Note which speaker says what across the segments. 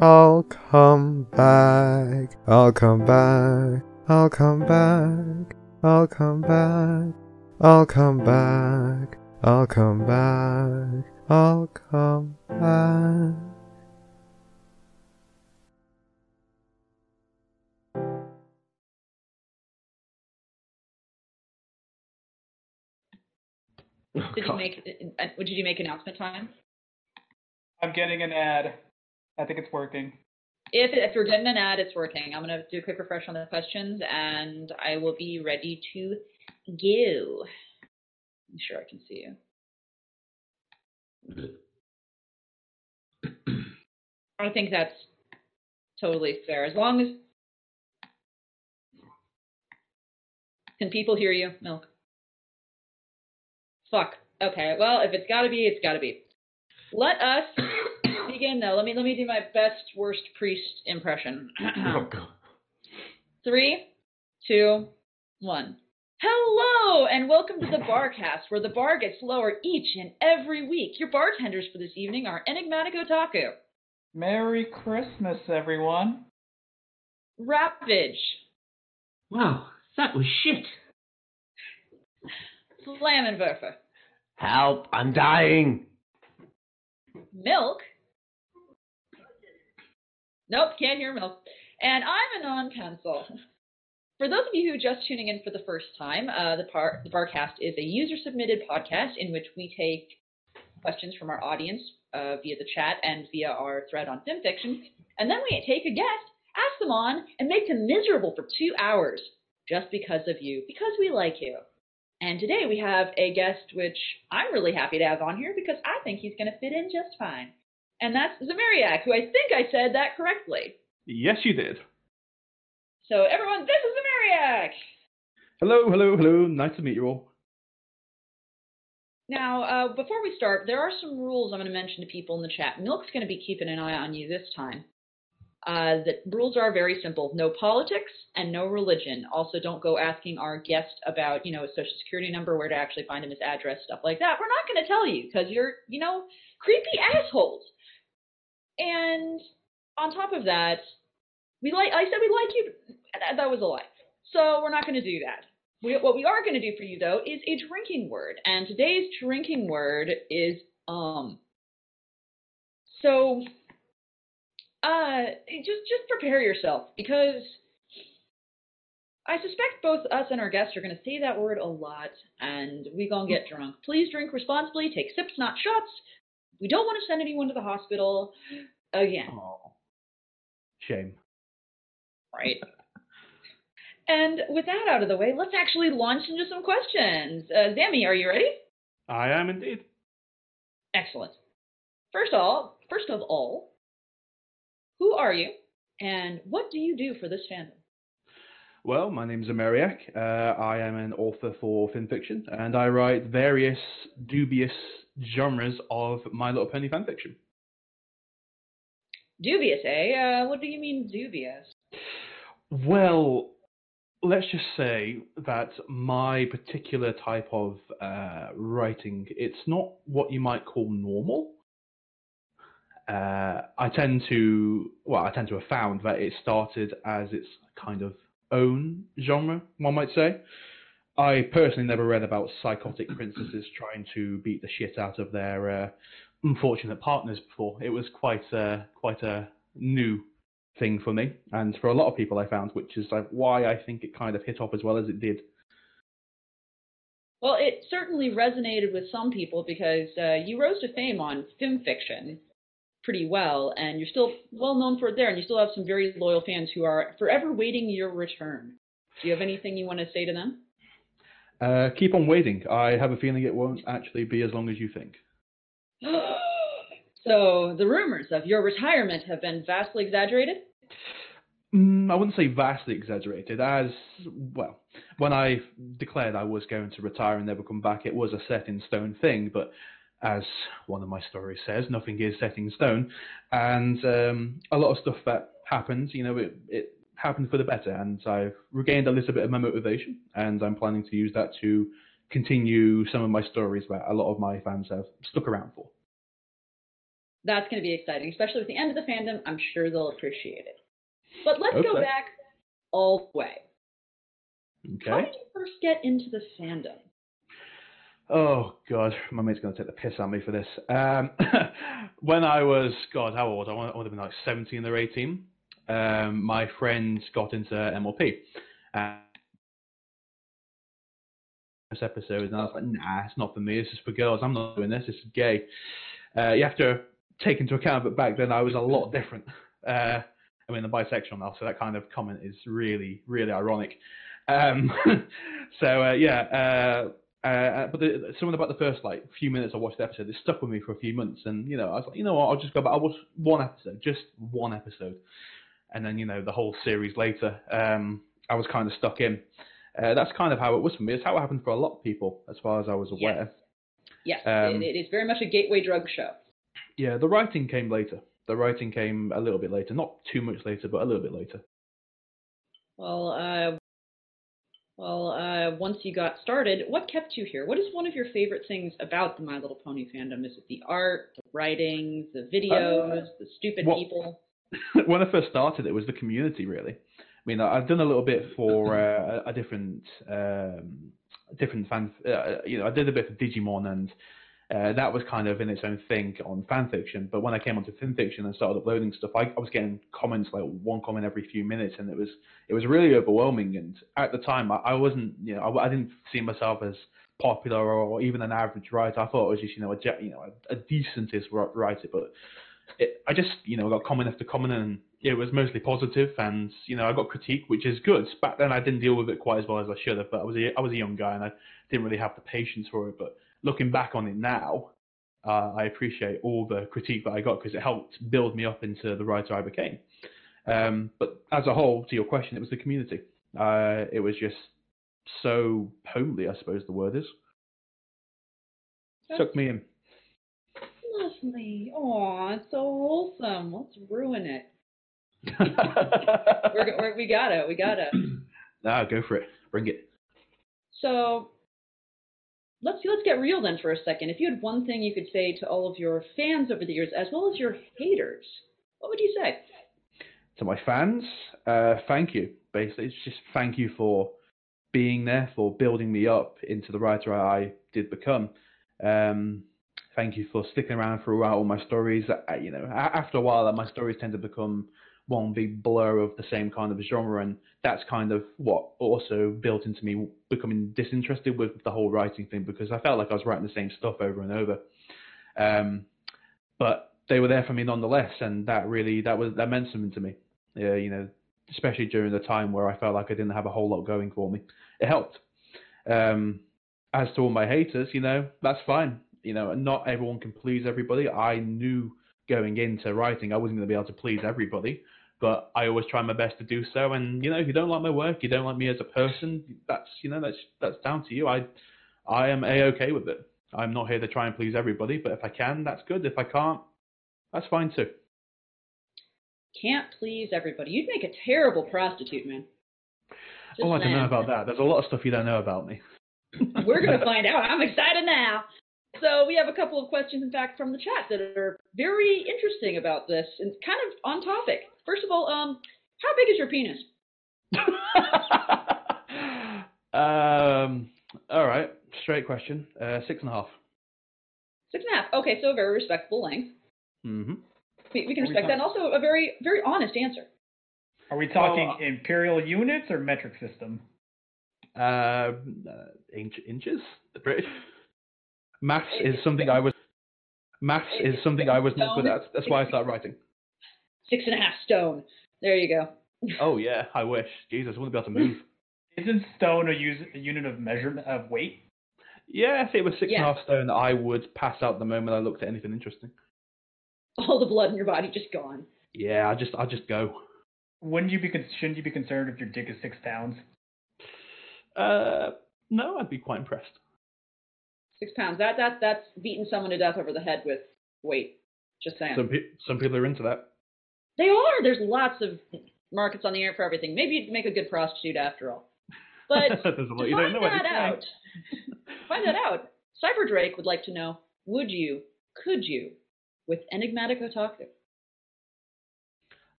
Speaker 1: I'll come back. I'll come back. I'll come back. I'll come back. I'll come back. I'll come back. I'll come back.
Speaker 2: Oh,
Speaker 3: Did you make? uh, Did you make announcement time?
Speaker 4: I'm getting an ad. I think it's working.
Speaker 3: If if you're getting an ad, it's working. I'm gonna do a quick refresh on the questions, and I will be ready to go. I'm sure I can see you. I think that's totally fair. As long as can people hear you, Milk? Fuck. Okay. Well, if it's gotta be, it's gotta be. Let us begin though. Let me let me do my best worst priest impression.
Speaker 2: Oh, God.
Speaker 3: Three, two, one. Hello and welcome to the Barcast, where the bar gets lower each and every week. Your bartenders for this evening are Enigmatic Otaku,
Speaker 4: Merry Christmas, everyone.
Speaker 3: Rapage,
Speaker 2: Wow, that was shit.
Speaker 3: Flammenwerfer,
Speaker 2: Help, I'm dying.
Speaker 3: Milk. Nope, can't hear Milk. And I'm a non-pencil. For those of you who are just tuning in for the first time, uh, the, par- the Barcast is a user-submitted podcast in which we take questions from our audience uh, via the chat and via our thread on FimFiction, and then we take a guest, ask them on, and make them miserable for two hours just because of you, because we like you. And today we have a guest which I'm really happy to have on here because I think he's going to fit in just fine. And that's Zamairiac, who I think I said that correctly.
Speaker 5: Yes, you did.
Speaker 3: So everyone, this is Zamairiac!
Speaker 5: Hello, hello, hello. Nice to meet you all.
Speaker 3: Now, uh, before we start, there are some rules I'm going to mention to people in the chat. Milk's going to be keeping an eye on you this time. Uh, the rules are very simple: no politics and no religion. Also, don't go asking our guest about, you know, a social security number, where to actually find him, his address, stuff like that. We're not going to tell you because you're, you know, creepy assholes. And on top of that, we like. I said we like you. That, that was a lie. So we're not going to do that. We, what we are going to do for you though is a drinking word, and today's drinking word is um. So, uh, just just prepare yourself because I suspect both us and our guests are going to say that word a lot, and we gonna get drunk. Please drink responsibly. Take sips, not shots. We don't want to send anyone to the hospital again,
Speaker 5: Oh, shame.
Speaker 3: right? And with that out of the way, let's actually launch into some questions. Uh, Zammy, are you ready?
Speaker 5: I am indeed.
Speaker 3: Excellent. First of all, first of all, who are you, and what do you do for this fandom?
Speaker 5: Well, my name's Amariak. Uh, I am an author for fanfiction, and I write various dubious genres of My Little Pony fanfiction.
Speaker 3: Dubious, eh? Uh, what do you mean dubious?
Speaker 5: Well, let's just say that my particular type of uh, writing, it's not what you might call normal. Uh, I tend to, well, I tend to have found that it started as its kind of own genre, one might say. I personally never read about psychotic princesses trying to beat the shit out of their uh, unfortunate partners before. It was quite a, quite a new thing for me, and for a lot of people I found, which is like why I think it kind of hit off as well as it did.
Speaker 3: Well, it certainly resonated with some people because uh, you rose to fame on FimFiction pretty well, and you're still well known for it there, and you still have some very loyal fans who are forever waiting your return. Do you have anything you want to say to them?
Speaker 5: Uh, keep on waiting. I have a feeling it won't actually be as long as you think.
Speaker 3: so the rumors of your retirement have been vastly exaggerated.
Speaker 5: Mm, I wouldn't say vastly exaggerated, as well. When I declared I was going to retire and never come back, it was a set in stone thing. But as one of my stories says, nothing is set in stone, and um, a lot of stuff that happens, you know, it, it happened for the better, and I've regained a little bit of my motivation, and I'm planning to use that to continue some of my stories that a lot of my fans have stuck around for.
Speaker 3: That's going to be exciting, especially with the end of the fandom. I'm sure they'll appreciate it. But let's
Speaker 5: Hope
Speaker 3: go
Speaker 5: so.
Speaker 3: back all the way. How
Speaker 5: Okay.
Speaker 3: did you first get into the fandom?
Speaker 5: Oh God, my mate's gonna take the piss out of me for this. Um, when I was God, how old? I would I would have been like 17 or 18. Um, my friends got into MLP. Uh, this episode, and I was like, Nah, it's not for me. This is for girls. I'm not doing this. This is gay. Uh, you have to take into account that back then I was a lot different. Uh, I mean, I'm bisexual now, so that kind of comment is really, really ironic. Um, so uh, yeah, uh, uh, but the, something about the first like few minutes I watched the episode, it stuck with me for a few months, and you know, I was like, you know what, I'll just go back. I'll watch one episode, just one episode, and then you know, the whole series later, um, I was kind of stuck in. Uh, that's kind of how it was for me. It's how it happened for a lot of people, as far as I was aware.
Speaker 3: Yes,
Speaker 5: Um,
Speaker 3: it, it is very much a gateway drug show.
Speaker 5: Yeah, the writing came later. The writing came a little bit later, not too much later, but a little bit later.
Speaker 3: Well, uh, well, uh, once you got started, what kept you here? What is one of your favorite things about the My Little Pony fandom? Is it the art, the writing, the videos, the stupid
Speaker 5: well-
Speaker 3: people?
Speaker 5: when I first started, it was the community really. I mean, I've done a little bit for uh, a, different, um, different fan. Uh, you know, I did a bit for Digimon, and uh, that was kind of in its own thing on fan fiction. But when I came onto fan fiction and started uploading stuff, I, I was getting comments like one comment every few minutes, and it was it was really overwhelming. And at the time, I, I wasn't, you know, I, I didn't see myself as popular or even an average writer. I thought I was just, you know, a you know, a, a decentest writer, but it, I just, you know, got comment after comment, and it was mostly positive, and you know, I got critique, which is good. Back then, I didn't deal with it quite as well as I should have, but I was a, I was a young guy, and I didn't really have the patience for it. But looking back on it now, uh, I appreciate all the critique that I got because it helped build me up into the writer I became. Um, but as a whole, to your question, it was the community. Uh, it was just so homely, I suppose the word is. Took me in.
Speaker 3: Lovely. Aw, it's so wholesome. Let's ruin it. We're, we're, we got it. we got it.
Speaker 5: nah, go for it. Bring it.
Speaker 3: So let's let's get real then for a second. If you had one thing you could say to all of your fans over the years, as well as your haters, what would you say?
Speaker 5: to my fans, uh, thank you. Basically, it's just thank you for being there, for building me up into the writer I did become. Um, thank you for sticking around throughout all my stories. Uh, you know, after a while, my stories tend to become one big blur of the same kind of genre, and that's kind of what also built into me becoming disinterested with the whole writing thing because I felt like I was writing the same stuff over and over. Um, but they were there for me nonetheless, and that really that was that meant something to me. Yeah, you know, especially during the time where I felt like I didn't have a whole lot going for me. It helped. Um, as to all my haters, you know, that's fine. You know, not everyone can please everybody. I knew going into writing I wasn't going to be able to please everybody, but I always try my best to do so. And you know, if you don't like my work, you don't like me as a person, that's you know, that's that's down to you. I I am a okay with it. I'm not here to try and please everybody, but if I can, that's good. If I can't, that's fine too.
Speaker 3: Can't please everybody. You'd make a terrible prostitute, man. Just
Speaker 5: oh, I don't know about that. There's a lot of stuff you don't know about me.
Speaker 3: We're gonna find out. I'm excited now. So we have a couple of questions, in fact, from the chat that are very interesting about this and kind of on topic. First of all, um, how big is your penis?
Speaker 5: um. All right. Straight question. Uh, six and a half.
Speaker 3: Six and a half. Okay, so a very respectable length.
Speaker 5: Mm-hmm.
Speaker 3: We, we can
Speaker 4: Are we
Speaker 3: respect that, and also a very, very honest answer.
Speaker 4: Are we talking
Speaker 5: Well, uh,
Speaker 4: imperial units or metric system?
Speaker 5: Uh, uh, inch, inches. The British. Maths is something I was. Maths is something I was not good at. That's why I started writing.
Speaker 3: Six and a half stone. There you go.
Speaker 5: Oh yeah, I wish. Jesus, I wouldn't be able to move.
Speaker 4: Isn't stone a, use, a unit of measurement of weight?
Speaker 5: Yeah, if it was six and a half stone, I would pass out the moment I looked at anything interesting.
Speaker 3: All the blood in your body just gone.
Speaker 5: Yeah, I just, I just go.
Speaker 4: Wouldn't you be shouldn't you be concerned if your dick is six pounds?
Speaker 5: Uh, no, I'd be quite impressed.
Speaker 3: Six pounds. That that that's beating someone to death over the head with weight. Just saying.
Speaker 5: Some pe- some people are into that.
Speaker 3: they are. There's lots of markets on the air for everything. Maybe you'd make a good prostitute after all. But
Speaker 5: There's a lot
Speaker 3: to
Speaker 5: you don't
Speaker 3: find
Speaker 5: know.
Speaker 3: that out, find that out. Cyber Drake would like to know: Would you? Could you with enigmatic otaku.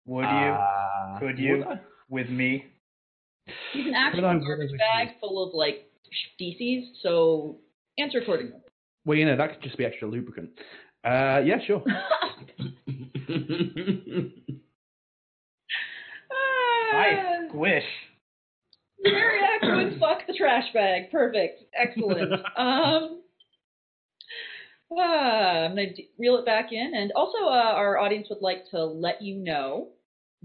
Speaker 4: Would you?
Speaker 5: Uh,
Speaker 4: Could you?
Speaker 5: would
Speaker 4: with me?
Speaker 3: He's an actual
Speaker 5: I
Speaker 3: garbage
Speaker 5: really wish
Speaker 3: bag full of like feces, so answer accordingly.
Speaker 5: Well, you know, that could just be extra lubricant. Uh, yeah, sure.
Speaker 4: I
Speaker 3: Ah,
Speaker 4: squish.
Speaker 3: Very accurate. Fuck the trash bag. Perfect. Excellent. um, ah, I'm going to reel it back in. And also, uh, our audience would like to let you know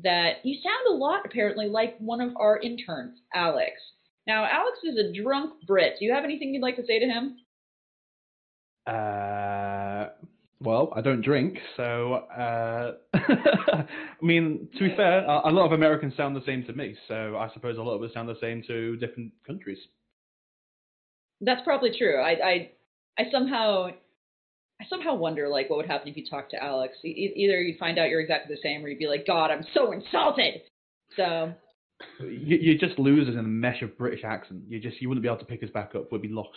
Speaker 3: that you sound a lot, apparently, like one of our interns, Alex. Now, Alex is a drunk Brit. Do you have anything you'd like to say to him?
Speaker 5: Uh, well, I don't drink, so uh, I mean, to be fair, a, a lot of Americans sound the same to me. So I suppose a lot of us sound the same to different countries.
Speaker 3: That's probably true. I, I, I somehow, I somehow wonder like what would happen if you talked to Alex. E- either you'd find out you're exactly the same, or you'd be like, God, I'm so insulted. So
Speaker 5: You, you just lose us in a mesh of British accent. You just you wouldn't be able to pick us back up. We'd be lost.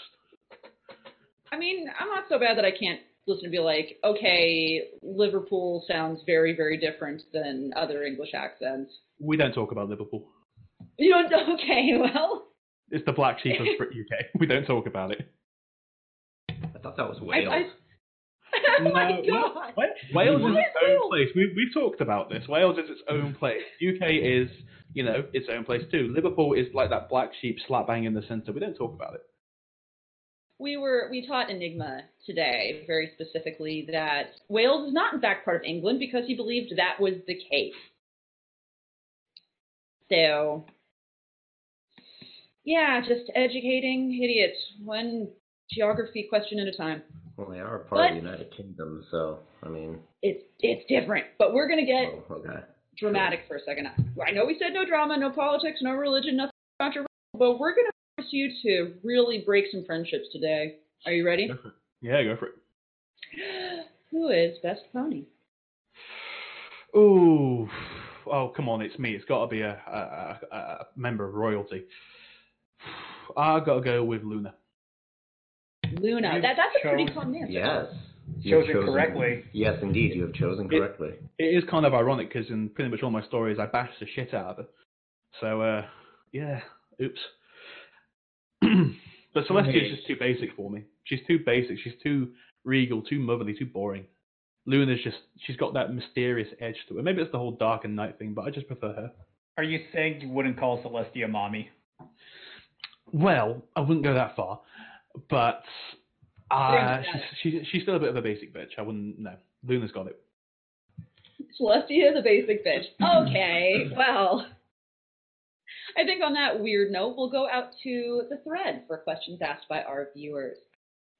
Speaker 3: I mean, I'm not so bad that I can't listen and be like, okay, Liverpool sounds very, very different than other English accents.
Speaker 5: We don't talk about Liverpool.
Speaker 3: You don't, okay, well,
Speaker 5: It's the black sheep of Brit- UK. We don't talk about it.
Speaker 2: I thought that was Wales.
Speaker 3: I, oh my
Speaker 5: No, no,
Speaker 3: god.
Speaker 5: Wa- Wales is its own place. We we talked about this. Wales is its own place. UK is, you know, its own place too. Liverpool is like that black sheep slap bang in the centre. We don't talk about it.
Speaker 3: We were we taught Enigma today very specifically that Wales is not in fact part of England because he believed that was the case. So yeah, just educating idiots one geography question at a time.
Speaker 2: well, they are part
Speaker 3: But-
Speaker 2: of the United Kingdom, so I mean,
Speaker 3: It's it's different, but we're gonna get
Speaker 2: oh, okay.
Speaker 3: Dramatic for a second. I know we said no drama, no politics, no religion, nothing controversial, but we're gonna force you to really break some friendships today. Are you ready?
Speaker 5: Go. Yeah, go for it.
Speaker 3: Who is best pony?
Speaker 5: Ooh, oh come on, it's me. It's got to be a, a, a, a member of royalty. I got to go with Luna.
Speaker 3: Luna. That that's a pretty
Speaker 4: chosen-
Speaker 3: common answer.
Speaker 2: Yes. You've
Speaker 4: Chosen correctly.
Speaker 2: Yes, indeed, you have chosen correctly.
Speaker 5: It is kind of ironic because in pretty much all my stories, I bash the shit out of her. So, uh, yeah, oops. but Celestia is just too basic for me. She's too basic. She's too regal, too motherly, too boring. Luna's just, she's got that mysterious edge to her. Maybe it's the whole dark and night thing, but I just prefer her.
Speaker 4: Are you saying you wouldn't call Celestia mommy?
Speaker 5: Well, I wouldn't go that far, but uh, she's, she's, she's still a bit of a basic bitch. I wouldn't, no. Luna's got it.
Speaker 3: Celestia, is a basic bitch. Okay, well. I think on that weird note, we'll go out to the thread for questions asked by our viewers.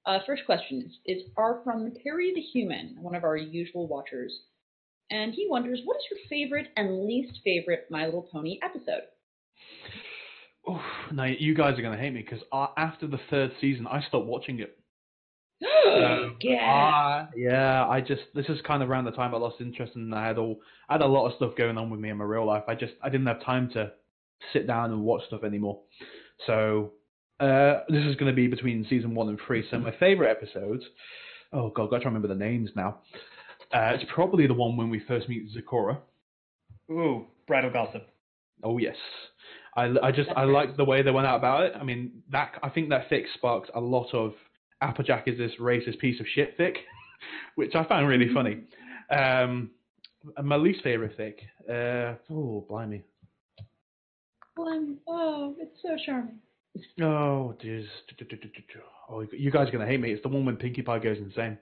Speaker 3: Uh, first question is are from Perry the Human, one of our usual watchers. And he wonders, what is your favorite and least favorite My Little Pony episode?
Speaker 5: Oof, now, you guys are going to hate me because after the third season, I stopped watching it.
Speaker 3: yeah.
Speaker 5: Ah, yeah, I just this is kind of around the time I lost interest and I had all I had a lot of stuff going on with me in my real life. I just I didn't have time to sit down and watch stuff anymore. So uh, this is going to be between season one and three. So my favorite episodes. Oh god, I've got to remember the names now. Uh, it's probably the one when we first meet Zecora.
Speaker 4: Ooh, Bridle Gossip.
Speaker 5: Oh yes, I, I just I liked the way they went out about it. I mean that I think that fix sparked a lot of Applejack is this racist piece of shit fic, which I found really funny. Um, and my least favorite fic, uh, oh blimey,
Speaker 3: One. Oh, it's so charming.
Speaker 5: oh jeez, oh you guys are gonna hate me. It's the one when Pinkie Pie goes insane.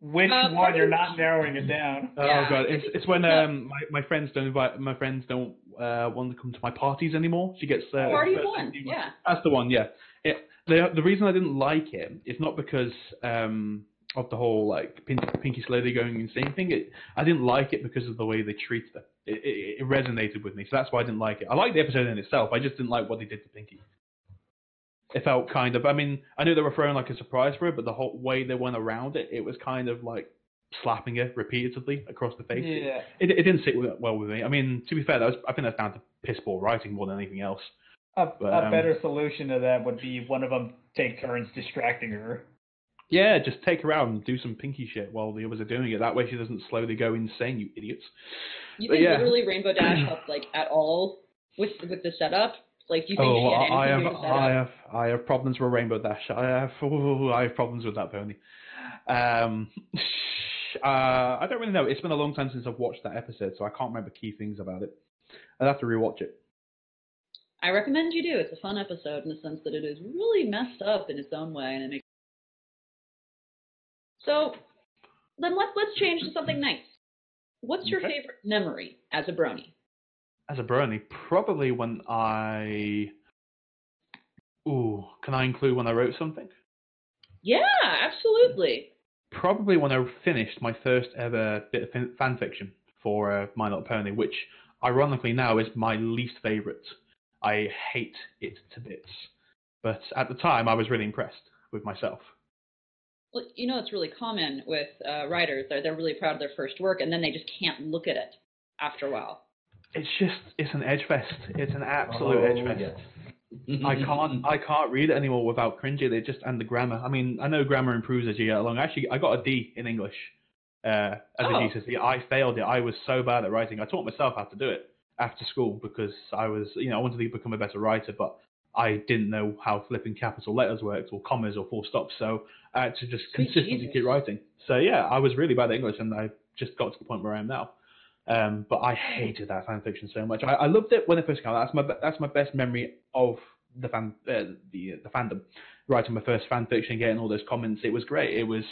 Speaker 4: Which
Speaker 3: Uh,
Speaker 4: one? You're not narrowing it down.
Speaker 5: Oh
Speaker 3: Yeah.
Speaker 5: god, it's it's when um my, my friends don't invite my friends don't uh want to come to my parties anymore. She gets uh,
Speaker 3: Party one. Yeah.
Speaker 5: That's the one, yeah. It, the the reason I didn't like it is not because um of the whole like Pin- Pinkie slowly going insane thing. It, I didn't like it because of the way they treated her. It, it, it resonated with me, so that's why I didn't like it. I liked the episode in itself. I just didn't like what they did to Pinkie. It felt kind of. I mean, I knew they were throwing like a surprise for her, but the whole way they went around it, it was kind of like slapping her repeatedly across the face.
Speaker 4: Yeah.
Speaker 5: It, it didn't sit well with me. I mean, to be fair, that was, I think that's down to piss poor writing more than anything else.
Speaker 4: A,
Speaker 5: But,
Speaker 4: a
Speaker 5: um,
Speaker 4: better solution to that would be one of them take turns distracting her.
Speaker 5: Yeah, just take her out and do some pinky shit while the others are doing it. That way she doesn't slowly go insane, you idiots.
Speaker 3: You
Speaker 5: But
Speaker 3: think
Speaker 5: yeah.
Speaker 3: literally Rainbow Dash helped like at all with with the setup? Like, do you think
Speaker 5: Oh,
Speaker 3: she had
Speaker 5: I have,
Speaker 3: to do with the
Speaker 5: I have, I have problems with Rainbow Dash. I have, ooh, I have problems with that pony. Um, uh, I don't really know. It's been a long time since I've watched that episode, so I can't remember key things about it. I'd have to rewatch it.
Speaker 3: I recommend you do. It's a fun episode in the sense that it is really messed up in its own way, and it makes. So, then let's let's change to something nice. What's your
Speaker 5: Okay.
Speaker 3: favorite memory as a brony?
Speaker 5: As a brony, probably when I. Ooh, can I include when I wrote something?
Speaker 3: Yeah, absolutely.
Speaker 5: Probably when I finished my first ever bit of fan- fiction for uh, My Little Pony, which ironically now is my least favorite. I hate it to bits. But at the time, I was really impressed with myself.
Speaker 3: Well, you know, it's really common with uh, writers. They're they're really proud of their first work, and then they just can't look at it after a while.
Speaker 5: It's just, it's an edge fest. It's an absolute
Speaker 2: Oh,
Speaker 5: edge fest.
Speaker 2: yes.
Speaker 5: I can't I can't read it anymore without cringing. It just and the grammar. I mean, I know grammar improves as you get along. Actually, I got a D in English uh, as
Speaker 3: Oh.
Speaker 5: a GCSE. I failed it. I was so bad at writing. I taught myself how to do it after school because I was, you know, I wanted to become a better writer, but I didn't know how flipping capital letters worked or commas or full stops. So I had to just
Speaker 3: Sweet
Speaker 5: consistently
Speaker 3: Jesus.
Speaker 5: keep writing. So yeah, I was really bad at English, and I just got to the point where I am now. Um, but I hated that fan fiction so much. I, I loved it when it first came out. That's my that's my best memory of the fan uh, the the fandom. Writing my first fan fiction, getting all those comments, it was great. It was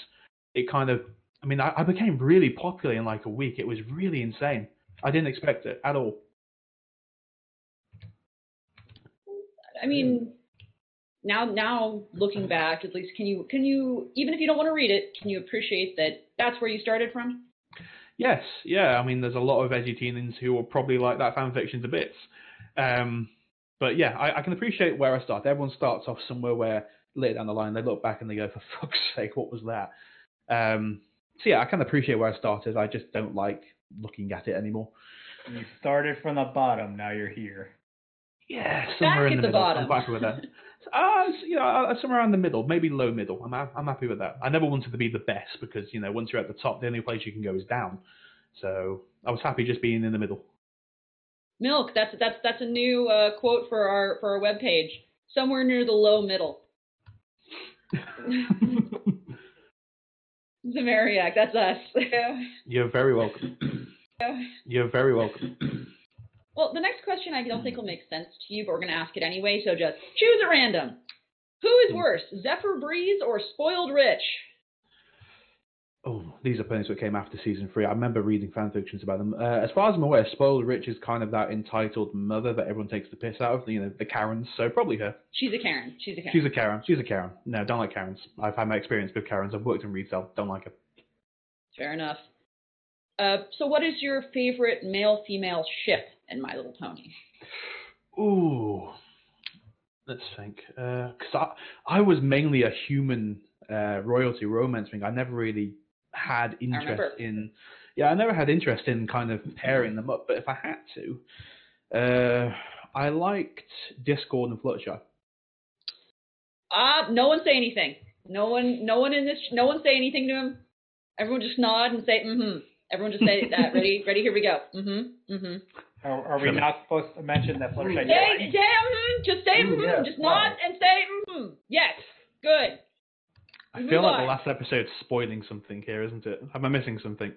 Speaker 5: it kind of I mean I, I became really popular in like a week. It was really insane. I didn't expect it at all.
Speaker 3: I mean, now now looking back, at least can you can you even if you don't want to read it, can you appreciate that that's where you started from?
Speaker 5: Yes, yeah. I mean, there's a lot of edgy teenagers who will probably like that fan fiction to bits. Um, but yeah, I, I can appreciate where I start. Everyone starts off somewhere where later down the line they look back and they go, "For fuck's sake, what was that?" Um, so yeah, I can appreciate where I started. I just don't like looking at it anymore.
Speaker 4: You started from the bottom, now you're here.
Speaker 5: Yeah, somewhere
Speaker 3: Back
Speaker 5: in the middle.
Speaker 3: bottom.
Speaker 5: I'm happy with that. Uh, you know, uh, somewhere around the middle, maybe low middle. I'm I'm happy with that. I never wanted to be the best because you know once you're at the top, the only place you can go is down. So I was happy just being in the middle.
Speaker 3: Milk. That's that's that's a new uh, quote for our for our webpage. Somewhere near the low middle. Zamairiac. That's us.
Speaker 5: You're very welcome. You're very welcome.
Speaker 3: Well, the next question I don't think will make sense to you, but we're gonna ask it anyway. So just choose at random. Who is worse, Zephyr Breeze or Spoiled Rich?
Speaker 5: Oh, these are ponies that came after season three. I remember reading fan fictions about them. Uh, as far as I'm aware, Spoiled Rich is kind of that entitled mother that everyone takes the piss out of. You know, the Karens. So probably her.
Speaker 3: She's a Karen. She's a Karen.
Speaker 5: She's a Karen. She's a Karen. No, don't like Karens. I've had my experience with Karens. I've worked in retail. Don't like her.
Speaker 3: Fair enough. Uh, so, what is your favorite male-female ship in My Little Pony?
Speaker 5: Ooh, let's think. Because I, I was mainly a human uh, royalty romance thing. I never really had interest in. Yeah, I never had interest in kind of pairing them up. But if I had to, uh, I liked Discord and Fluttershy.
Speaker 3: Ah, no one say anything. No one, no one in this, no one say anything to him. Everyone just nod and say, mm-hmm. Everyone just say that. Ready? Ready? Here we go. Mm-hmm. Mm-hmm.
Speaker 4: Are, are we
Speaker 5: Sure.
Speaker 4: not supposed to mention that Fluttershy
Speaker 3: Say,
Speaker 4: died?
Speaker 3: say, mm-hmm. Just say, mm-hmm.
Speaker 2: yeah,
Speaker 3: Just
Speaker 2: wow.
Speaker 3: nod and say, mm-hmm. Yes. Good.
Speaker 5: I
Speaker 3: Move
Speaker 5: feel like
Speaker 3: on.
Speaker 5: the last episode's spoiling something here, isn't it? Am I missing something?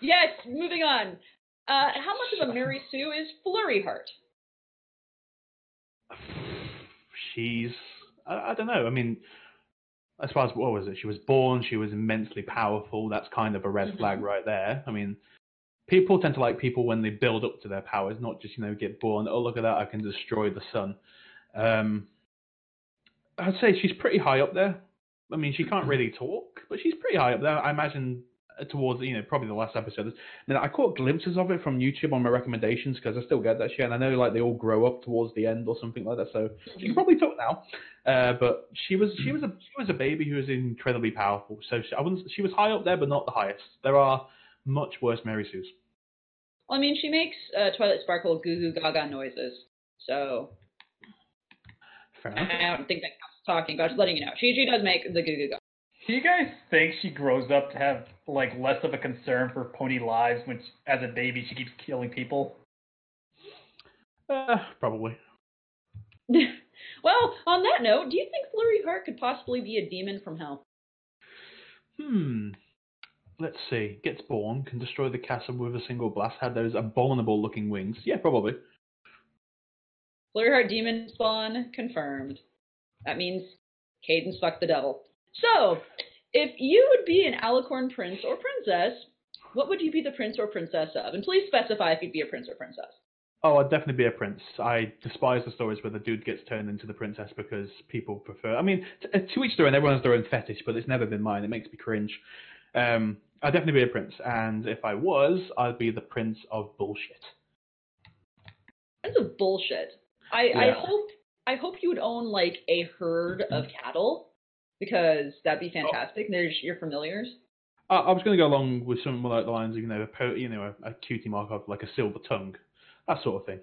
Speaker 3: Yes. Moving on. Uh, how much of a Mary Sue is Flurry Heart?
Speaker 5: She's I, I don't know. I mean, as far as what was it? She was born. She was immensely powerful. That's kind of a red flag right there. I mean, people tend to like people when they build up to their powers, not just you know get born. Oh look at that! I can destroy the sun. Um, I'd say she's pretty high up there. I mean, she can't really talk, but she's pretty high up there. I imagine uh, towards you know probably the last episode. I mean, I caught glimpses of it from YouTube on my recommendations because I still get that shit, and I know like they all grow up towards the end or something like that. So she can probably talk now, uh, but she was she was a she was a baby who was incredibly powerful. So she, I wouldn't she was high up there, but not the highest. There are much worse Mary Sue's.
Speaker 3: Well, I mean, she makes uh, Twilight Sparkle goo goo gaga noises. So
Speaker 5: Fair enough.
Speaker 3: I don't think that counts talking, but I'm just letting you know. She she does make the goo goo gaga.
Speaker 4: Do you guys think she grows up to have like less of a concern for pony lives when, she- as a baby, she keeps killing people?
Speaker 5: Uh, probably.
Speaker 3: well, on that note, do you think Flurry Heart could possibly be a demon from hell?
Speaker 5: Hmm. Let's see. Gets born, can destroy the castle with a single blast, had those abominable looking wings. Yeah, probably.
Speaker 3: Flurry Heart demon spawn confirmed. That means Cadance fucked the devil. So, if you would be an Alicorn prince or princess, what would you be the prince or princess of? And please specify if you'd be a prince or princess.
Speaker 5: Oh, I'd definitely be a prince. I despise the stories where the dude gets turned into the princess because people prefer. I mean, t- uh, to each their own. Everyone has their own fetish, but it's never been mine. It makes me cringe. Um, I'd definitely be a prince, and if I was, I'd be the prince of bullshit.
Speaker 3: Prince of bullshit. I, I hope I hope you would own like a herd of cattle because that'd be fantastic. There's your familiars.
Speaker 5: I, I was going to go along with something more like the lines of you know, a po- you know, a, a cutie mark of like a silver tongue, that sort of thing.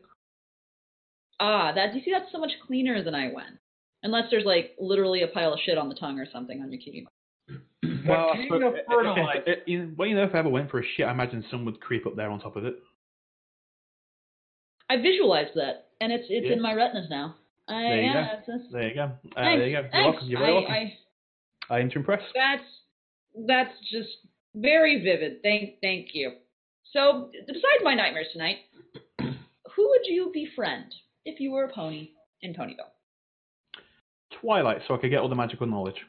Speaker 3: Ah, that you see that's so much cleaner than I went. Unless there's like literally a pile of shit on the tongue or something on your cutie mark.
Speaker 5: Well, I
Speaker 4: king
Speaker 5: suppose-
Speaker 4: of
Speaker 5: it- it- it- you know, well, you know, if I ever went for a shit, I imagine some would creep up there on top of it.
Speaker 3: I visualized that, and it's it's
Speaker 5: Yeah.
Speaker 3: in my retinas now. I,
Speaker 5: There you
Speaker 3: yeah,
Speaker 5: go.
Speaker 3: it's- it's-
Speaker 5: There you go. Uh,
Speaker 3: thanks,
Speaker 5: there you go. You're
Speaker 3: thanks.
Speaker 5: welcome. You're very
Speaker 3: I,
Speaker 5: welcome.
Speaker 3: I,
Speaker 5: I aim to impress.
Speaker 3: that's that's just very vivid. Thank thank you. So besides my nightmares tonight, who would you befriend if you were a pony in Ponyville?
Speaker 5: Twilight, so I could get all the magical knowledge.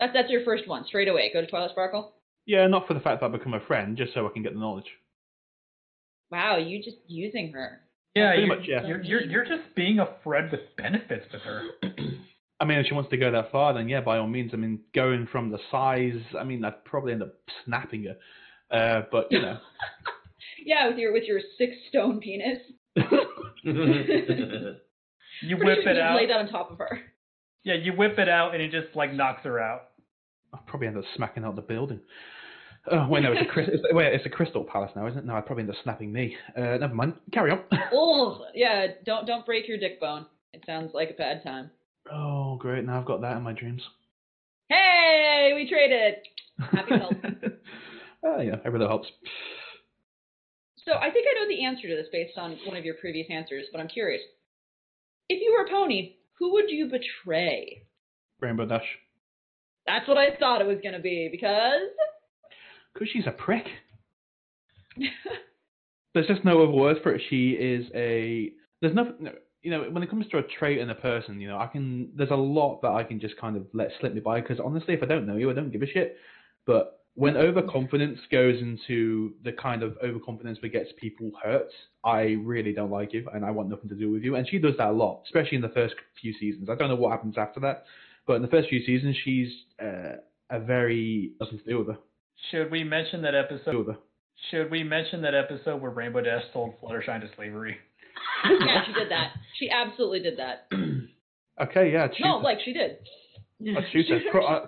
Speaker 3: That's that's your first one straight away. Go to Twilight Sparkle.
Speaker 5: Yeah, not for the fact that I become a friend, just so I can get the knowledge.
Speaker 3: Wow, you just using her.
Speaker 4: Yeah,
Speaker 5: Pretty
Speaker 4: you're,
Speaker 5: much, yeah.
Speaker 4: You're, you're you're just being a friend with benefits with her.
Speaker 5: I mean, if she wants to go that far, then yeah, by all means. I mean, going from the size, I mean, I'd probably end up snapping her. Uh, but you know,
Speaker 3: Yeah, with your with your six stone penis.
Speaker 4: You
Speaker 3: Pretty
Speaker 4: whip
Speaker 3: sure
Speaker 4: it
Speaker 3: you
Speaker 4: out.
Speaker 3: Lay that on top of her.
Speaker 4: Yeah, you whip it out and it just like knocks her out.
Speaker 5: I'll probably end up smacking out the building. Oh wait, no, it's a crystal. Wait, it's a crystal palace now, isn't it? No, I'd probably end up snapping me. Uh, never mind. Carry on.
Speaker 3: Oh, yeah. Don't don't break your dick bone. It sounds like a bad time.
Speaker 5: oh, great! Now I've got that in my dreams.
Speaker 3: Hey, we traded. Happy help.
Speaker 5: oh yeah, every little helps.
Speaker 3: So I think I know the answer to this based on one of your previous answers, but I'm curious. If you were a pony, who would you betray?
Speaker 5: Rainbow Dash.
Speaker 3: That's what I thought it was going to be because.
Speaker 5: Because she's a prick. There's just no other word for it. She is a. There's nothing. No, you know, when it comes to a trait in a person, you know, I can. There's a lot that I can just kind of let slip me by because honestly, if I don't know you, I don't give a shit. But when overconfidence goes into the kind of overconfidence that gets people hurt, I really don't like you, and I want nothing to do with you. And she does that a lot, especially in the first few seasons. I don't know what happens after that, but in the first few seasons, she's uh, a very nothing to do with her.
Speaker 4: Should we mention that episode?
Speaker 5: With her.
Speaker 4: Should we mention that episode where Rainbow Dash sold Fluttershy to slavery?
Speaker 3: yeah, she did that. She absolutely did that.
Speaker 5: Okay, yeah,
Speaker 3: No, like she did.
Speaker 5: I'd shoot her. Pro- I-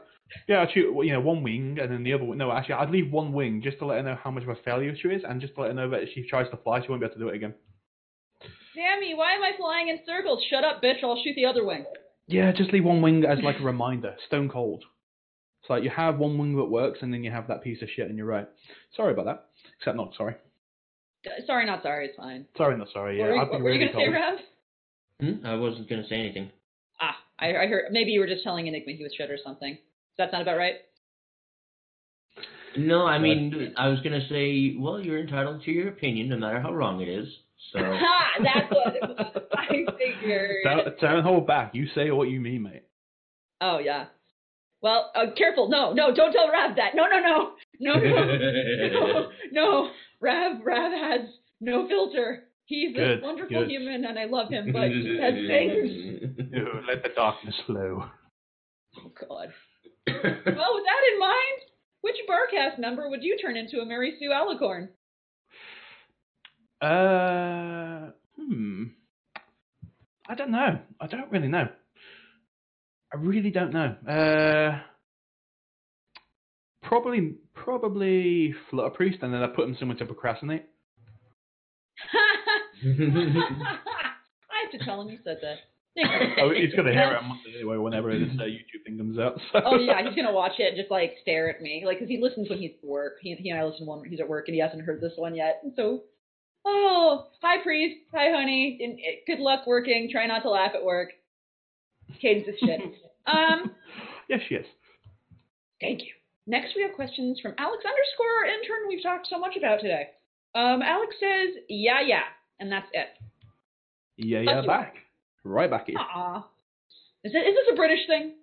Speaker 5: yeah, I'd shoot you know one wing and then the other. one- No, actually, I'd leave one wing just to let her know how much of a failure she is, and just to let her know that if she tries to fly, she won't be able to do it again.
Speaker 3: Sammy, why am I flying in circles? Shut up, bitch. I'll shoot the other wing.
Speaker 5: Yeah, just leave one wing as like a reminder. Stone cold. It's like you have one wing that works, and then you have that piece of shit, and you're right. Sorry about that. Except not sorry.
Speaker 3: Sorry, not sorry. It's fine.
Speaker 5: Sorry, not sorry. Yeah,
Speaker 3: what were you,
Speaker 5: I've
Speaker 3: what
Speaker 5: been
Speaker 3: were you
Speaker 5: really
Speaker 3: gonna say,
Speaker 5: cold.
Speaker 3: Rev?
Speaker 2: Hmm? I wasn't going to say anything.
Speaker 3: Ah, I, I heard. Maybe you were just telling Enigma he was shit or something. Does that sound about right?
Speaker 2: No, I mean, I was going to say, well, you're entitled to your opinion, no matter how wrong it is. So,
Speaker 3: Ha! That's what. I figured.
Speaker 5: Don't, don't hold back. You say what you mean, mate.
Speaker 3: Oh yeah. Well, uh, careful. No, no, don't tell Rav that. No, no, no, no, no, no, no. Rav, Rav has no filter. He's
Speaker 5: Good,
Speaker 3: a wonderful
Speaker 5: good.
Speaker 3: human, and I love him, but he says things.
Speaker 5: Ew, let the darkness flow.
Speaker 3: Oh God. Well, with that in mind, which Barcast member would you turn into a Mary Sue Alicorn?
Speaker 5: Uh, hmm. I don't know. I don't really know. I really don't know. Uh, probably, probably Flutter Priest, and then I put him somewhere to procrastinate.
Speaker 3: I have to tell him you said that.
Speaker 5: oh, he's gonna hear it anyway, whenever this uh, YouTube thing comes out. So.
Speaker 3: oh yeah, he's gonna watch it and just like stare at me, like because he listens when he's at work. He, he and I listen when he's at work, and he hasn't heard this one yet. And so, oh, hi priest, hi honey, and, uh, good luck working. Try not to laugh at work. Cadance is shit. um,
Speaker 5: yes, she is.
Speaker 3: thank you. Next, we have questions from Alex underscore our intern we've talked so much about today. Um, Alex says, yeah, yeah, and that's it.
Speaker 5: Yeah,
Speaker 3: Fuck
Speaker 5: yeah,
Speaker 3: you.
Speaker 5: back. Right back here.
Speaker 3: Aw. Is, it, is this a British thing?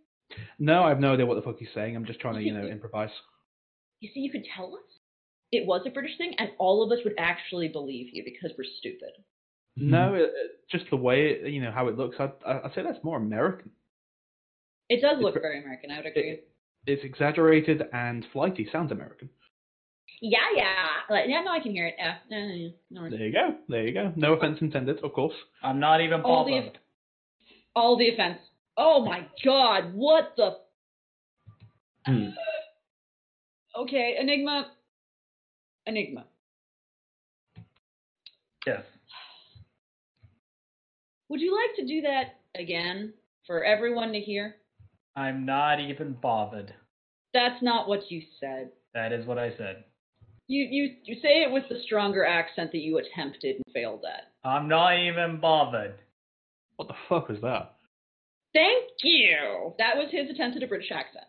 Speaker 5: No, I have no idea what the fuck he's saying. I'm just trying to, you know, improvise.
Speaker 3: You see, you could tell us it was a British thing, and all of us would actually believe you because we're stupid.
Speaker 5: No, it, it- just the way, it, you know, how it looks. I'd, I'd say that's more American.
Speaker 3: It does look
Speaker 5: It's-
Speaker 3: very American, I would agree.
Speaker 5: It's exaggerated and flighty. Sounds American.
Speaker 3: yeah, yeah. Like, yeah, no, I can hear it. Yeah, yeah, yeah, yeah. No.
Speaker 5: There you go. There you go. No offense intended, of course.
Speaker 4: I'm not even
Speaker 3: All the,
Speaker 4: bothered.
Speaker 3: all the offense. Oh my god, what the?
Speaker 2: Hmm.
Speaker 3: Okay, Enigma. Enigma.
Speaker 4: Yes.
Speaker 3: Would you like to do that again for everyone to hear?
Speaker 4: I'm not even bothered.
Speaker 3: That's not what you said.
Speaker 4: That is what I said.
Speaker 3: You you you say it with the stronger accent that you attempted and failed at.
Speaker 4: I'm not even bothered.
Speaker 5: What the fuck was that?
Speaker 3: Thank you. That was his attempt at a British accent.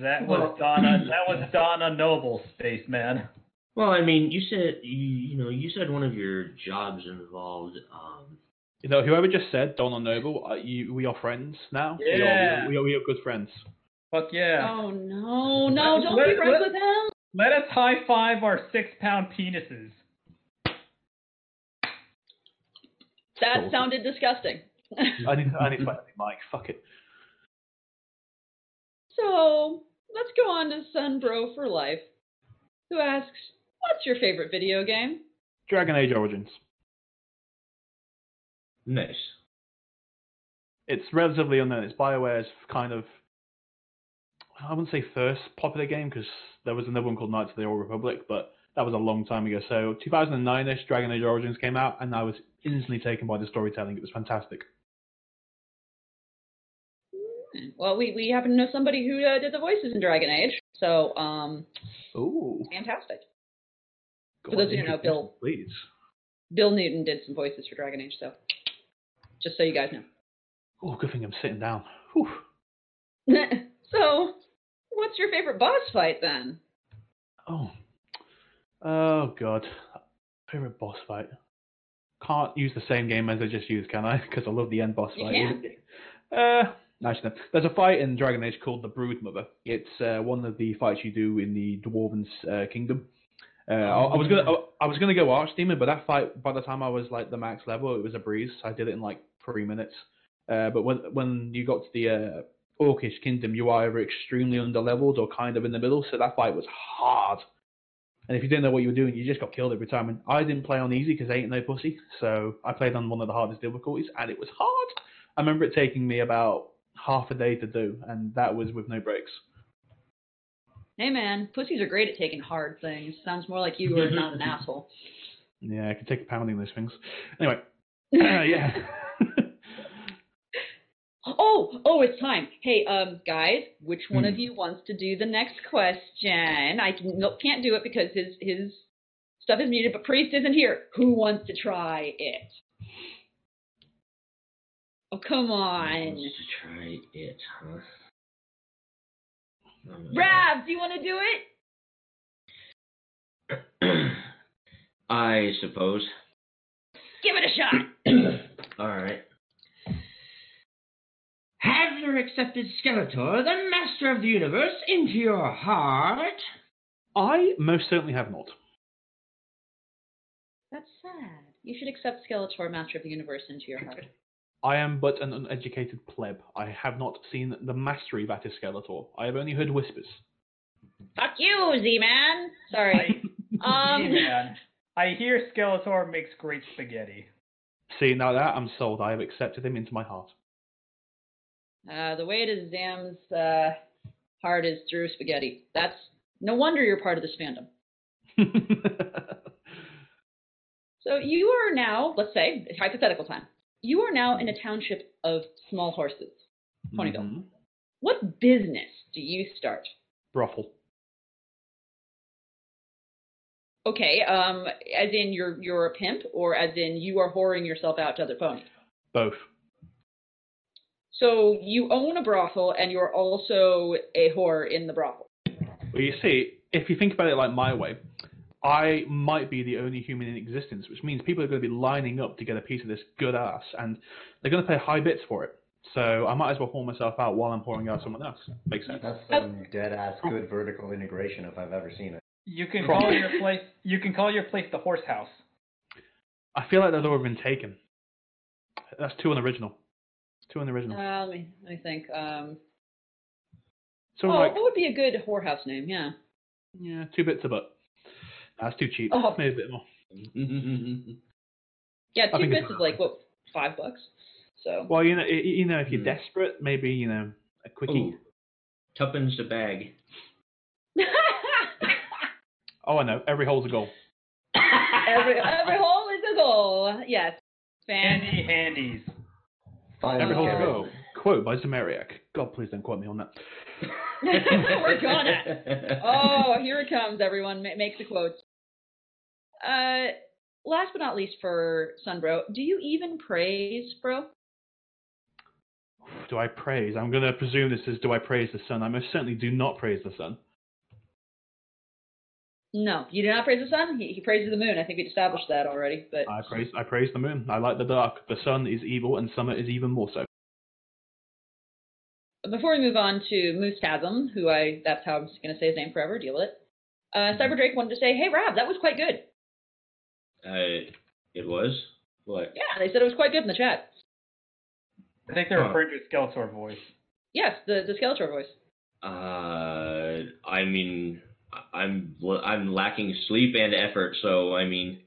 Speaker 4: That was Donna. That was Donna Noble, spaceman.
Speaker 2: Well, I mean, you said you, you know you said one of your jobs involved. Um,
Speaker 5: You know, whoever just said Donald Noble, uh, you, we are friends now. We are-
Speaker 4: Yeah.
Speaker 5: We are, we are, good friends.
Speaker 4: Fuck yeah.
Speaker 3: Oh no, no, don't
Speaker 4: Let-
Speaker 3: be friends
Speaker 4: let-
Speaker 3: with him.
Speaker 4: Let us high five our six pound penises.
Speaker 3: That
Speaker 5: Cool.
Speaker 3: sounded disgusting.
Speaker 5: I need, I need to find a mic. Fuck it.
Speaker 3: so let's go on to Sunbro for Life, who asks, "What's your favorite video game?"
Speaker 5: Dragon Age Origins.
Speaker 2: nice.
Speaker 5: It's relatively unknown. It's BioWare's kind of, I wouldn't say first popular game because there was another one called Knights of the Old Republic, but that was a long time ago. So 2009ish, Dragon Age Origins came out, and I was instantly taken by the storytelling. It was fantastic.
Speaker 3: Hmm, Well, we, we happen to know somebody who uh, did the voices in Dragon Age, so um,
Speaker 5: Ooh.
Speaker 3: fantastic.
Speaker 5: God,
Speaker 3: those who don't know, Bill-
Speaker 5: Please.
Speaker 3: Bill Newton did some voices for Dragon Age, so just so you guys know.
Speaker 5: Oh, good thing I'm sitting down.
Speaker 3: So, what's your favorite boss fight then?
Speaker 5: Oh. Oh god. Favorite boss fight. Can't use the same game as I just used, can I? Because I love the end boss
Speaker 3: You
Speaker 5: fight.
Speaker 3: can.
Speaker 5: Uh, actually, there's a fight in Dragon Age called the Brood Mother. It's uh, one of the fights you do in the Dwarven uh, kingdom. Uh, I, I was gonna, I, I was gonna go Archdemon, but that fight, by the time I was like the max level, it was a breeze. I did it in like three minutes. Uh, but when when you got to the uh, Orcish kingdom, you are either extremely underleveled or kind of in the middle. So that fight was hard. And if you didn't know what you were doing, you just got killed every time. And I didn't play on easy because I ain't no pussy. So I played on one of the hardest difficulties, and it was hard. I remember it taking me about half a day to do, and that was with no breaks.
Speaker 3: Hey man, pussies are great at taking hard things. Sounds more like you are not an asshole.
Speaker 5: Yeah, I can take a pounding those things. Anyway, uh, yeah.
Speaker 3: Oh, oh, it's time. Hey, um, guys, which one of
Speaker 5: Hmm.
Speaker 3: you wants to do the next question? I can, no, can't do it because his his stuff is muted, but Priest isn't here. Who wants to try it? Oh, come on.
Speaker 2: Wants to try it, huh?
Speaker 3: Rav, do you want to do it?
Speaker 2: I suppose.
Speaker 3: Give it a shot.
Speaker 2: All right. Have you accepted Skeletor, the master of the universe, into your heart?
Speaker 5: I most certainly have not.
Speaker 3: That's sad. You should accept Skeletor, Master of the Universe, into your heart.
Speaker 5: I am but an uneducated pleb. I have not seen the mastery that is Skeletor. I have only heard whispers.
Speaker 3: Fuck you, Z-Man. Sorry. um,
Speaker 4: man. I hear Skeletor makes great spaghetti.
Speaker 5: See, now that I'm sold, I have accepted him into my heart.
Speaker 3: Uh, the way to Zam's uh, heart is through spaghetti. That's no wonder you're part of this fandom. So you are now, let's say, hypothetical time. You are now in a township of small horses. Ponyville.
Speaker 5: Mhm.
Speaker 3: What business do you start?
Speaker 5: Brothel.
Speaker 3: Okay, um, as in you're you're a pimp, or as in you are whoring yourself out to other ponies.
Speaker 5: Both.
Speaker 3: So you own a brothel, and you're also a whore in the brothel.
Speaker 5: Well, you see, if you think about it like my way, I might be the only human in existence, which means people are going to be lining up to get a piece of this good ass, and they're going to pay high bits for it. So I might as well whore myself out while I'm pouring out someone else. Makes sense.
Speaker 6: That's some dead ass good vertical integration if I've ever seen it.
Speaker 4: You can
Speaker 5: Probably.
Speaker 4: call your place. You can call your place the horse house.
Speaker 5: I feel like that's already been taken. That's too unoriginal. It's too unoriginal.
Speaker 3: Uh, let me let me think. Um,
Speaker 5: so
Speaker 3: oh,
Speaker 5: like,
Speaker 3: what would be a good whorehouse name? Yeah.
Speaker 5: yeah, two bits a butt. That's too cheap.
Speaker 3: Oh.
Speaker 5: Maybe a bit more.
Speaker 3: Yeah, two bits is like what five bucks. So
Speaker 5: Well, you know, you know, if you're
Speaker 2: Hmm.
Speaker 5: desperate, maybe you know, a quickie.
Speaker 2: Ooh, tuppence a bag.
Speaker 5: Oh, I know. Every hole's a goal.
Speaker 3: every every hole is a goal. Yes. Fan.
Speaker 4: Handy handies.
Speaker 6: Finally,
Speaker 5: Every hole's a goal. Quote by Zamairiac. God, please don't quote me on that.
Speaker 3: We're gonna. Oh, here it comes, everyone. Ma- Make the quotes. Uh, last but not least for Sunbro, do you even praise, bro?
Speaker 5: Do I praise? I'm going to presume this is do I praise the sun? I most certainly do not praise the sun.
Speaker 3: No, you do not praise the sun. He, he praises the moon. I think we established that already. But
Speaker 5: I praise I praise the moon. I like the dark. The sun is evil and summer is even more so.
Speaker 3: Before we move on to Moose Chasm, who I that's how I'm just gonna say his name forever. Deal with it. Uh, Cyber Drake wanted to say, "Hey, Rob, that was quite good."
Speaker 2: Uh, it was what?
Speaker 3: Yeah, they said it was quite good in the chat.
Speaker 4: I think they're
Speaker 2: Huh.
Speaker 4: referring to a Skeletor voice.
Speaker 3: Yes, the the Skeletor voice.
Speaker 2: Uh, I mean, I'm I'm lacking sleep and effort, so I mean.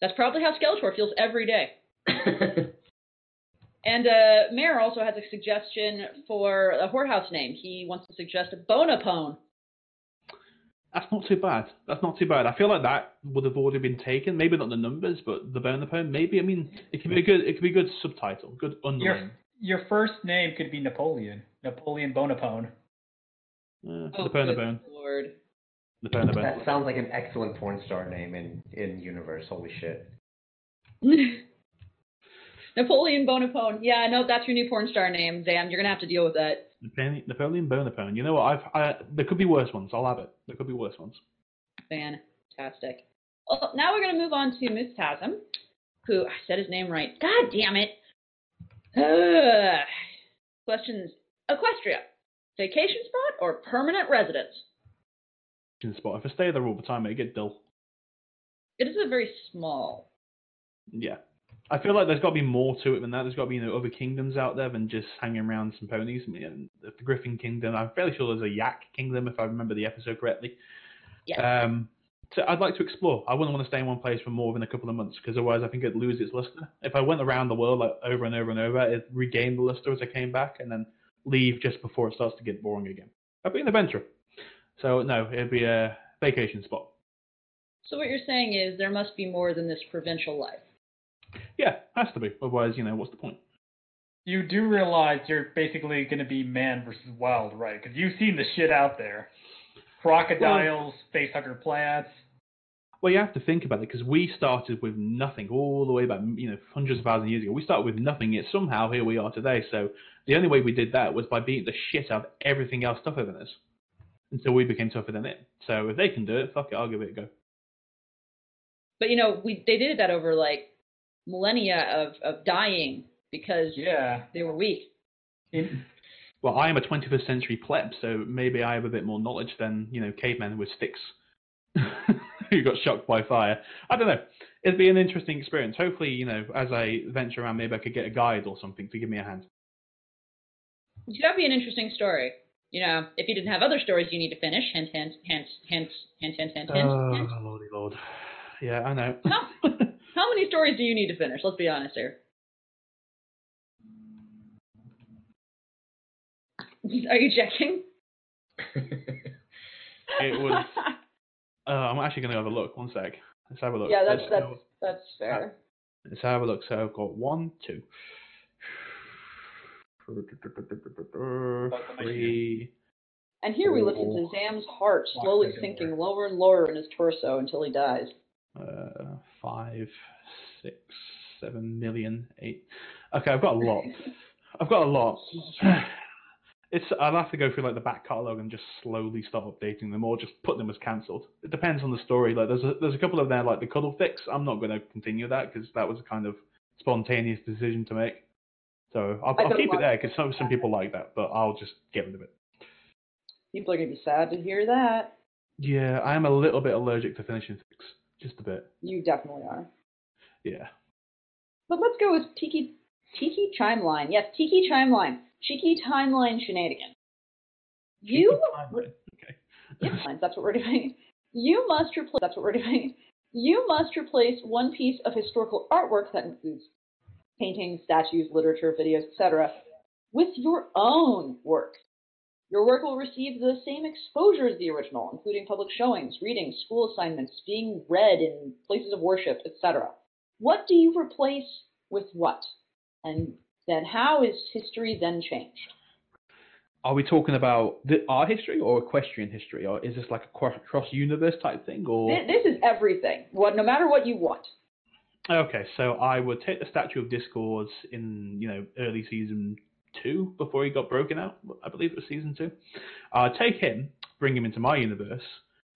Speaker 3: That's probably how Skeletor feels every day. And uh, Mayor also has a suggestion for a whorehouse name. He wants to suggest Bonapone.
Speaker 5: That's not too bad. That's not too bad. I feel like that would have already been taken. Maybe not the numbers, but the Bonapone. Maybe. I mean, it could be a good. It could be a good subtitle. Good underline.
Speaker 4: Your your first name could be Napoleon. Napoleon Bonaparte.
Speaker 5: Uh,
Speaker 3: Oh,
Speaker 5: the
Speaker 3: good
Speaker 5: Bonapone.
Speaker 3: Lord.
Speaker 5: The Bonapone.
Speaker 6: That sounds like an excellent porn star name in in universe. Holy shit.
Speaker 3: Napoleon Bonaparte. Yeah, no, that's your new porn star name. Damn, you're gonna have to deal with that.
Speaker 5: Napoleon, Napoleon Bonaparte. You know what? I've. I, there could be worse ones. I'll have it. There could be worse ones.
Speaker 3: Fantastic. Well, now we're gonna move on to Mustasm, who I said his name right. God damn it. Ugh. Questions: Equestria, vacation spot or permanent residence?
Speaker 5: The spot. If I stay there all the time, it get dull.
Speaker 3: It is a very small.
Speaker 5: Yeah. I feel like there's got to be more to it than that. There's got to be you know other kingdoms out there than just hanging around some ponies. I mean, the Griffin Kingdom. I'm fairly sure there's a Yak Kingdom if I remember the episode correctly.
Speaker 3: Yeah.
Speaker 5: Um, so I'd like to explore. I wouldn't want to stay in one place for more than a couple of months because otherwise I think it'd lose its luster. If I went around the world like over and over and over, it'd regain the luster as I came back and then leave just before it starts to get boring again. I'd be an adventurer. So no, it'd be a vacation spot.
Speaker 3: So what you're saying is there must be more than this provincial life.
Speaker 5: Yeah, has to be. Otherwise, you know, what's the point?
Speaker 4: You do realize you're basically going to be man versus wild, right? Because you've seen the shit out there. Crocodiles, facehugger plants.
Speaker 5: Well, you have to think about it because we started with nothing all the way back, you know, hundreds of thousands of years ago. We started with nothing, yet somehow here we are today. So the only way we did that was by beating the shit out of everything else tougher than us until we became tougher than it. So if they can do it, fuck it, I'll give it a go.
Speaker 3: But you know, we they did that over like millennia of, of dying because
Speaker 4: Yeah.
Speaker 3: they were weak.
Speaker 4: In,
Speaker 5: Well, I am a 21st century pleb, so maybe I have a bit more knowledge than, you know, cavemen with sticks who got shocked by fire. I don't know. It'd be an interesting experience. Hopefully, you know, as I venture around, maybe I could get a guide or something to give me a hand.
Speaker 3: That'd be an interesting story. You know, if you didn't have other stories you need to finish, hint, hint, hint, hint, hint, hint, hint, hint,
Speaker 5: Oh,
Speaker 3: hint.
Speaker 5: lordy lord. Yeah, I know.
Speaker 3: How many stories do you need to finish? Let's be honest here. Are you checking?
Speaker 5: it was. Uh, I'm actually going to have a look. One sec. Let's have a look.
Speaker 3: yeah, that's
Speaker 5: Let's
Speaker 3: that's that's fair.
Speaker 5: Let's have a look. So I've got one, two, three.
Speaker 3: And here we listen to Zam's heart slowly sinking lower and lower in his torso until he dies.
Speaker 5: uh, five, six, seven million, eight. Okay, I've got a lot. I've got a lot. It's I'll have to go through like the back catalogue and just slowly start updating them, or just put them as cancelled. It depends on the story. Like there's a there's a couple of there like the cuddle fix. I'm not going to continue that because that was a kind of spontaneous decision to make. So I'll, I'll keep it there because some some people like that, but I'll just get rid of it.
Speaker 3: People are going to be sad to hear that.
Speaker 5: Yeah, I am a little bit allergic to finishing things, just a bit.
Speaker 3: You definitely are.
Speaker 5: Yeah.
Speaker 3: But let's go with Tiki Tiki Chimeline. Yes, Tiki Chimeline. Cheeky timeline shenanigan. You
Speaker 5: Okay.
Speaker 3: Yep, fine, that's what we're doing. You must replace. That's what we're doing. You must replace one piece of historical artwork that includes paintings, statues, literature, videos, etc., with your own work. Your work will receive the same exposure as the original, including public showings, readings, school assignments, being read in places of worship, etc. What do you replace with what? And then how is history then changed?
Speaker 5: Are we talking about the art history or equestrian history, or is this like a cross universe type thing? Or
Speaker 3: Thi- This is everything. What, no matter what you want.
Speaker 5: okay, so I would take the statue of Discord in you know early season two before he got broken out. I believe it was season two. Uh, take him, bring him into my universe,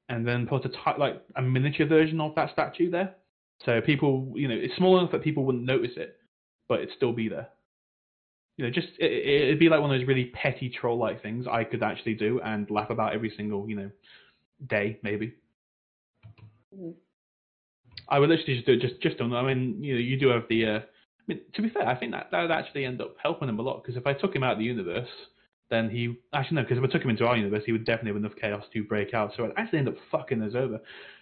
Speaker 5: and then put a ti- like a miniature version of that statue there. So people, you know, it's small enough that people wouldn't notice it, but it'd still be there. You know, just it, it- it'd be like one of those really petty troll-like things I could actually do and laugh about every single, you know, day maybe.
Speaker 3: Mhm.
Speaker 5: I would literally just do it. Just, just don't. I mean, you know, you do have the. Uh, mean, to be fair, I think that that would actually end up helping him a lot because if I took him out of the universe, then he actually no, because if I took him into our universe, he would definitely have enough chaos to break out. So I'd actually end up fucking us over.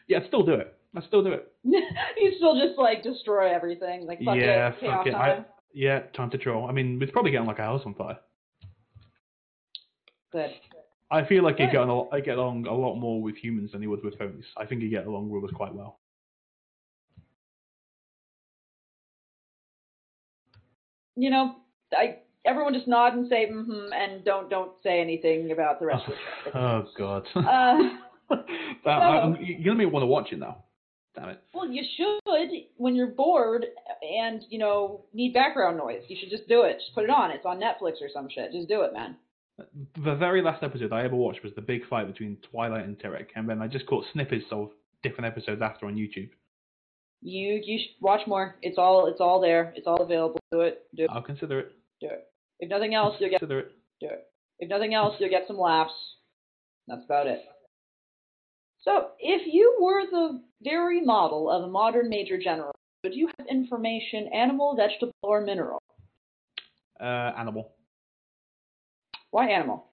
Speaker 5: Yeah, I'd still do it. I'd still do it.
Speaker 3: you still just like destroy everything. Like fuck
Speaker 5: yeah,
Speaker 3: it,
Speaker 5: fuck
Speaker 3: chaos
Speaker 5: it. I,
Speaker 3: time.
Speaker 5: yeah, time to troll. I mean, we'd probably getting like a house on fire.
Speaker 3: Good.
Speaker 5: I feel like
Speaker 3: Good.
Speaker 5: get on a, I get along a lot more with humans than you would with ponies. I think you get along with us quite well.
Speaker 3: You know, I everyone just nod and say mm-hmm and don't don't say anything about the rest of the show.
Speaker 5: Oh god.
Speaker 3: Uh,
Speaker 5: That- I'm- you're gonna make want to watch it now. Damn it.
Speaker 3: well, you should when you're bored and you know need background noise. You should just do it. Just put it on. It's on Netflix or some shit. Just do it, man.
Speaker 5: The very last episode I ever watched was the big fight between Twilight and Tirek, and then I just caught snippets of different episodes after on YouTube.
Speaker 3: You you should watch more. It's all it's all there. It's all available. Do it. Do it.
Speaker 5: I'll consider it.
Speaker 3: Do it. If nothing else, you'll get
Speaker 5: Consider it.
Speaker 3: do it. If nothing else, you'll get some laughs. That's about it. So, if you were the very model of a modern major general, would you have information, animal, vegetable, or mineral?
Speaker 5: Uh, animal.
Speaker 3: Why animal?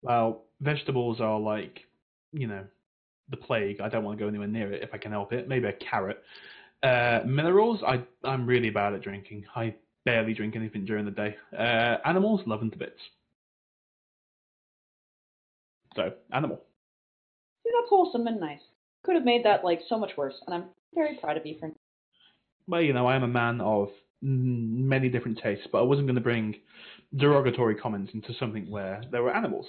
Speaker 5: Well, vegetables are like, you know, the plague. I don't want to go anywhere near it if I can help it. Maybe a carrot. Uh, minerals, I I'm really bad at drinking. I barely drink anything during the day. Uh, animals, love them to bits. So, animal.
Speaker 3: See, that's wholesome and nice. Could have made that like so much worse, and I'm very proud of you for.
Speaker 5: Well, you know, I am a man of many different tastes, but I wasn't going to bring derogatory comments into something where there were animals.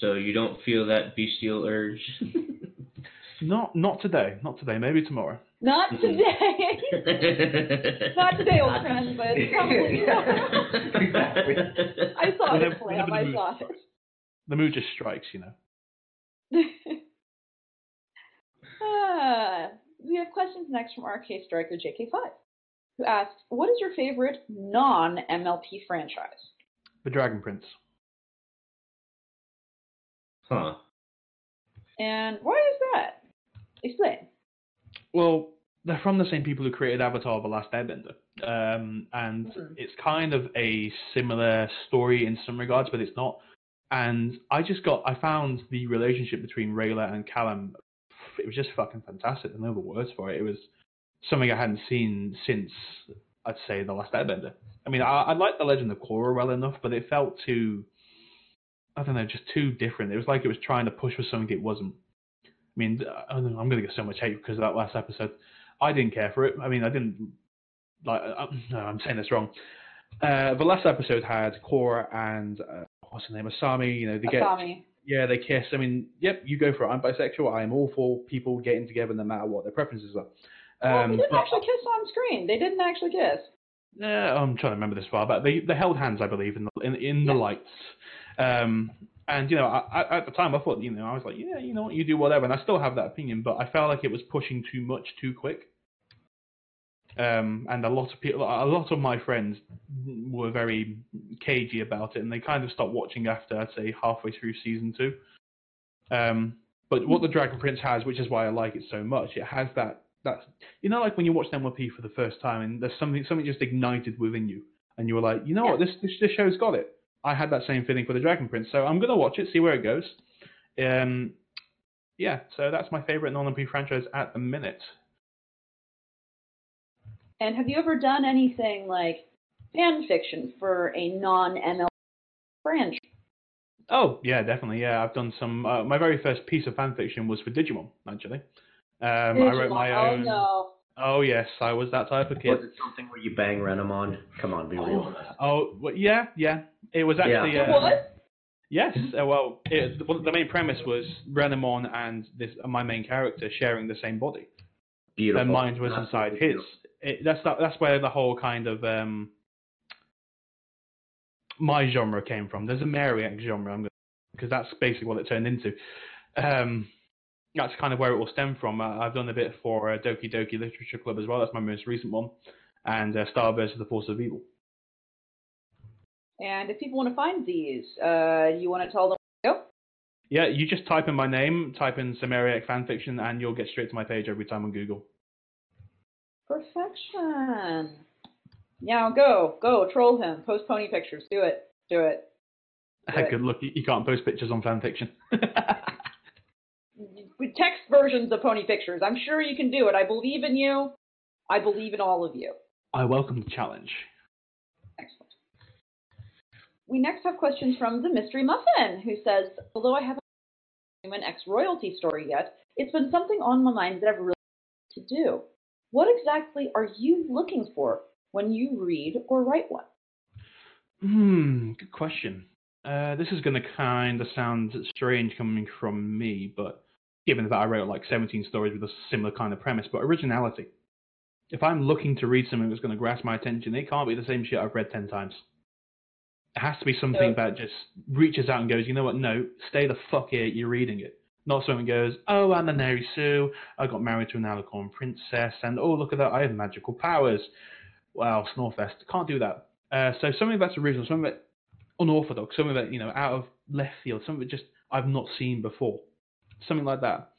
Speaker 2: So you don't feel that bestial urge?
Speaker 5: Not not today. Not today. Maybe tomorrow.
Speaker 3: Not today. Not today, old friend, but probably tomorrow.
Speaker 6: Exactly.
Speaker 3: I saw
Speaker 5: Whenever-
Speaker 3: it,
Speaker 5: whenever the
Speaker 3: I
Speaker 5: mood
Speaker 3: saw
Speaker 5: strikes. The mood just strikes, you know.
Speaker 3: it. Ah, we have questions next from RK Striker JK5, who asks, "What is your favorite non-MLP franchise?"
Speaker 5: The Dragon Prince.
Speaker 2: Huh.
Speaker 3: And why is that? Explain.
Speaker 5: Well, they're from the same people who created Avatar: The Last Airbender, um, and
Speaker 3: Mhm.
Speaker 5: it's kind of a similar story in some regards, but it's not. And I just got, I found the relationship between Rayla and Callum. It was just fucking fantastic. There's no other words for it. It was something I hadn't seen since I'd say The Last Airbender. I mean, I, I liked The Legend of Korra well enough, but it felt too, I don't know, just too different. It was like it was trying to push for something it wasn't. I mean, I don't know, I'm going to get so much hate because of that last episode. I didn't care for it. I mean, I didn't like. Uh, no, I'm saying this wrong. Uh, the last episode had Korra and uh, what's her name, Asami. You know, they get
Speaker 3: Asami.
Speaker 5: yeah, they kiss. I mean, yep, you go for it. I'm bisexual. I am all for people getting together no matter what their preferences are.
Speaker 3: well,
Speaker 5: Um,
Speaker 3: they didn't
Speaker 5: but-
Speaker 3: actually kiss on screen. They didn't actually kiss.
Speaker 5: Yeah, I'm trying to remember this far, but they they held hands, I believe, in the in, in the
Speaker 3: Yeah.
Speaker 5: lights. Um, and you know, I, I, at the time, I thought, you know, I was like, yeah, you know what, you do whatever, and I still have that opinion, but I felt like it was pushing too much too quick. Um, and a lot of people, a lot of my friends were very cagey about it, and they kind of stopped watching after, I'd say, halfway through season two. Um, but what the Dragon Prince has, which is why I like it so much, it has that that you know, like when you watch MLP for the first time, and there's something something just ignited within you, and you were like, you know what, this, this this show's got it. I had that same feeling for the Dragon Prince, so I'm gonna watch it, see where it goes. Um, yeah, so that's my favorite non-MP franchise at the minute.
Speaker 3: And have you ever done anything like fan fiction for a non-ML franchise?
Speaker 5: Oh yeah, definitely. Yeah, I've done some. Uh, my very first piece of fan fiction was for Digimon, actually. Um, I wrote my
Speaker 3: Oh
Speaker 5: own.
Speaker 3: no.
Speaker 5: Oh yes, I was that type of kid.
Speaker 6: Was it something where you bang Renamon? Come on, be real. with.
Speaker 5: Oh, well, yeah, yeah. It was actually.
Speaker 6: Yeah.
Speaker 3: It
Speaker 5: um,
Speaker 3: was?
Speaker 5: Yes. Uh, well, it, the, the main premise was Renamon and this my main character sharing the same body.
Speaker 6: Beautiful.
Speaker 5: Their mind was
Speaker 6: Absolutely
Speaker 5: inside his. It, that's not, that's where the whole kind of um, my genre came from. There's a Mariac genre, I'm because that's basically what it turned into. Um, that's kind of where it will stem from. Uh, I've done a bit for uh, Doki Doki Literature Club as well. That's my most recent one, and uh, Star vs. the Force of Evil.
Speaker 3: And if people want to find these, uh, you want to tell them where to go?
Speaker 5: Yeah, you just type in my name, type in Zamairiac fanfiction, and you'll get straight to my page every time on Google.
Speaker 3: Perfection. Now go, go, troll him, post pony pictures, do it, do it.
Speaker 5: Good luck. You can't post pictures on fanfiction.
Speaker 3: Text versions of pony pictures. I'm sure you can do it. I believe in you. I believe in all of you.
Speaker 5: I welcome the challenge.
Speaker 3: We next have questions from the Mystery Muffin, who says, although I haven't an ex royalty story yet, it's been something on my mind that I've really to do. What exactly are you looking for when you read or write one?
Speaker 5: Hmm, good question. Uh, this is going to kind of sound strange coming from me, but given that I wrote like 17 stories with a similar kind of premise, but originality. If I'm looking to read something that's going to grasp my attention, it can't be the same shit I've read 10 times. It has to be something
Speaker 3: So-
Speaker 5: that just reaches out and goes, you know what, no, stay the fuck here, you're reading it. Not something that goes, oh, I'm a Mary Sue, I got married to an Alicorn princess, and oh, look at that, I have magical powers. Wow, Snorfest. Can't do that. Uh, so something that's original, something that unorthodox, something that, you know, out of left field, something that just I've not seen before. Something like that.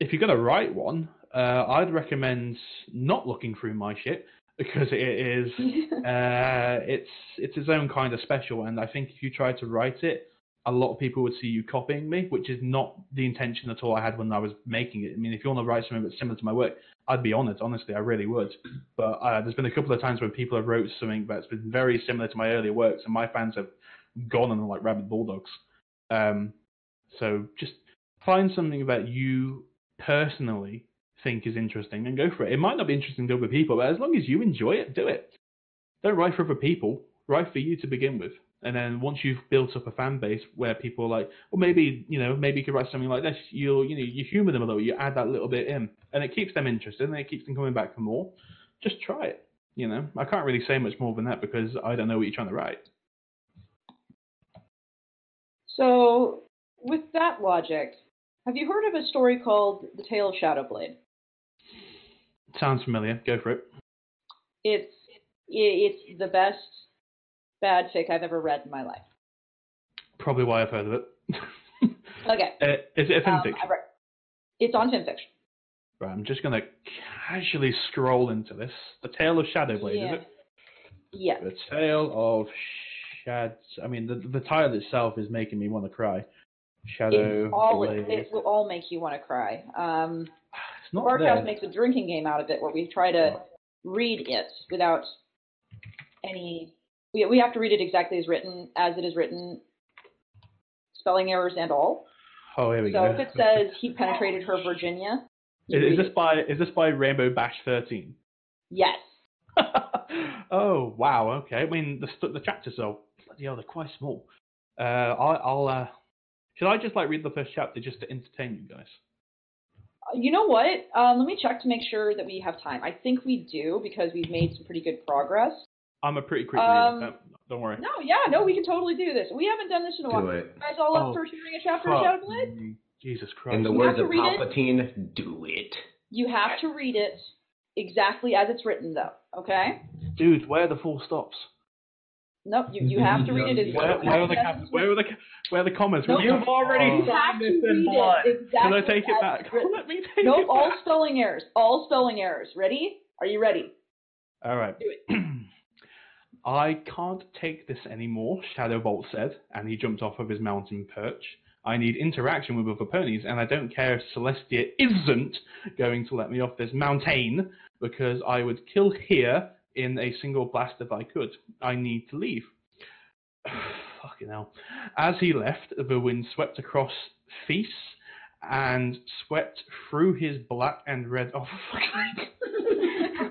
Speaker 5: If you're going to write one, uh, I'd recommend not looking through my shit because it is uh, it's it's its own kind of special, and I think if you try to write it, a lot of people would see you copying me, which is not the intention at all I had when I was making it. I mean, if you want to write something that's similar to my work, I'd be on it. Honestly, I really would. But uh, there's been a couple of times when people have wrote something that's been very similar to my earlier works, and my fans have gone on them like rabid bulldogs. Um, so just find something that you personally think is interesting and go for it. It might not be interesting to other people, but as long as you enjoy it, do it. Don't write for other people. Write for you to begin with. And then once you've built up a fan base where people are like, well, maybe you know, maybe you could write something like this. You'll, you know, you humor them a little. You add that little bit in, and it keeps them interested, and it keeps them coming back for more. Just try it. You know, I can't really say much more than that because I don't know what you're trying to write.
Speaker 3: so, with that logic, have you heard of a story called The Tale of Shadowblade?
Speaker 5: Sounds familiar. Go for it.
Speaker 3: It's it's the best bad fic I've ever read in my life.
Speaker 5: Probably why I've heard of it.
Speaker 3: Okay.
Speaker 5: uh, is it a
Speaker 3: um,
Speaker 5: fanfic?
Speaker 3: Read- it's on fanfiction.
Speaker 5: Right, I'm just gonna casually scroll into this. The Tale of Shadowblade,
Speaker 3: yeah.
Speaker 5: is it?
Speaker 3: Yeah.
Speaker 5: The Tale of Shad. I mean, the the title itself is making me want to cry. Shadow
Speaker 3: It, all, it will all make you want to cry. Um,
Speaker 5: not
Speaker 3: Barkhouse
Speaker 5: there.
Speaker 3: makes a drinking game out of it where we try to read it without any. We, we have to read it exactly as written, as it is written, spelling errors and all.
Speaker 5: Oh, here we
Speaker 3: So
Speaker 5: go.
Speaker 3: So if it says he penetrated her Virginia,
Speaker 5: Is, is this by is this by Rainbow Bash thirteen?
Speaker 3: Yes.
Speaker 5: oh wow, okay. I mean the the chapters are bloody hell, they're quite small. Uh, I, I'll uh, should I just like read the first chapter just to entertain you guys?
Speaker 3: You know what? Um, let me check to make sure that we have time. I think we do because we've made some pretty good progress.
Speaker 5: I'm a pretty quick
Speaker 3: Um,
Speaker 5: reader. Don't worry.
Speaker 3: No, yeah, no, we can totally do this. We haven't done this in a while.
Speaker 6: Do
Speaker 3: You
Speaker 6: it.
Speaker 3: guys all up
Speaker 5: Oh,
Speaker 3: for hearing a chapter of
Speaker 5: Fuck
Speaker 3: Shadow Blade?
Speaker 5: Jesus Christ.
Speaker 6: In the
Speaker 3: You
Speaker 6: words of
Speaker 3: to read it.
Speaker 6: Palpatine, do it.
Speaker 3: You have to read it exactly as it's written, though. Okay?
Speaker 5: Dude, where are the full stops?
Speaker 3: Nope. You, you have to read it
Speaker 5: Where, where are the
Speaker 3: as it's
Speaker 5: where are the ca- where are the comments?
Speaker 3: Nope.
Speaker 4: You've already oh.
Speaker 3: You have
Speaker 4: signed this in
Speaker 3: read
Speaker 4: blood.
Speaker 3: it exactly
Speaker 5: Can I take it back?
Speaker 3: it's written.
Speaker 5: Let me take
Speaker 3: Nope,
Speaker 5: it
Speaker 3: all spelling errors. All spelling errors. Ready? Are you ready?
Speaker 5: All right.
Speaker 3: Do it.
Speaker 5: I can't take this anymore, Shadowbolt said, and he jumped off of his mountain perch. I need interaction with other ponies, and I don't care if Celestia isn't going to let me off this mountain, because I would kill here in a single blast if I could. I need to leave. Fucking hell. As he left, the wind swept across Feast and swept through his black and red. Oh.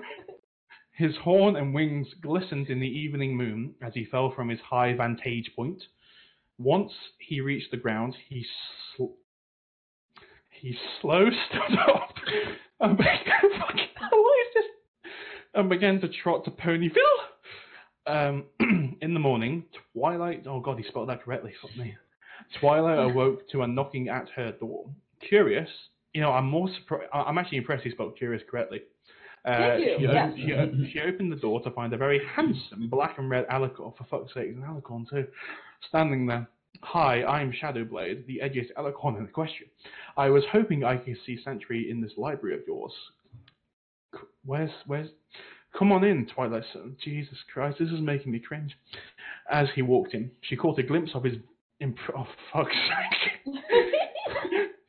Speaker 5: His horn and wings glistened in the evening moon as he fell from his high vantage point. Once he reached the ground, he sl- he slow stood up fucking hell? And began to trot to Ponyville. Um, in the morning, Twilight. Oh God, he spelled that correctly. Fuck me. Twilight awoke to a knocking at her door. Curious, you know, I'm more surprised. I'm actually impressed he spelled curious correctly. Uh,
Speaker 3: Thank you,
Speaker 5: She,
Speaker 3: yes.
Speaker 5: she, she opened the door to find a very handsome black and red alicorn. For fuck's sake, an alicorn too, standing there. Hi, I'm Shadowblade, the edgiest alicorn in the question. I was hoping I could see Sanctuary in this library of yours. Where's, where's? Come on in, Twilight Zone. Jesus Christ, this is making me cringe. As he walked in, she caught a glimpse of his. Imp- oh fuck's sake!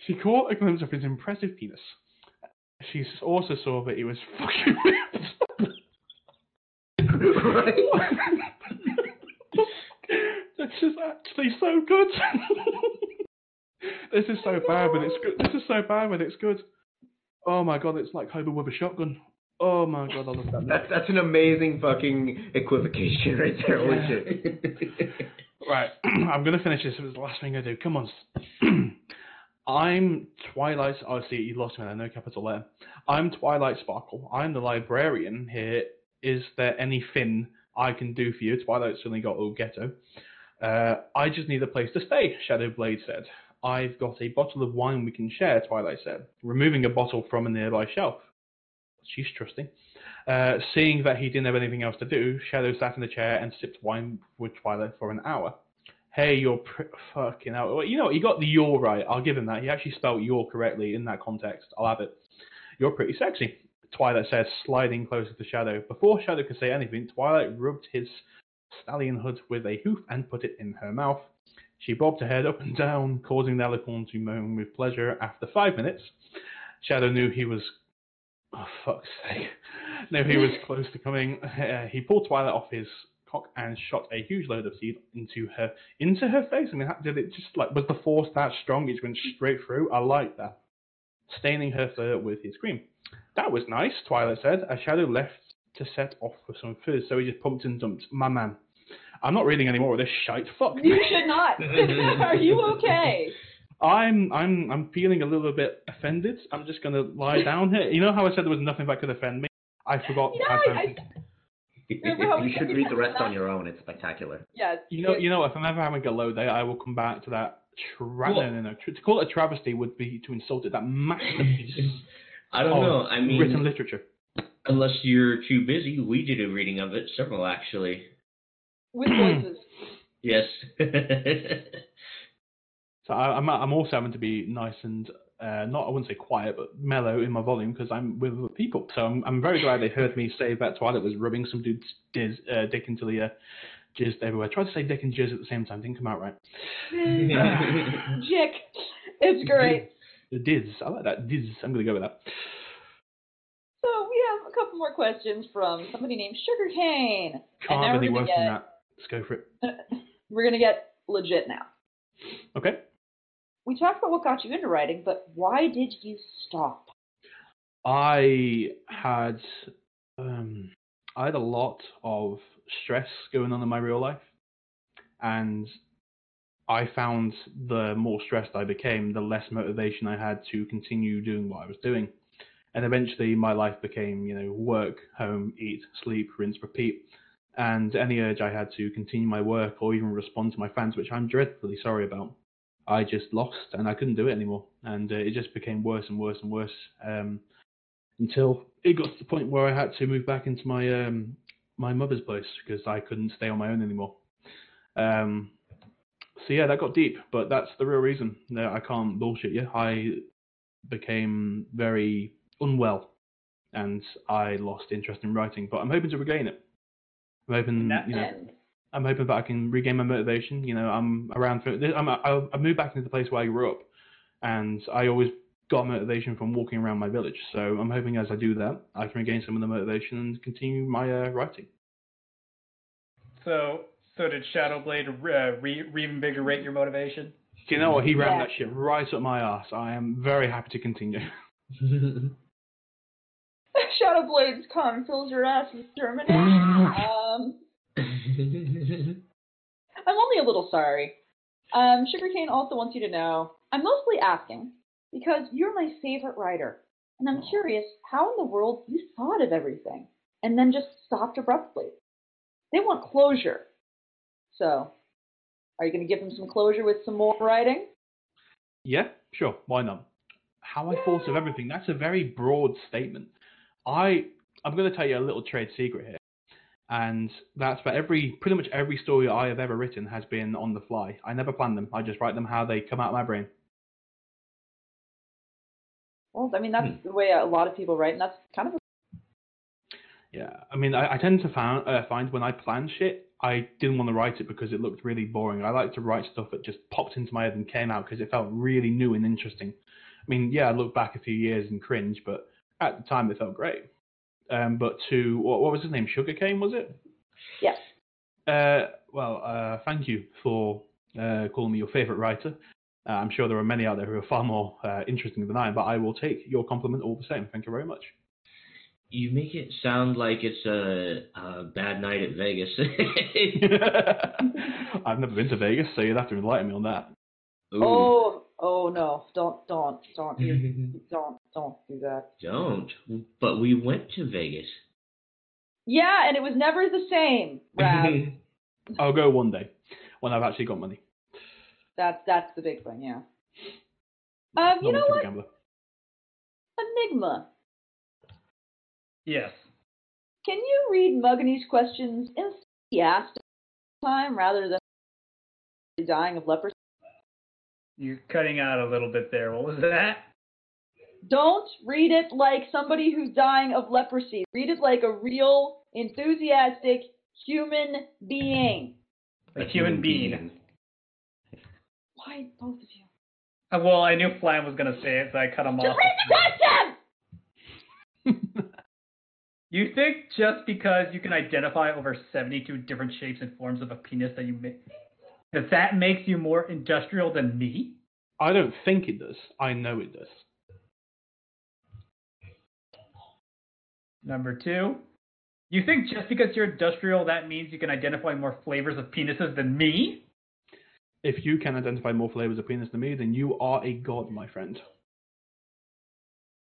Speaker 5: she caught a glimpse of his impressive penis. She also saw that he was fucking ripped. this is actually so good. this is so bad, but it's good. This is so bad, but it's good. Oh my god, it's like Hobo with a shotgun. Oh my god, I love that.
Speaker 6: That's that's an amazing fucking equivocation right there. Shit.
Speaker 5: Right, I'm gonna finish this. It was the last thing I do. Come on. I'm Twilight. Oh, see, you lost me there. No capital letter. I'm Twilight Sparkle. I'm the librarian here. Is there anything I can do for you? Twilight suddenly got little ghetto. Uh, I just need a place to stay, Shadowblade said. I've got a bottle of wine we can share, Twilight said, removing a bottle from a nearby shelf. She's trusting. Uh, seeing that he didn't have anything else to do, Shadow sat in the chair and sipped wine with Twilight for an hour. Hey, you're pr- fucking out. You know what? You got the you're right. I'll give him that. He actually spelled you're correctly in that context. I'll have it. You're pretty sexy. Twilight says, sliding closer to Shadow. Before Shadow could say anything, Twilight rubbed his stallion hood with a hoof and put it in her mouth. She bobbed her head up and down, causing the alicorn to moan with pleasure. After five minutes, Shadow knew he was. Oh, fuck's sake. Knew he was close to coming. Uh, he pulled Twilight off his cock and shot a huge load of seed into her into her face. I mean, did it just like was the force that strong? It went straight through. I like that. Staining her fur with his cream. That was nice, Twilight said. As Shadow left to set off for some food, so he just pumped and dumped. My man. I'm not reading any more of this shite. Fuck.
Speaker 3: You should not. Are you okay?
Speaker 5: I'm I'm I'm feeling a little bit offended. I'm just gonna lie down here. You know how I said there was nothing that could offend me? I forgot.
Speaker 3: You know,
Speaker 5: I
Speaker 3: I,
Speaker 5: found-
Speaker 3: I, Remember how we
Speaker 6: you should read the rest on your own. It's spectacular.
Speaker 3: Yes.
Speaker 5: You know, you know, if I'm ever having a low day, I will come back to that. Tra-
Speaker 2: Well-
Speaker 5: no, no, no. Tra- to call it a travesty would be to insult it. That masterpiece
Speaker 2: I don't know. I mean,
Speaker 5: written literature.
Speaker 2: unless you're too busy, we did a reading of it, several actually.
Speaker 3: With voices.
Speaker 2: Yes.
Speaker 5: So I, I'm I'm also having to be nice and uh, not I wouldn't say quiet, but mellow in my volume because I'm with other people. So I'm I'm very glad they heard me say that Twilight was rubbing some dude's diz, uh, dick into the uh, jizz everywhere. I tried to say dick and jizz at the same time, didn't come out right.
Speaker 3: Jick. It's great.
Speaker 5: The diz, I like that diz. I'm gonna go with that.
Speaker 3: So we have a couple more questions from somebody named Sugarcane. And
Speaker 5: Can't
Speaker 3: now
Speaker 5: really
Speaker 3: we're
Speaker 5: worse
Speaker 3: gonna
Speaker 5: than
Speaker 3: get,
Speaker 5: that. Let's go for it.
Speaker 3: We're gonna get legit now.
Speaker 5: Okay.
Speaker 3: We talked about what got you into writing, but why did you stop?
Speaker 5: I had um, I had a lot of stress going on in my real life, and I found the more stressed I became, the less motivation I had to continue doing what I was doing. And eventually, my life became, you know, work, home, eat, sleep, rinse, repeat. And any urge I had to continue my work or even respond to my fans, which I'm dreadfully sorry about, I just lost and I couldn't do it anymore. And uh, it just became worse and worse and worse um, until it got to the point where I had to move back into my um, my mother's place because I couldn't stay on my own anymore. Um, so yeah, that got deep, but that's the real reason. No, I can't bullshit you. I became very unwell, and I lost interest in writing. But I'm hoping to regain it. I'm hoping,
Speaker 4: That-
Speaker 5: you know,
Speaker 3: And
Speaker 5: I'm hoping that I can regain my motivation. You know, I'm around. For, I'm, I, I moved back into the place where I grew up, and I always got motivation from walking around my village. So I'm hoping as I do that, I can regain some of the motivation and continue my uh, writing.
Speaker 4: So, so did Shadowblade uh, re- reinvigorate your motivation?
Speaker 5: You know what? He ran
Speaker 3: Yeah.
Speaker 5: that shit right up my ass. I am very happy to continue.
Speaker 3: Shadowblade's come fills your ass with determination. um, I'm only a little sorry. Um, Sugarcane also wants you to know I'm mostly asking because you're my favorite writer, and I'm curious how in the world you thought of everything and then just stopped abruptly. They want closure. So, are you going to give them some closure with some more writing?
Speaker 5: Yeah, sure. Why not? How I thought of everything. That's a very broad statement. I I'm going to tell you a little trade secret here, and that's for every pretty much every story I have ever written has been on the fly. I never plan them. I just write them how they come out of my brain.
Speaker 3: Well, I mean, that's the way a lot of people write, and that's kind of a
Speaker 5: Yeah, I mean, I, I tend to found, uh, find when I plan shit, I didn't want to write it because it looked really boring. I like to write stuff that just popped into my head and came out because it felt really new and interesting. I mean, yeah, I look back a few years and cringe, but at the time it felt great. Um, but to what, what was his name? Sugarcane, was it?
Speaker 3: yes.
Speaker 5: Uh, well, uh, thank you for uh, calling me your favorite writer. Uh, I'm sure there are many out there who are far more uh, interesting than I am, but I will take your compliment all the same. Thank you very much.
Speaker 2: You make it sound like it's a, a bad night at Vegas.
Speaker 5: I've never been to Vegas, so you'd have to enlighten me on that.
Speaker 2: Ooh,
Speaker 3: Oh, oh no! Don't, don't, don't, you, don't, don't do that.
Speaker 2: Don't. But we went to Vegas.
Speaker 3: Yeah, and it was never the same, Rav.
Speaker 5: I'll go one day when I've actually got money.
Speaker 3: that's that's the big thing, yeah. Um, you know
Speaker 5: much of a
Speaker 3: what? Enigma.
Speaker 4: Yes.
Speaker 3: Can you read Mugany's questions in enthusiastic time rather than dying of leprosy?
Speaker 4: You're cutting out a little bit there. What was that?
Speaker 3: Don't read it like somebody who's dying of leprosy. Read it like a real, enthusiastic human being.
Speaker 4: A human being.
Speaker 3: Why both of you?
Speaker 4: Uh, well, I knew Flan was gonna say it, so I cut him
Speaker 3: Just
Speaker 4: off.
Speaker 3: read the question!
Speaker 4: You think just because you can identify over 72 different shapes and forms of a penis that you make, that that makes you more industrial than me?
Speaker 5: I don't think it does. I know it does.
Speaker 4: Number two, you think just because you're industrial, that means you can identify more flavors of penises than me?
Speaker 5: If you can identify more flavors of penis than me, then you are a god, my friend.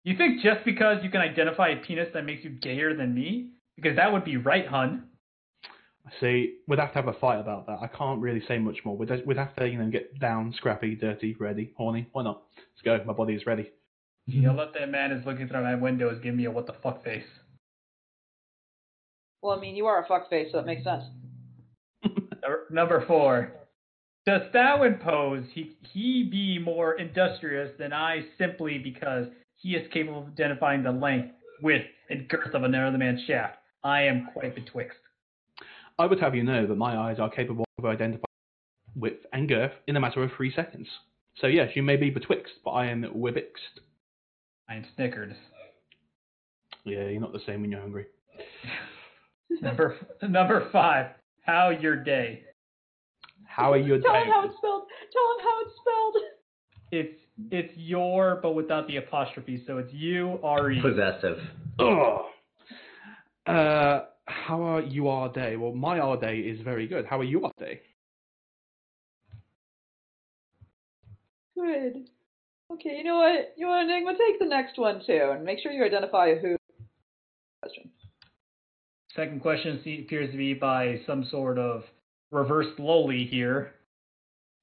Speaker 4: You think just because you can identify a penis that makes you gayer than me? Because that would be right, hun.
Speaker 5: I see, we'd have to have a fight about that. I can't really say much more. We'd, we'd have to, you know, get down, scrappy, dirty, ready, horny. Why not? Let's go. My body is ready.
Speaker 4: You'll mm-hmm. let that man is looking through my window is give me a what the fuck face.
Speaker 3: Well, I mean, you are a fuck face, so that makes sense.
Speaker 4: Number- Number four. Does thou impose he, he be more industrious than I simply because he is capable of identifying the length, width, and girth of another man's shaft? I am quite betwixt.
Speaker 5: I would have you know that my eyes are capable of identifying width and girth in a matter of three seconds. So yes, you may be betwixt, but I am wibixed.
Speaker 4: I am snickered.
Speaker 5: Yeah, you're not the same when you're hungry.
Speaker 4: Number number five. How your day?
Speaker 5: How are you
Speaker 3: Tell him how it's spelled. Tell him how it's spelled.
Speaker 4: It's it's your, but without the apostrophe. So it's you, R-E.
Speaker 6: Possessive.
Speaker 5: Oh. Uh, how are you our day? Well, my our day is very good. How are you our day?
Speaker 3: Good. Okay, you know what? You want Enigma? Take the next one too, and make sure you identify who. Question.
Speaker 4: Second question se- appears to be by some sort of reverse loli here,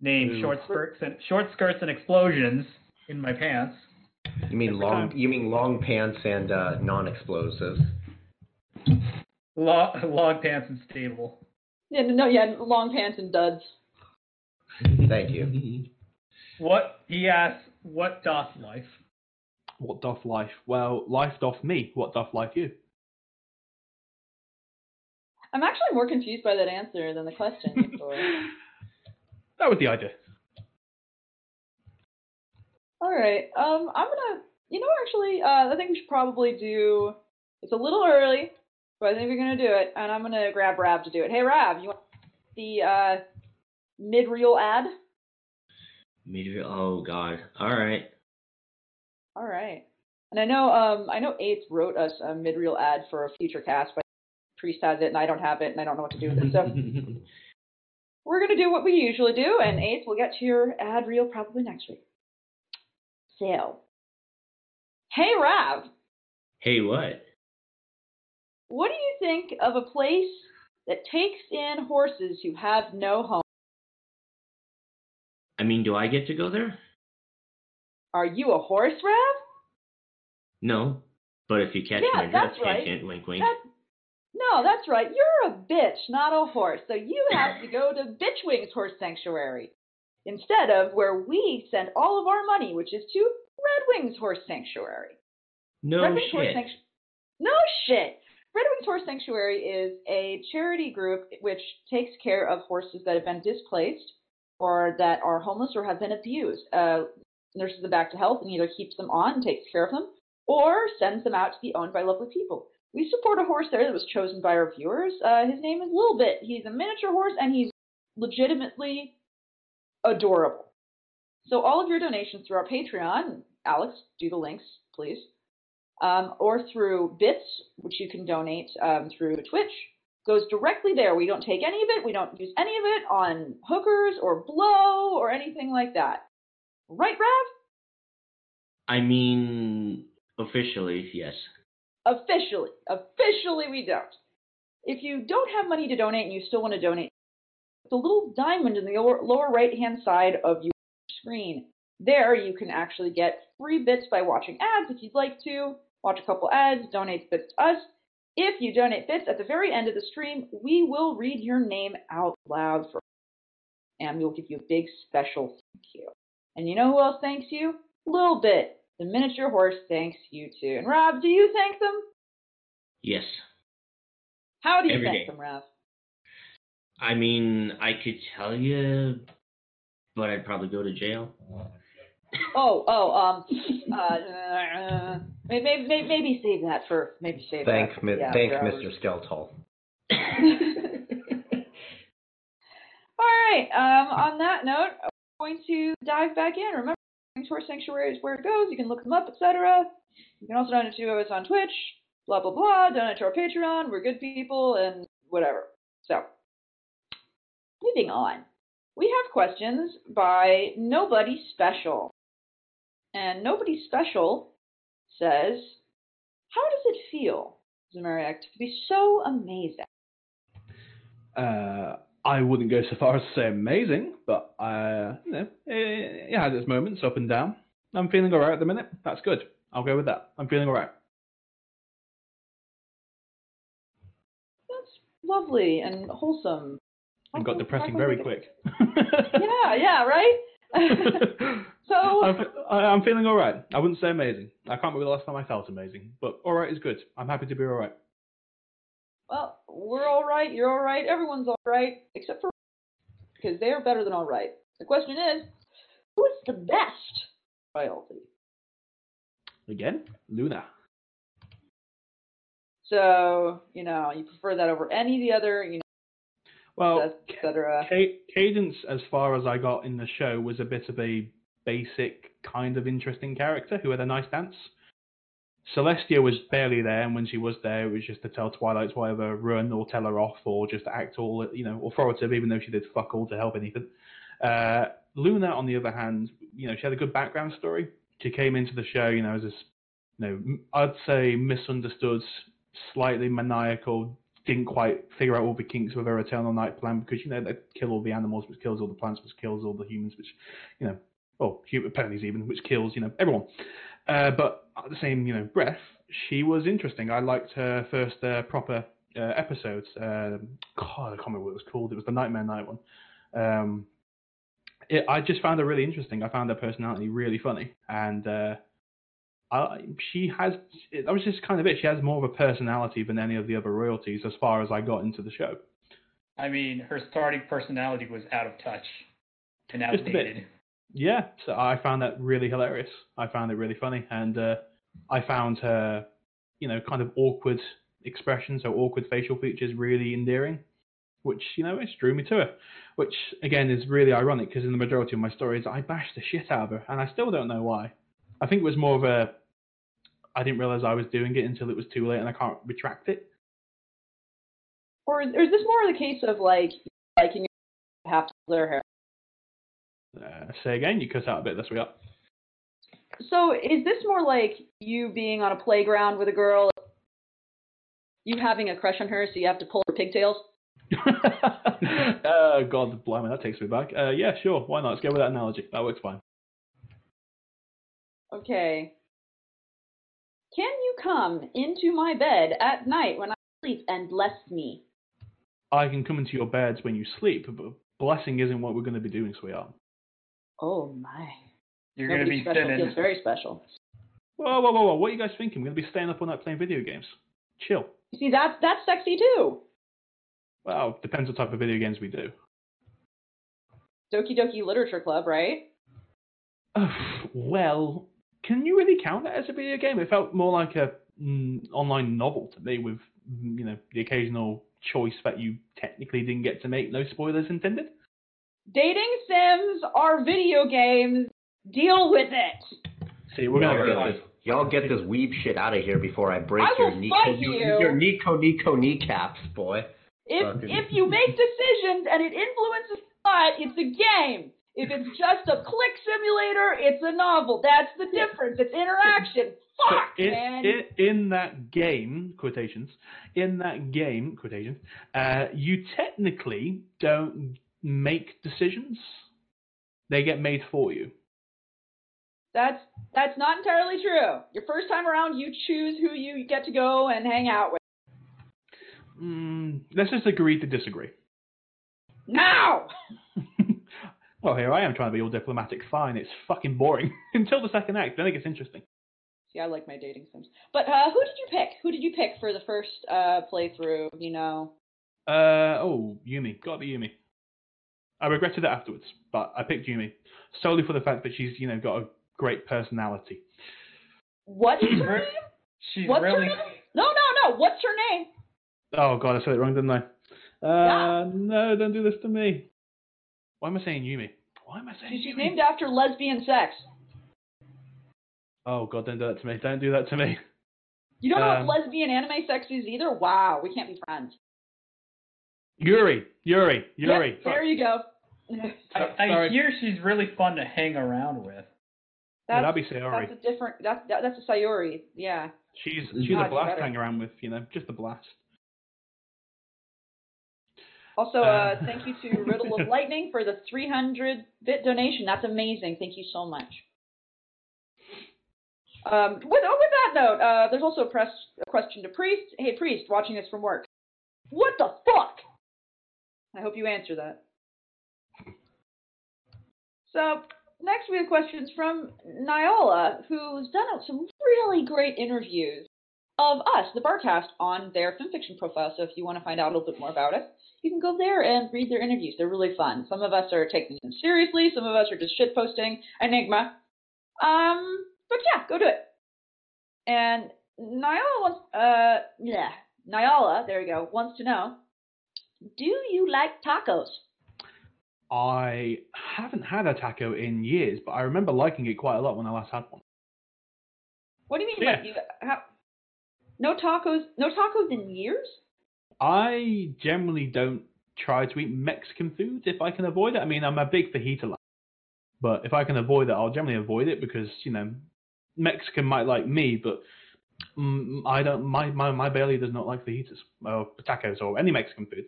Speaker 4: named
Speaker 5: Ooh.
Speaker 4: short skirts and short skirts and explosions in my pants.
Speaker 6: You mean
Speaker 4: Every
Speaker 6: long?
Speaker 4: time.
Speaker 6: You mean long pants and uh, non-explosives?
Speaker 4: Long, long pants and stable.
Speaker 3: Yeah, no, yeah, long pants and duds.
Speaker 6: Thank you.
Speaker 4: What he asks, what doth life?
Speaker 5: What doth life? Well, life doth me. What doth life you?
Speaker 3: I'm actually more confused by that answer than the question.
Speaker 5: That was the idea.
Speaker 3: All right. Um, I'm gonna. You know, actually, uh, I think we should probably do. It's a little early, but I think we're gonna do it, and I'm gonna grab Rav to do it. Hey, Rav, you want the uh, mid-reel ad?
Speaker 2: Meteor. Oh God. All right.
Speaker 3: All right. And I know, um, I know Eighth wrote us a mid-reel ad for a future cast, but Priest has it, and I don't have it, and I don't know what to do with it. So we're gonna do what we usually do, and Eighth will get to your ad reel probably next week. So, hey, Rav.
Speaker 2: hey, what?
Speaker 3: What do you think of a place that takes in horses who have no home?
Speaker 2: I mean, do I get to go there?
Speaker 3: Are you a horse, Rav?
Speaker 2: No. But if you catch
Speaker 3: Yeah,
Speaker 2: my drift,
Speaker 3: that's right.
Speaker 2: hint, hint, wink, wink.
Speaker 3: That, no, that's right. You're a bitch, not a horse. So you have to go to Bitch Wings Horse Sanctuary instead of where we send all of our money, which is to Red Wings Horse Sanctuary.
Speaker 2: No
Speaker 3: Red Wings Horse
Speaker 2: shit.
Speaker 3: Sanctu- no shit. Red Wings Horse Sanctuary is a charity group which takes care of horses that have been displaced or that are homeless or have been abused. Uh, nurses them back to health and either keeps them on and takes care of them or sends them out to be owned by lovely people. We support a horse there that was chosen by our viewers. Uh, his name is Lil Bit. He's a miniature horse and he's legitimately adorable. So all of your donations through our Patreon, Alex, do the links, please, um, or through bits, which you can donate um, through Twitch, goes directly there. We don't take any of it. We don't use any of it on hookers or blow or anything like that. Right, Rav?
Speaker 2: I mean, officially, yes.
Speaker 3: Officially. Officially, we don't. If you don't have money to donate and you still want to donate, the little diamond in the lower, lower right hand side of your screen. There, you can actually get free bits by watching ads if you'd like to. Watch a couple ads, donate bits to us. If you donate bits at the very end of the stream, we will read your name out loud for and we'll give you a big special thank you. And you know who else thanks you? Little Bit. The miniature horse thanks you too. And Rob, do you thank them?
Speaker 2: Yes.
Speaker 3: How do you
Speaker 2: Every
Speaker 3: thank
Speaker 2: day.
Speaker 3: them, Rob?
Speaker 2: I mean, I could tell you, but I'd probably go to jail.
Speaker 3: Oh, oh, um, uh, maybe, maybe, maybe save that for maybe save
Speaker 6: Thanks,
Speaker 3: that.
Speaker 6: mi-
Speaker 3: yeah,
Speaker 6: thanks,
Speaker 3: for
Speaker 6: Mr.
Speaker 3: ours.
Speaker 6: Skeltal.
Speaker 3: All right. Um, on that note, I'm going to dive back in. Remember, Horse Sanctuary is where it goes. You can look them up, etc. You can also donate to us on Twitch. Blah blah blah. Donate to our Patreon. We're good people and whatever. So, moving on. We have questions by Nobody Special, and Nobody Special says, "How does it feel, Zamairiac, to be so amazing?"
Speaker 5: Uh, I wouldn't go so far as to say amazing, but uh, you know, it, it has its moments up and down. I'm feeling alright at the minute. That's good. I'll go with that. I'm feeling alright.
Speaker 3: That's lovely and wholesome.
Speaker 5: It got depressing very quick.
Speaker 3: Yeah, yeah, right. so
Speaker 5: I'm, I- I'm feeling alright. I wouldn't say amazing. I can't remember the last time I felt amazing, but alright is good. I'm happy to be alright.
Speaker 3: well, we're all right. You're all right. Everyone's all right, except for because they are better than all right. The question is, who is the best royalty?
Speaker 5: Again, Luna.
Speaker 3: So you know, you prefer that over any of the other, you know,
Speaker 5: Well,
Speaker 3: et cetera.
Speaker 5: Cadance, as far as I got in the show, was a bit of a basic, kind of interesting character who had a nice dance. Celestia was barely there, and when she was there, it was just to tell Twilight to either run or tell her off, or just act all you know authoritative, even though she did fuck all to help anything. Uh, Luna, on the other hand, you know, she had a good background story. She came into the show, you know, as this, you know, I'd say misunderstood, slightly maniacal, didn't quite figure out all the kinks with her Eternal Night plan because you know they kill all the animals, which kills all the plants, which kills all the humans, which you know, well, human ponies even, which kills you know everyone. Uh, but at the same you know breath, she was interesting. I liked her first uh, proper uh, episodes. Um, God, I can't remember what it was called. It was the Nightmare Night one. Um, it, I just found her really interesting. I found her personality really funny, and uh, I, she has. That was just kind of it. She has more of a personality than any of the other royalties, as far as I got into the show.
Speaker 4: I mean, her starting personality was out of touch and
Speaker 5: Just a bit.
Speaker 4: outdated.
Speaker 5: Yeah, so I found that really hilarious. I found it really funny, and uh, I found her, you know, kind of awkward expressions or awkward facial features really endearing, which you know, it drew me to her. Which again is really ironic because in the majority of my stories, I bashed the shit out of her, and I still don't know why. I think it was more of a, I didn't realize I was doing it until it was too late, and I can't retract it.
Speaker 3: Or is, or is this more the case of like liking half their hair?
Speaker 5: Uh, say again, you cut out a bit this week.
Speaker 3: So is this more like you being on a playground with a girl, you having a crush on her, so you have to pull her pigtails?
Speaker 5: uh, God, blimey, that takes me back. Uh, yeah, sure, why not? Let's go with that analogy. That works fine.
Speaker 3: Okay. Can you come into my bed at night when I sleep and bless me?
Speaker 5: I can come into your beds when you sleep, but blessing isn't what we're going to be doing, sweetheart.
Speaker 3: Oh my.
Speaker 4: You're going to be
Speaker 3: special
Speaker 4: sending.
Speaker 3: feels very special.
Speaker 5: Whoa, whoa, whoa, whoa! What are you guys thinking? We're going to be staying up all night playing video games. Chill.
Speaker 3: You see, that's that's sexy too.
Speaker 5: Well, depends what type of video games we do.
Speaker 3: Doki Doki Literature Club, right?
Speaker 5: well, can you really count that as a video game? It felt more like a mm, online novel to me, with mm, you know the occasional choice that you technically didn't get to make. No spoilers intended.
Speaker 3: Dating sims are video games. Deal with it.
Speaker 5: See, we're
Speaker 6: Y'all
Speaker 5: gonna
Speaker 6: get this, y'all get this weeb shit out of here before I break
Speaker 3: I
Speaker 6: your
Speaker 3: will
Speaker 6: Nico,
Speaker 3: fight you.
Speaker 6: your Nico Nico kneecaps, boy.
Speaker 3: If
Speaker 6: Fucking-
Speaker 3: if you make decisions and it influences thought, it's a game. If it's just a click simulator, it's a novel. That's the difference. It's interaction.
Speaker 5: So
Speaker 3: Fuck,
Speaker 5: in,
Speaker 3: man.
Speaker 5: in, in that game, quotations, in that game, quotations, uh, you technically don't make decisions. They get made for you.
Speaker 3: That's that's not entirely true. Your first time around, you choose who you get to go and hang out with.
Speaker 5: Mm, let's just agree to disagree.
Speaker 3: Now,
Speaker 5: well, here I am trying to be all diplomatic. Fine, it's fucking boring until the second act. Then it gets interesting.
Speaker 3: see, I like my dating sims. But uh, who did you pick? Who did you pick for the first uh, playthrough? You know,
Speaker 5: Uh, oh, Yumi. Gotta be Yumi. I regretted it afterwards, but I picked Yumi solely for the fact that she's, you know, got a great personality.
Speaker 3: what is her name?
Speaker 4: She's
Speaker 3: What's
Speaker 4: really.
Speaker 3: her name? No, no, no. What's her name?
Speaker 5: Oh god, I said it wrong, didn't I? Uh, no, don't do this to me. Why am I saying Yumi? Why am I saying
Speaker 3: She's
Speaker 5: Yumi?
Speaker 3: named after lesbian sex.
Speaker 5: Oh god, don't do that to me. Don't do that to me.
Speaker 3: You don't know
Speaker 5: Um,
Speaker 3: what lesbian anime sex is either? Wow, we can't be friends.
Speaker 5: Yuri, Yuri, Yuri.
Speaker 3: Yep, there you go.
Speaker 4: I, I hear she's really fun to hang around with.
Speaker 5: Would
Speaker 3: That's,
Speaker 5: that be Sayori?
Speaker 3: that's a different. That's that, that's a Sayori. Yeah.
Speaker 5: She's she's
Speaker 3: God,
Speaker 5: a blast
Speaker 3: better.
Speaker 5: to hang around with, you know, just a blast.
Speaker 3: Also,
Speaker 5: Uh,
Speaker 3: thank you to Riddle of Lightning for the 300 bit donation. That's amazing. Thank you so much. Um, with, oh, with that note, uh, there's also a, press, a question to Priest. Hey, Priest, watching this from work. What the fuck? I hope you answer that. So, next we have questions from Niola, who's done some really great interviews of us, the Barcast, on their fanfiction profile. So if you want to find out a little bit more about us, you can go there and read their interviews. They're really fun. Some of us are taking them seriously. Some of us are just shitposting Enigma. Um, but yeah, go do it. And Nyala wants, uh, yeah, Nyala, there we go, wants to know, do you like tacos?
Speaker 5: I haven't had a taco in years, but I remember liking it quite a lot when I last had one.
Speaker 3: What do you mean?
Speaker 5: Yeah.
Speaker 3: Like you, how, no tacos? No tacos in years?
Speaker 5: I generally don't try to eat Mexican food if I can avoid it. I mean, I'm a big fajita lover, but if I can avoid it, I'll generally avoid it because you know Mexican might like me, but mm, I don't. My, my my belly does not like fajitas or tacos or any Mexican food.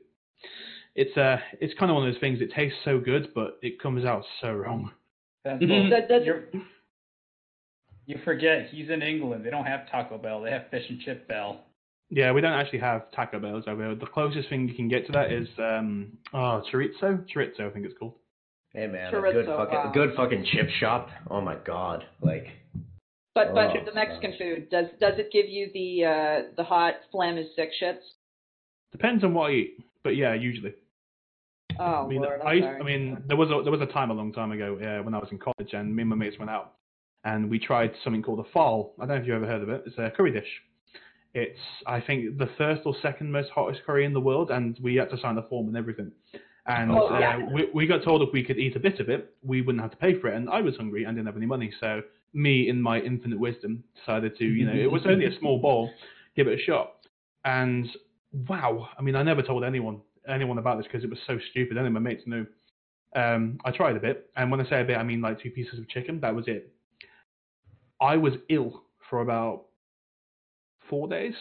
Speaker 5: It's uh, it's kind of one of those things. It tastes so good, but it comes out so wrong.
Speaker 4: That's
Speaker 2: Mhm.
Speaker 3: That- that's-
Speaker 4: you're- you forget he's in England. They don't have Taco Bell. They have Fish and Chip Bell.
Speaker 5: Yeah, we don't actually have Taco Bells over here. The closest thing you can get to that is um, oh chorizo, chorizo, I think it's called.
Speaker 6: Hey man, a good fucking
Speaker 3: wow.
Speaker 6: good fucking chip shop. Oh my god, like
Speaker 3: But but
Speaker 6: Oh,
Speaker 3: the Mexican
Speaker 6: gosh.
Speaker 3: food does does it give you the uh the hot flam is sick shits?
Speaker 5: Depends on what I eat, but yeah, usually.
Speaker 3: Oh
Speaker 5: I mean,
Speaker 3: lord, I'm
Speaker 5: used. I mean, there was a there was a time a long time ago uh, when I was in college, and me and my mates went out, and we tried something called a phaal. I don't know if you've ever heard of it. It's a curry dish. It's I think the first or second most hottest curry in the world, and we had to sign the form and everything. And
Speaker 3: Oh,
Speaker 5: uh,
Speaker 3: yeah.
Speaker 5: we, we got told if we could eat a bit of it, we wouldn't have to pay for it. And I was hungry and didn't have any money, so me, in my infinite wisdom, decided to, you know, it was only a small bowl, give it a shot. And wow, I mean, I never told anyone anyone about this because it was so stupid. Only my mates knew. Um, I tried a bit, and when I say a bit, I mean like two pieces of chicken. That was it. I was ill for about four days,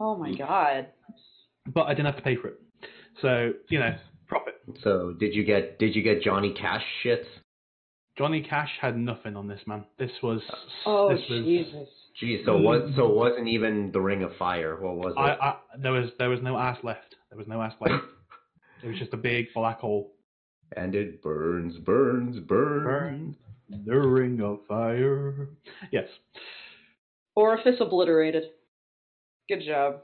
Speaker 3: oh my mm. god.
Speaker 5: but I didn't have to pay for it. So you know, profit.
Speaker 6: so did you get did you get Johnny Cash shit?
Speaker 5: Johnny Cash had nothing on this man. This was
Speaker 3: Oh
Speaker 5: this was
Speaker 3: Jesus.
Speaker 6: Geez, so what so it wasn't even the Ring of Fire. What was it?
Speaker 5: I, I there was there was no ass left. There was no ass left. it was just a big black hole.
Speaker 6: and it burns, burns, burns.
Speaker 5: Burn the ring of fire. Yes.
Speaker 3: Orifice obliterated. Good job.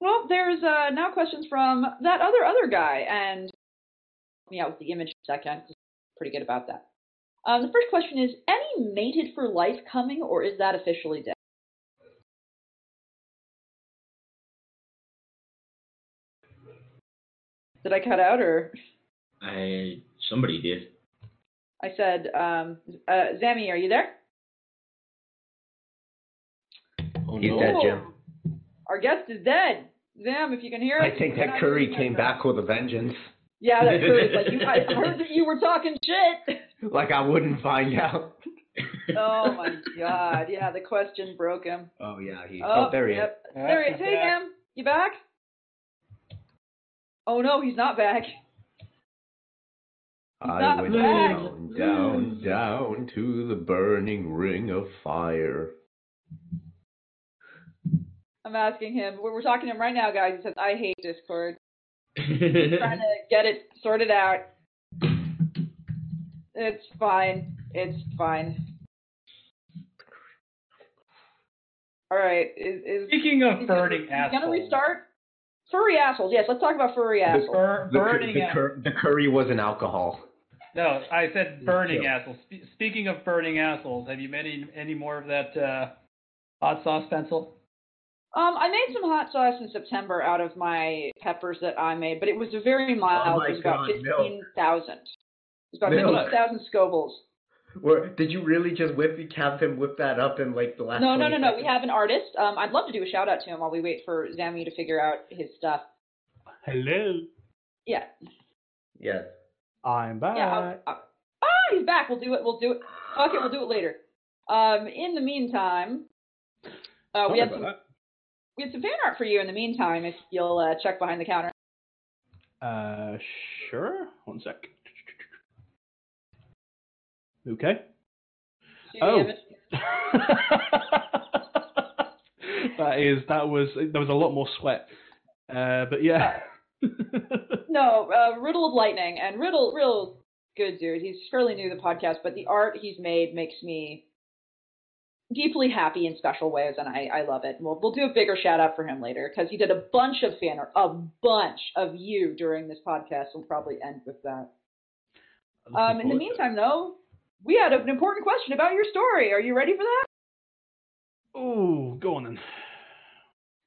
Speaker 3: Well, there's uh, now questions from that other other guy, and help me out with the image for a second. 'cause I'm pretty good about that. Um, the first question is: Any mated for life coming, or is that officially dead? Did I cut out, or
Speaker 2: I somebody did.
Speaker 3: I said, um, uh, Zammy, are you there?
Speaker 2: Oh
Speaker 6: He's
Speaker 2: no.
Speaker 6: dead, Jim.
Speaker 3: Our guest is dead. Zam, if you can hear us.
Speaker 6: I think that Curry came
Speaker 3: myself.
Speaker 6: back with a vengeance.
Speaker 3: Yeah, that Curry's like, you, I heard that you were talking shit.
Speaker 6: Like I wouldn't find out.
Speaker 3: Oh my god, yeah, the question broke him.
Speaker 6: Oh yeah, he.
Speaker 3: Oh,
Speaker 6: Oh, there he is.
Speaker 3: yep. There he is.
Speaker 4: he's
Speaker 3: Hey,
Speaker 4: back.
Speaker 3: Zam, you back? Oh no, he's not back.
Speaker 6: I went down, down, hmm. down to the burning ring of fire.
Speaker 3: I'm asking him. We're, we're talking to him right now, guys. He says, I hate Discord. trying to get it sorted out. It's fine. It's fine. All right. Is is
Speaker 4: Speaking of
Speaker 3: is
Speaker 4: burning
Speaker 3: is he
Speaker 4: assholes.
Speaker 3: gonna restart? Furry assholes. Yes, let's talk about furry assholes.
Speaker 4: Bur-
Speaker 6: the,
Speaker 4: burning
Speaker 6: the, cur- the curry was an alcohol.
Speaker 4: No, I said burning
Speaker 6: Yeah.
Speaker 4: assholes. Spe- speaking of burning assholes, have you made any, any more of that uh, hot sauce pencil?
Speaker 3: Um, I made some hot sauce in September out of my peppers that I made, but it was a very mild.
Speaker 6: Oh
Speaker 3: it was about
Speaker 6: God, milk.
Speaker 3: fifteen thousand. It was about
Speaker 6: Milk.
Speaker 3: fifteen thousand Scovilles.
Speaker 6: Where, did you really just whip the have him whip that up in like the last?
Speaker 3: No, no,
Speaker 6: 20
Speaker 3: no, no. We have an artist. Um, I'd love to do a shout out to him while we wait for Zammy to figure out his stuff.
Speaker 5: Hello.
Speaker 3: Yeah,
Speaker 6: Yes.
Speaker 5: I'm back.
Speaker 3: yeah. I'll, I'll, ah, he's back. We'll do it. We'll do it. Okay, we'll do it later. Um, in the meantime, uh, we had some we had some fan art for you. In the meantime, if you'll uh, check behind the counter.
Speaker 5: Uh, sure. One sec. Okay. Oh. that is that was there was a lot more sweat. Uh, but yeah.
Speaker 3: No, uh, Riddle of Lightning and Riddle, real good dude. He's fairly new to the podcast, but the art he's made makes me deeply happy in special ways, and I, I love it. And we'll we'll do a bigger shout out for him later because he did a bunch of fan art, a bunch of you during this podcast. We'll probably end with that. Um, in the meantime, though, we had an important question about your story. Are you ready for that?
Speaker 5: oh, go on then.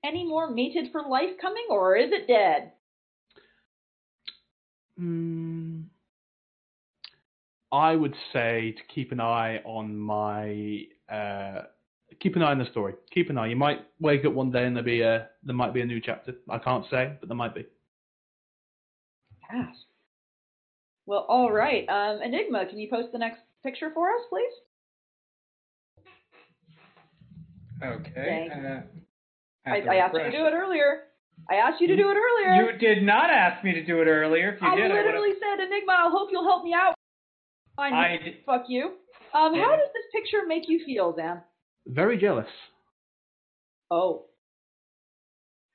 Speaker 3: Any more mated for life coming, or is it dead?
Speaker 5: Mm, I would say to keep an eye on my uh, keep an eye on the story. Keep an eye. You might wake up one day and there be a there might be a new chapter. I can't say, but there might be.
Speaker 3: Yes. Well, all right. Um, Enigma, can you post the next picture for us, please?
Speaker 4: Okay.
Speaker 3: Thank
Speaker 4: Uh,
Speaker 3: I, I asked you to do it earlier. I asked you to do it earlier.
Speaker 4: You did not ask me to do it earlier. If you
Speaker 3: I
Speaker 4: did, I
Speaker 3: literally said, Enigma, I hope you'll help me out. Fine.
Speaker 4: I
Speaker 3: Fuck you. Um, how does this picture make you feel, Dan?
Speaker 5: Very jealous.
Speaker 3: Oh.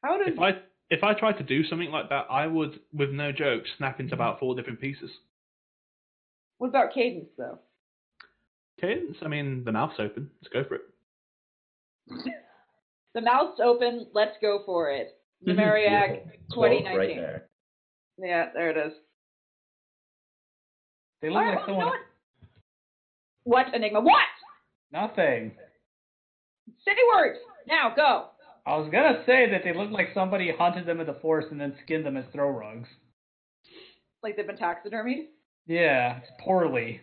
Speaker 3: How does
Speaker 5: If I if I tried to do something like that, I would, with no joke, snap into about four different pieces.
Speaker 3: what about Cadance though?
Speaker 5: Cadance. I mean, the mouth's open. Let's go for it.
Speaker 3: The mouth's open. Let's go for it. Numeriac
Speaker 6: Quote
Speaker 3: 2019.
Speaker 6: right.
Speaker 3: Yeah, there it is.
Speaker 4: They look
Speaker 3: All right,
Speaker 4: like
Speaker 3: well,
Speaker 4: someone.
Speaker 3: what? What, Enigma? What?
Speaker 4: Nothing.
Speaker 3: Say words. Now, go.
Speaker 4: I was gonna say that they look like somebody hunted them in the forest and then skinned them as throw rugs.
Speaker 3: Like they've been taxidermied?
Speaker 4: Yeah, poorly.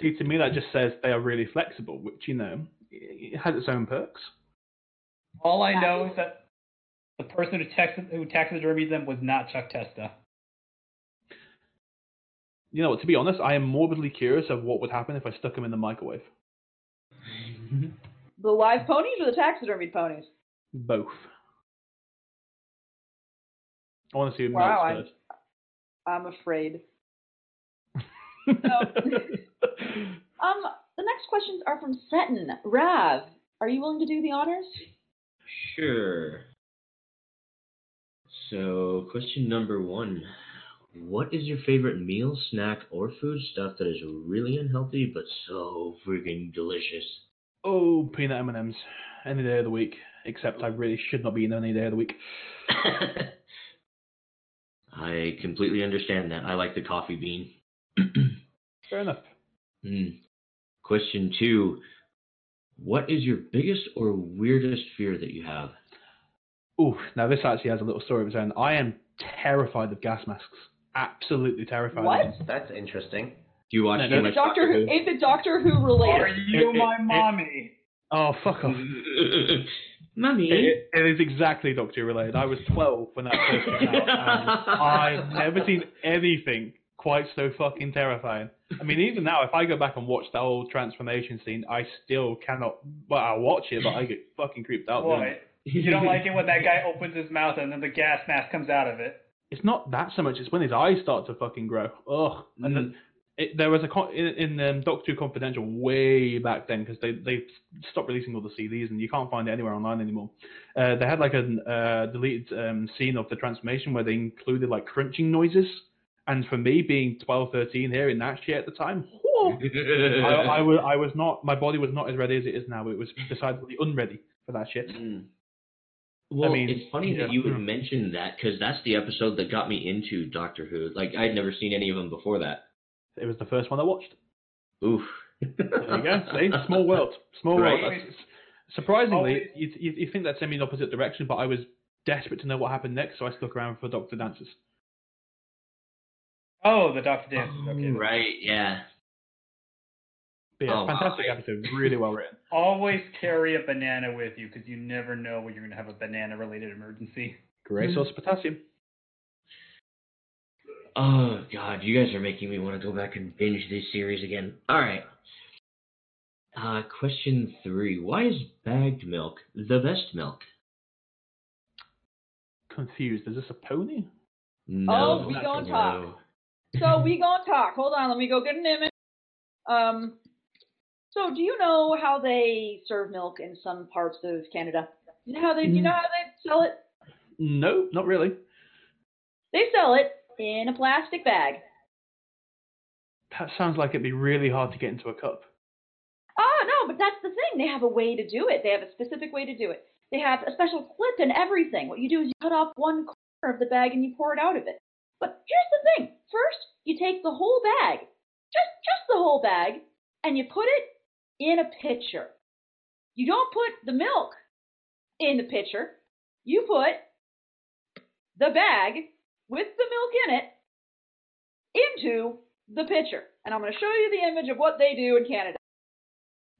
Speaker 5: See, to me, that just says they are really flexible, which you know it has its own perks.
Speaker 4: All I know is that the person who taxi- who taxidermied them was not Chuck Testa.
Speaker 5: You know, to be honest, I am morbidly curious of what would happen if I stuck them in the microwave.
Speaker 3: The live ponies or the taxidermied ponies?
Speaker 5: Both. I want to see them
Speaker 3: Wow,
Speaker 5: wow,
Speaker 3: I'm- I'm afraid. Um, the next questions are from Seton. Rav, are you willing to do the honors?
Speaker 2: Sure. So, question number one. What is your favorite meal, snack, or food stuff that is really unhealthy but so freaking delicious?
Speaker 5: Oh, peanut M&Ms. Any day of the week. Except I really should not be eating any day of the week.
Speaker 2: I completely understand that. I like the coffee bean.
Speaker 5: Fair enough.
Speaker 2: Hmm. Question two. What is your biggest or weirdest fear that you have?
Speaker 5: Ooh, now this actually has a little story of its own. I am terrified of gas masks. Absolutely terrified
Speaker 3: What?
Speaker 5: of them.
Speaker 6: That's interesting.
Speaker 2: Do you watch
Speaker 5: No,
Speaker 2: too
Speaker 5: no,
Speaker 2: much
Speaker 3: Doctor Who, ain't the Doctor Who related?
Speaker 4: Are you
Speaker 5: it-
Speaker 4: my
Speaker 5: it-
Speaker 4: mommy?
Speaker 5: Oh, fuck off.
Speaker 2: Mummy.
Speaker 5: It, it is exactly Doctor Who related. I was 12 when that first came out, and I've never seen anything quite so fucking terrifying. I mean, even now, if I go back and watch that old transformation scene, I still cannot. Well, I watch it, but I get fucking creeped out. doing
Speaker 4: Boy,
Speaker 5: it.
Speaker 4: You don't like it when that guy opens his mouth and then the gas mask comes out of it.
Speaker 5: It's not that so much. It's when his eyes start to fucking grow. Ugh. And then it, there was a con- in, in um, Doctor Who Confidential way back then because they they stopped releasing all the CDs and you can't find it anywhere online anymore. Uh, they had like a uh, deleted um, scene of the transformation where they included like crunching noises. And for me, being 12, 13 here in that shit at the time, whew, I, I was I was not my body was not as ready as it is now. It was decidedly unready for that shit.
Speaker 2: Mm. Well,
Speaker 5: mean,
Speaker 2: it's funny
Speaker 5: yeah.
Speaker 2: that you would mention that because that's the episode that got me into Doctor Who. Like I'd never seen any of them before that.
Speaker 5: It was the first one I watched.
Speaker 2: Oof.
Speaker 5: There you go. See, small world, small
Speaker 2: Right.
Speaker 5: world. That's- surprisingly, oh,
Speaker 4: Always-
Speaker 5: you, you, you think that's in the opposite direction, but I was desperate to know what happened next, so I stuck around for Doctor Dances.
Speaker 4: Oh, the Doctor Dances. Okay.
Speaker 2: right. Yeah.
Speaker 5: But yeah,
Speaker 2: Oh, wow.
Speaker 5: fantastic episode, really well written.
Speaker 4: Always carry a banana with you because you never know when you're going to have a banana related emergency.
Speaker 5: Great
Speaker 2: Mm.
Speaker 5: source of potassium.
Speaker 2: Oh God, you guys are making me want to go back and binge this series again. All right. Uh, question three: Why is bagged milk the best milk?
Speaker 5: Confused. Is this a pony?
Speaker 2: No.
Speaker 3: Oh, we
Speaker 2: not
Speaker 3: gonna
Speaker 2: no.
Speaker 3: talk. So we gonna talk. Hold on, let me go get an image. Um, so do you know how they serve milk in some parts of Canada? You know how they, you mm. know how they sell it?
Speaker 5: No, not really.
Speaker 3: They sell it in a plastic bag.
Speaker 5: That sounds like it'd be really hard to get into a cup.
Speaker 3: Oh no, but that's the thing. They have a way to do it. They have a specific way to do it. They have a special clip and everything. What you do is you cut off one corner of the bag and you pour it out of it. But here's the thing. First, you take the whole bag, just just the whole bag, and you put it in a pitcher. You don't put the milk in the pitcher. You put the bag with the milk in it into the pitcher. and I'm going to show you the image of what they do in Canada.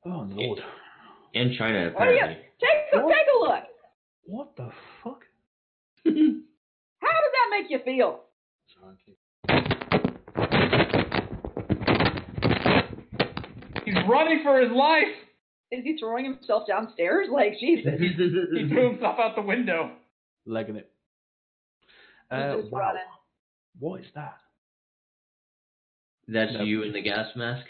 Speaker 5: Oh lord.
Speaker 2: And China,
Speaker 3: What do you
Speaker 2: apparently.
Speaker 3: take? a- Take a look.
Speaker 5: What the fuck?
Speaker 3: How does that make you feel?
Speaker 4: Running for his life.
Speaker 3: Is he throwing himself downstairs? Like Jesus.
Speaker 4: He threw himself out the window.
Speaker 5: Legging it. Uh, wow.
Speaker 3: running.
Speaker 5: What is that?
Speaker 2: That's
Speaker 5: No.
Speaker 2: you in the gas mask?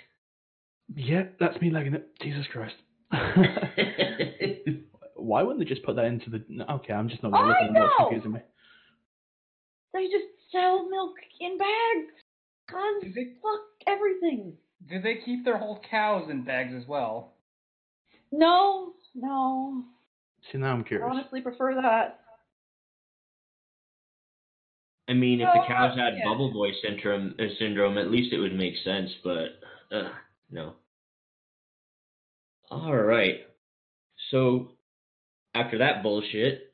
Speaker 5: Yeah, that's me legging it. Jesus Christ. Why wouldn't they just put that into the? Okay, I'm just not going to look at them. That's
Speaker 3: know!
Speaker 5: confusing me.
Speaker 3: They just sell milk in bags. Cause
Speaker 4: Do they,
Speaker 3: fuck everything.
Speaker 4: Do they keep their whole cows in bags as well?
Speaker 3: No, no.
Speaker 5: See, now I'm curious.
Speaker 3: I
Speaker 5: curious.
Speaker 3: honestly prefer that.
Speaker 2: I mean, if
Speaker 3: No,
Speaker 2: the cows had
Speaker 3: yeah.
Speaker 2: bubble boy syndrome, uh, syndrome, at least it would make sense, but uh, no. All right. So, after that bullshit,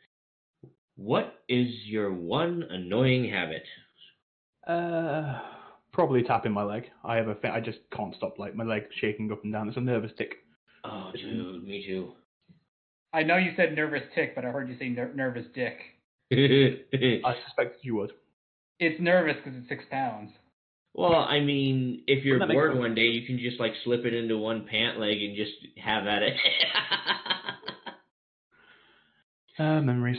Speaker 2: what is your one annoying habit?
Speaker 5: Uh, probably tapping my leg. I have a thing. I just can't stop like my leg shaking up and down. It's a nervous tick.
Speaker 2: Oh, dude, me too.
Speaker 4: I know you said nervous tick, but I heard you say ner- nervous dick.
Speaker 5: I suspected you would.
Speaker 4: It's nervous because it's six pounds.
Speaker 2: well, I mean, if you're
Speaker 5: That
Speaker 2: bored
Speaker 5: sense.
Speaker 2: one day, you can just like slip it into one pant leg and just have at it.
Speaker 5: Uh, memories.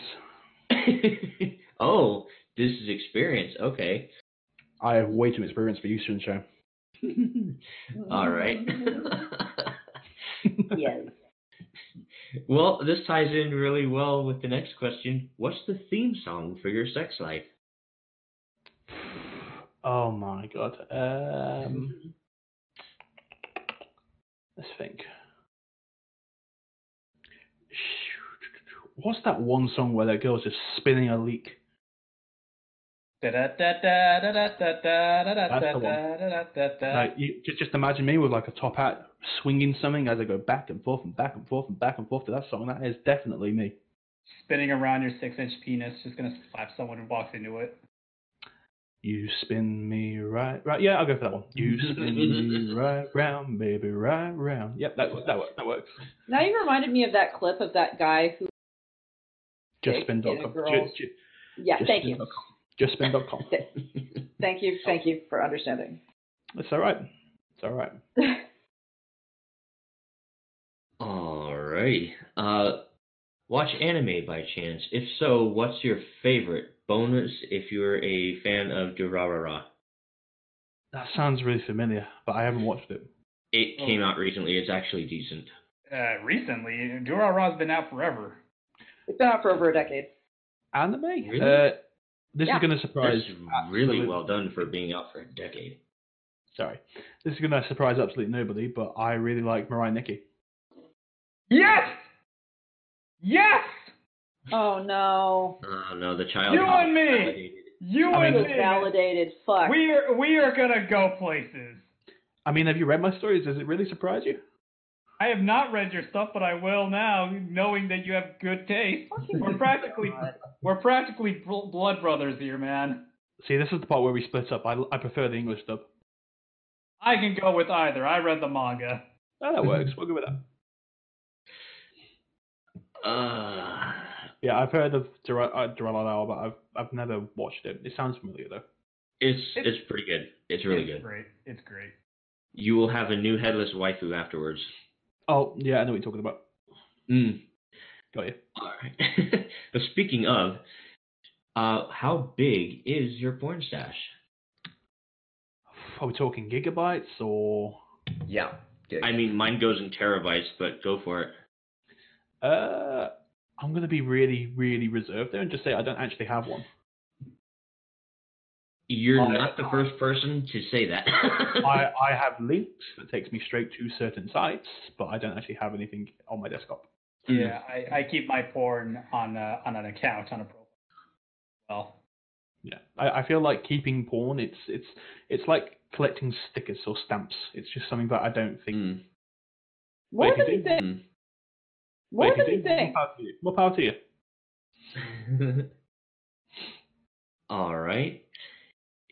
Speaker 2: oh, this is experience. Okay.
Speaker 5: I have way too much experience for you, Sunshine.
Speaker 2: All right.
Speaker 3: yes.
Speaker 2: well, this ties in really well with the next question. What's the theme song for your sex life?
Speaker 5: Oh my god. Um, let's think. What's that one song where that girl's just spinning a leak?
Speaker 4: That's
Speaker 5: the one. Like, you, ju- just imagine me with like a top hat, swinging something as I go back and forth and back and forth and back and forth to that song. That is definitely me.
Speaker 4: Spinning around your six-inch penis, just gonna slap someone who walks into it.
Speaker 5: You spin me right, right. Yeah, I'll go for that one. You spin me right round, baby, right round. Yep, that that works. That works.
Speaker 3: Now you reminded me of that clip of that guy who. just in a
Speaker 5: Justspin.com.
Speaker 3: girl's-
Speaker 5: Ju- ju-
Speaker 3: Yeah, thank you.
Speaker 5: Justspin.com. Justspin.com.
Speaker 3: Thank you. Thank you for understanding.
Speaker 5: It's all right. It's all right.
Speaker 2: Alrighty. Uh, watch anime by chance? If so, what's your favorite? Bonus if you're a fan of Durarara.
Speaker 5: That sounds really familiar, but I haven't watched it.
Speaker 2: It
Speaker 4: Oh.
Speaker 2: came out recently. It's actually decent.
Speaker 4: Uh, recently, Durarara's been out forever.
Speaker 3: it's been out for over a decade.
Speaker 5: Anime?
Speaker 2: Really?
Speaker 5: Uh, this
Speaker 3: Yeah.
Speaker 5: is going to surprise.
Speaker 2: That's really
Speaker 5: absolute-
Speaker 2: well done for being out for a decade.
Speaker 5: Sorry, this is going to surprise absolutely nobody, but I really like Mirai Nikki.
Speaker 4: Yes! Yes!
Speaker 3: Oh no.
Speaker 2: Oh no, the child.
Speaker 4: You and me!
Speaker 2: validated.
Speaker 4: You
Speaker 5: I
Speaker 4: and
Speaker 5: mean,
Speaker 3: It
Speaker 4: me!
Speaker 3: validated. Fuck.
Speaker 4: We are, we are gonna go places.
Speaker 5: I mean, have you read my stories? Does it really surprise you?
Speaker 4: I have not read your stuff, but I will now, knowing that you have good taste. We're practically, we're practically blood brothers here, man.
Speaker 5: See, this is the part where we split up. I, I prefer the English dub.
Speaker 4: I can go with either. I read the manga.
Speaker 5: Oh, that works. we'll go with that.
Speaker 2: Uh,
Speaker 5: Yeah, I've heard of Dura- uh, Duralala, but I've I've never watched it. It sounds familiar though.
Speaker 2: it's
Speaker 4: It's-
Speaker 2: it's pretty good. It's really
Speaker 4: it's
Speaker 2: good.
Speaker 4: great. It's great.
Speaker 2: You will have a new headless waifu afterwards.
Speaker 5: Oh, yeah, I know what you're talking about.
Speaker 2: Mm.
Speaker 5: Got you.
Speaker 2: All right. but speaking of, uh, how big is your porn stash?
Speaker 5: Are we talking gigabytes or?
Speaker 6: Yeah.
Speaker 2: I mean, mine goes in terabytes, but go for it.
Speaker 5: Uh, I'm gonna be really, really reserved there and just say I don't actually have one.
Speaker 2: You're
Speaker 5: Oh.
Speaker 2: not the first person to say that.
Speaker 5: I I have links that takes me straight to certain sites, but I don't actually have anything on my desktop.
Speaker 4: Yeah, I, I keep my porn on uh, on an account on a profile. Well,
Speaker 5: Yeah, I, I feel like keeping porn. It's it's it's like collecting stickers or stamps. It's just something that I don't think.
Speaker 2: Mm.
Speaker 3: More
Speaker 5: Wait,
Speaker 3: than
Speaker 5: you
Speaker 3: you
Speaker 5: do?
Speaker 3: think.
Speaker 2: What
Speaker 3: More
Speaker 5: Like, you
Speaker 3: you think.
Speaker 5: More power to you. More power to you.
Speaker 2: All right.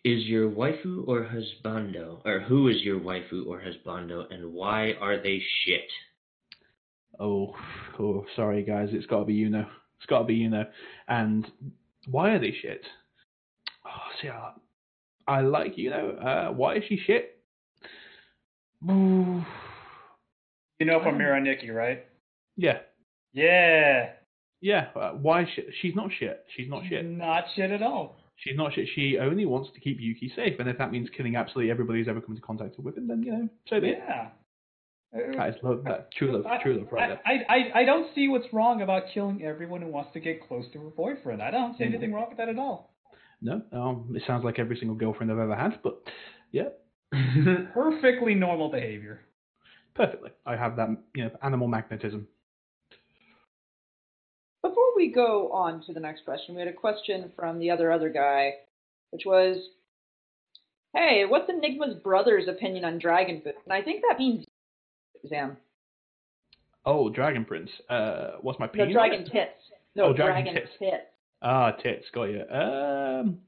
Speaker 2: Is your waifu or husbando, or who is your waifu or husbando, and why are they shit?
Speaker 5: Oh, oh, sorry guys, it's got to be Yuno. It's got to be Yuno. And why are they shit? Oh, see, I, I like Yuno. Uh, why is she shit? Ooh,
Speaker 4: Yuno
Speaker 5: I
Speaker 4: from
Speaker 5: don't-
Speaker 4: Mirai Nikki, right?
Speaker 5: yeah,
Speaker 4: Yeah.
Speaker 5: yeah. Uh, why is she? She's not shit. She's not shit.
Speaker 4: Not shit at all.
Speaker 5: She's not. She only wants to keep Yuki safe, and if that means killing absolutely everybody who's ever come into contact with him, then you know, so be it.
Speaker 4: Yeah.
Speaker 5: That is love. That true love. True love, right there.
Speaker 4: I, I, I don't see what's wrong about killing everyone who wants to get close to her boyfriend. I don't see
Speaker 5: Mhm.
Speaker 4: anything wrong with that at all.
Speaker 5: No, um, it sounds like every single girlfriend I've ever had, but yeah,
Speaker 4: Perfectly normal behavior.
Speaker 5: perfectly. I have that, you know, animal magnetism.
Speaker 3: Before we go on to the next question, we had a question from the other other guy, which was, "Hey, what's Enigma's brother's opinion on Dragon Food?" And I think that means Zam.
Speaker 5: Oh, Dragon Prince. Uh, what's my opinion? No.
Speaker 3: Dragon Tits. No,
Speaker 5: Oh, Dragon
Speaker 3: Dragon,
Speaker 5: Tits.
Speaker 3: Tits.
Speaker 5: Ah, tits. Got you. Um,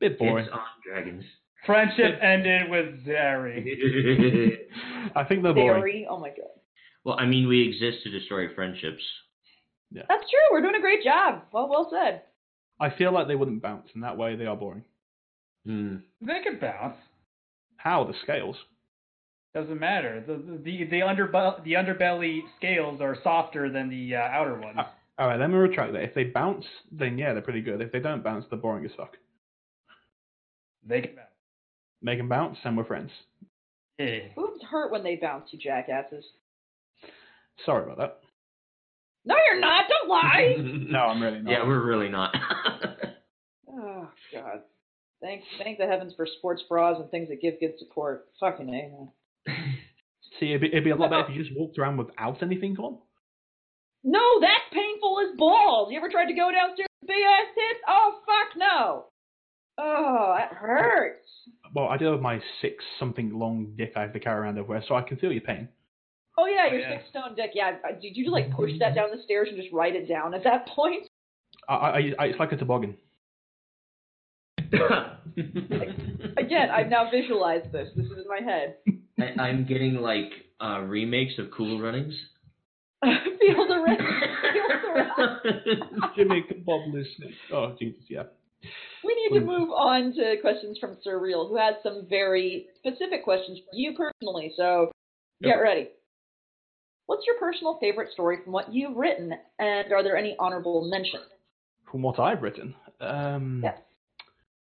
Speaker 5: bit boring.
Speaker 2: It's on dragons.
Speaker 4: Friendship ended with Zari.
Speaker 5: I think they're boring.
Speaker 3: Very. Oh my god.
Speaker 2: well, I mean, we exist to destroy friendships.
Speaker 3: That's true. We're doing a great job. Well, well said.
Speaker 5: I feel like they wouldn't bounce, and that way they are boring.
Speaker 2: Hmm.
Speaker 4: They can bounce.
Speaker 5: How the scales?
Speaker 4: Doesn't matter. The the the underbelly the underbelly scales are softer than the uh, outer ones.
Speaker 5: Ah. All right, let me retract that. If they bounce, then yeah, they're pretty good. If they don't bounce, they're boring as fuck.
Speaker 4: They can bounce.
Speaker 5: Make them bounce, and we're friends.
Speaker 4: Yeah.
Speaker 3: Boobs hurt when they bounce, you jackasses.
Speaker 5: Sorry about that.
Speaker 3: No, you're not. Don't lie.
Speaker 5: No, I'm really not.
Speaker 2: Yeah, we're really not.
Speaker 3: oh god. Thank thank the heavens for sports bras and things that give good support. Fucking a.
Speaker 5: See, it'd be, it'd be a lot better if you just walked around without anything on.
Speaker 3: No, that's painful as balls. You ever tried to go downstairs with big ass tits? Oh fuck no. Oh, that hurts.
Speaker 5: Well, I do have my six something long dick I have to carry around everywhere, so I can feel your pain.
Speaker 3: Oh yeah,
Speaker 4: Oh,
Speaker 3: your
Speaker 4: yeah.
Speaker 3: six stone dick. Yeah, uh, did you like push that down the stairs and just write it down at that point?
Speaker 5: I, I, I, it's like a toboggan.
Speaker 3: Again, I've now visualized this. This is in my head.
Speaker 2: I, I'm getting like uh, remakes of Cool Runnings.
Speaker 3: Feel the rest. Feel the rest.
Speaker 5: Jamaican Bob listening. Oh, Jesus, yeah.
Speaker 3: We need to move on to questions from Surreal, who has some very specific questions for you personally. So get
Speaker 5: Okay.
Speaker 3: ready. What's your personal favorite story from what you've written, and are there any honorable mentions?
Speaker 5: From what I've written, um,
Speaker 3: Yes.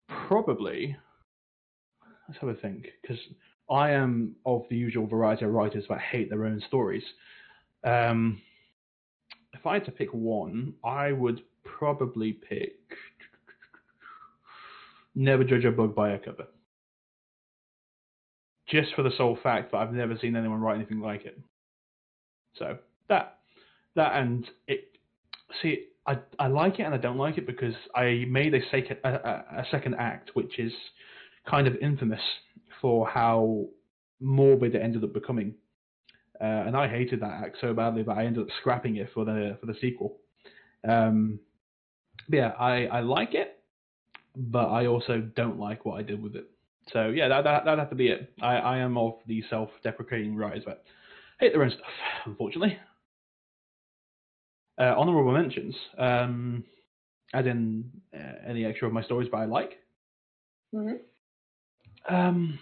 Speaker 5: probably. Let's have a think, because I am of the usual variety of writers that hate their own stories. Um, if I had to pick one, I would probably pick Never Judge a Book by a Cover. Just for the sole fact that I've never seen anyone write anything like it. So that that and it see I I like it and I don't like it because I made a second a, a, second act which is kind of infamous for how morbid it ended up becoming. Uh, and I hated that act so badly that I ended up scrapping it for the for the sequel. Um, but yeah, I, I like it, but I also don't like what I did with it. So yeah, that that that'd have to be it. I, I am of the self-deprecating writers that hate their own stuff, unfortunately. Uh, honorable mentions, um, as in uh, any extra of my stories, but I like.
Speaker 3: Mhm.
Speaker 5: Um,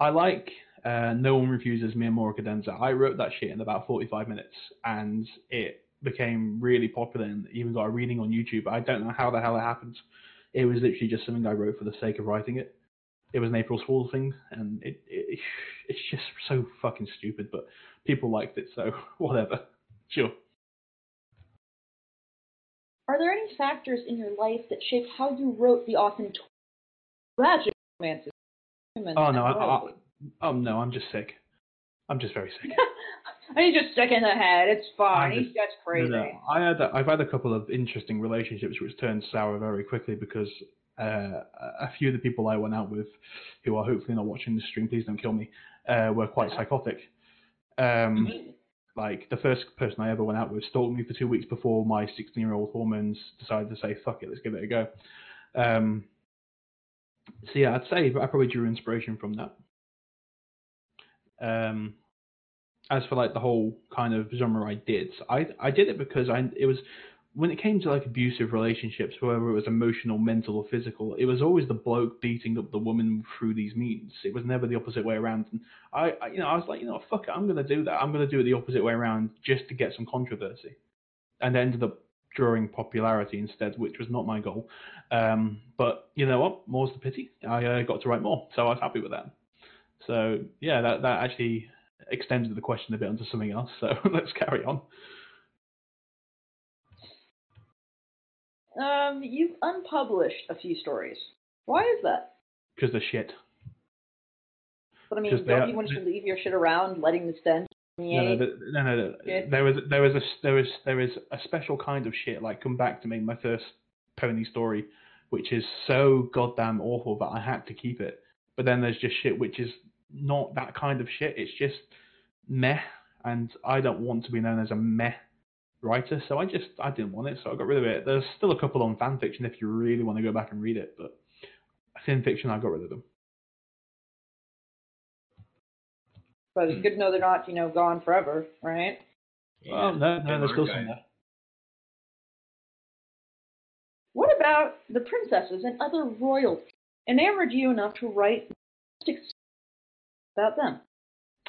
Speaker 5: I like uh, No One Refuses Me and Mora Cadenza. I wrote that shit in about 45 minutes, and it became really popular and even got a reading on YouTube. I don't know how the hell it happened. It was literally just something I wrote for the sake of writing it. It was an April Fool's thing, and it, it it's just so fucking stupid. But people liked it, so whatever. Sure.
Speaker 3: Are there any factors in your life that shaped how you wrote the often tragic romances?
Speaker 5: Oh no, I, I, oh no, I'm just sick. I'm just very sick.
Speaker 3: and he's just sick in the head. It's fine.
Speaker 5: I
Speaker 3: He's
Speaker 5: just-
Speaker 3: just crazy.
Speaker 5: No, no. I had a, I've had a couple of interesting relationships which turned sour very quickly because uh, a few of the people I went out with, who are hopefully not watching the stream, please don't kill me, uh, were quite psychotic. Um, like the first person I ever went out with stalked me for two weeks before my 16-year-old hormones decided to say fuck it, let's give it a go. Um, so yeah, I'd say I probably drew inspiration from that. Um, as for like the whole kind of genre I did, I I did it because I it was when it came to like abusive relationships, whether it was emotional, mental, or physical, it was always the bloke beating up the woman through these means. It was never the opposite way around. And I, I you know, I was like, you know, fuck it, I'm gonna do that. I'm gonna do it the opposite way around just to get some controversy, and ended up drawing popularity instead, which was not my goal. Um, but you know what? More's the pity. I uh, got to write more, so I was happy with that. So yeah, that that actually extended the question a bit onto something else. So let's carry on.
Speaker 3: Um, you've unpublished a few stories. Why is that?
Speaker 5: Because the shit.
Speaker 3: But I mean, don't
Speaker 5: are-
Speaker 3: you want to leave your shit around, letting the stench
Speaker 5: No, no, no, no, no.
Speaker 3: Shit.
Speaker 5: There was there was a there was there is a special kind of shit like come back to me my first pony story, which is so goddamn awful that I had to keep it. But then there's just shit which is not that kind of shit. It's just meh, and I don't want to be known as a meh writer, so I just I didn't want it, so I got rid of it. There's still a couple on fan fiction if you really want to go back and read it, but FimFiction I got rid of them.
Speaker 3: But it's good to know they're not, you know, gone forever, right?
Speaker 5: Well, no, no, there's still some there.
Speaker 3: What about the princesses and other royalty enamored you enough to write about them?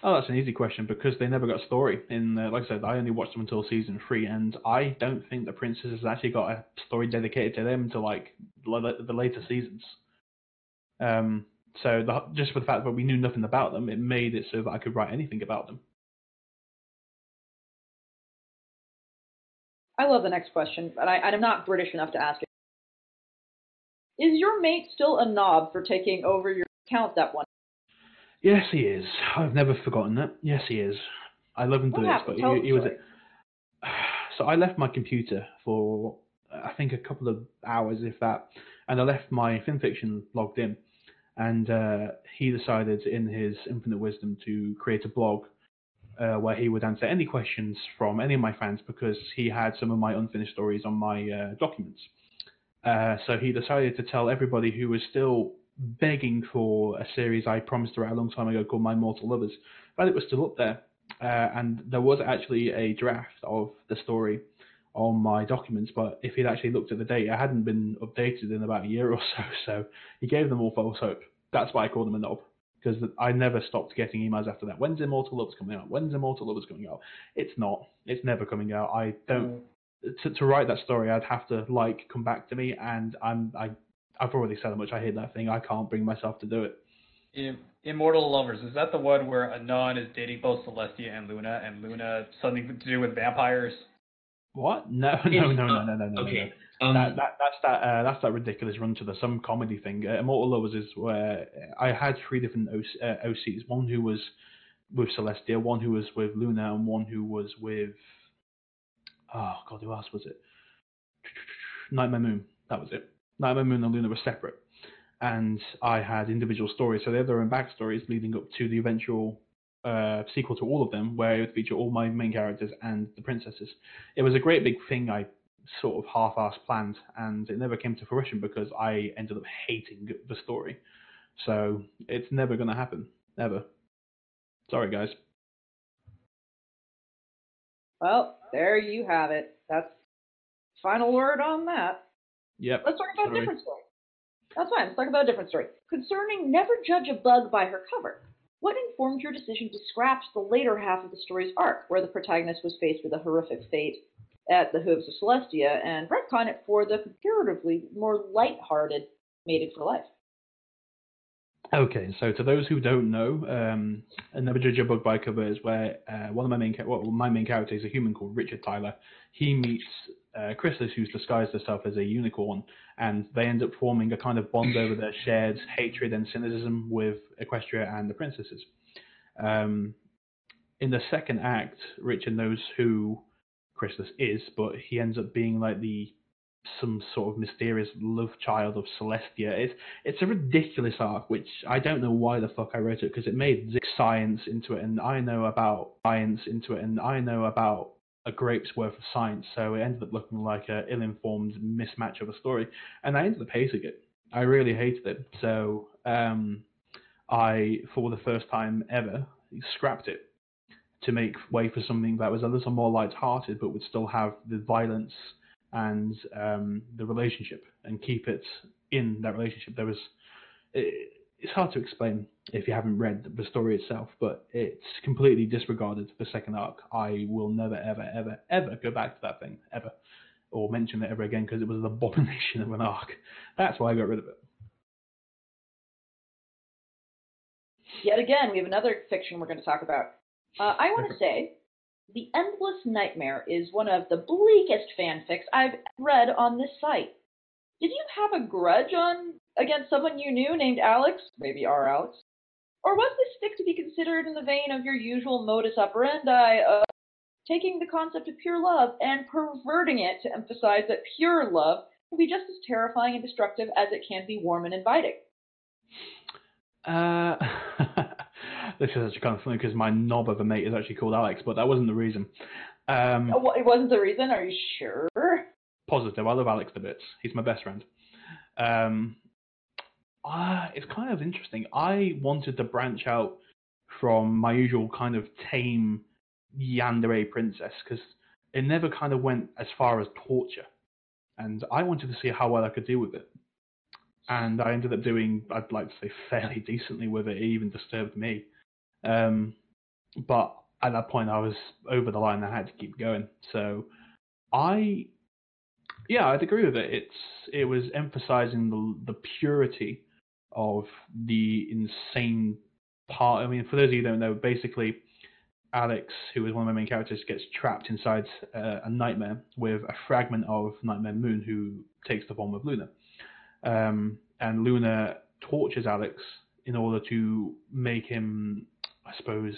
Speaker 5: Oh, that's an easy question because they never got a story. In uh, like I said, I only watched them until season three, and I don't think the princess has actually got a story dedicated to them to like the, later seasons. Um, so the, just for the fact that we knew nothing about them, it made it so that I could write anything about them.
Speaker 3: I love the next question, but I, I'm not British enough to ask it. Is your mate still a knob for taking over your account that one?
Speaker 5: Yes, he is. I've never forgotten that. Yes, he is. I love him to this, but he, he was.
Speaker 3: story.
Speaker 5: So I left my computer for I think a couple of hours, if that, and I left my FimFiction logged in, and uh, he decided, in his infinite wisdom, to create a blog uh, where he would answer any questions from any of my fans because he had some of my unfinished stories on my uh, documents. Uh, so he decided to tell everybody who was still begging for a series I promised to write a long time ago called Immortal Lovers But it was still up there. Uh, and there was actually a draft of the story on my documents, but if he'd actually looked at the date, it hadn't been updated in about a year or so. So he gave them all false hope. That's why I called him a knob because I never stopped getting emails after that. When's Immortal Lovers coming out? When's Immortal Lovers coming out? It's not. It's never coming out. I don't. To, to write that story, I'd have to like come back to me, and I'm I I've already said how much I hate that thing. I can't bring myself to do it.
Speaker 4: Im- Immortal Lovers, is that the one where Anon is dating both Celestia and Luna, and Luna something to do with vampires?
Speaker 5: What? No, no, no, no,
Speaker 2: uh,
Speaker 5: no, no, no.
Speaker 2: Okay.
Speaker 5: no.
Speaker 2: Um,
Speaker 5: That, that that's that uh, that's that ridiculous run to the some comedy thing. Uh, Immortal Lovers is where I had three different OC, uh, OCs. One who was with Celestia, one who was with Luna, and one who was with oh god, who else was it? Nightmare Moon. That was it. Nightmare Moon and Luna were separate, and I had individual stories. So they had their own backstories leading up to the eventual uh, sequel to all of them, where it would feature all my main characters and the princesses. It was a great big thing I sort of half-assed planned, and it never came to fruition because I ended up hating the story. So it's never going to happen, ever. Sorry, guys.
Speaker 3: Well, there you have it. That's final word on that.
Speaker 5: Yep.
Speaker 3: Let's talk about
Speaker 5: Sorry.
Speaker 3: a different story. That's fine. Let's talk about a different story. Concerning never judge a book by her cover. What informed your decision to scrap the later half of the story's arc, where the protagonist was faced with a horrific fate at the hooves of Celestia, and retcon it for the comparatively more light-hearted Mated for Life?
Speaker 5: Okay, so to those who don't know, um, a Book by Cover is where uh, one of my main well, my main character is a human called Richard Tyler. He meets uh, Chrysalis, who's disguised herself as a unicorn, and they end up forming a kind of bond over their shared hatred and cynicism with Equestria and the princesses. Um, in the second act, Richard knows who Chrysalis is, but he ends up being like the some sort of mysterious love child of Celestia. It's it's a ridiculous arc, which I don't know why the fuck I wrote it because it made science into it, and I know about science into it, and I know about a grape's worth of science. So it ended up looking like a ill-informed mismatch of a story, and I ended up hating it. I really hated it. So um, I, for the first time ever, scrapped it to make way for something that was a little more light-hearted, but would still have the violence and um, the relationship, and keep it in that relationship. There was. It, it's hard to explain if you haven't read the story itself, but it's completely disregarded the second arc. I will never, ever, ever, ever go back to that thing ever, or mention it ever again because it was an abomination of an arc. That's why I got rid of it.
Speaker 3: Yet again, we have another fiction we're going to talk about. Uh, I want to say, The Endless Nightmare is one of the bleakest fanfics I've read on this site. Did you have a grudge on against someone you knew named Alex, maybe our Alex? Or was this fic to be considered in the vein of your usual modus operandi of taking the concept of pure love and perverting it to emphasize that pure love can be just as terrifying and destructive as it can be warm and inviting?
Speaker 5: Uh, this is actually kind of funny because my knob of a mate is actually called Alex, but that wasn't the reason. Um,
Speaker 3: Oh, It wasn't the reason, are you sure?
Speaker 5: positive. I love Alex to bits. He's my best friend. Um, uh, it's kind of interesting. I wanted to branch out from my usual kind of tame yandere princess because it never kind of went as far as torture, and I wanted to see how well I could deal with it. And I ended up doing, I'd like to say, fairly decently with it. It even disturbed me. Um, but at that point, I was over the line. I had to keep going. So I yeah, I'd agree with it. It's it was emphasizing the the purity of the insane part. I mean, for those of you who don't know, basically, Alex, who is one of my main characters, gets trapped inside uh, a nightmare with a fragment of Nightmare Moon, who takes the form of Luna. Um, and Luna tortures Alex in order to make him, I suppose,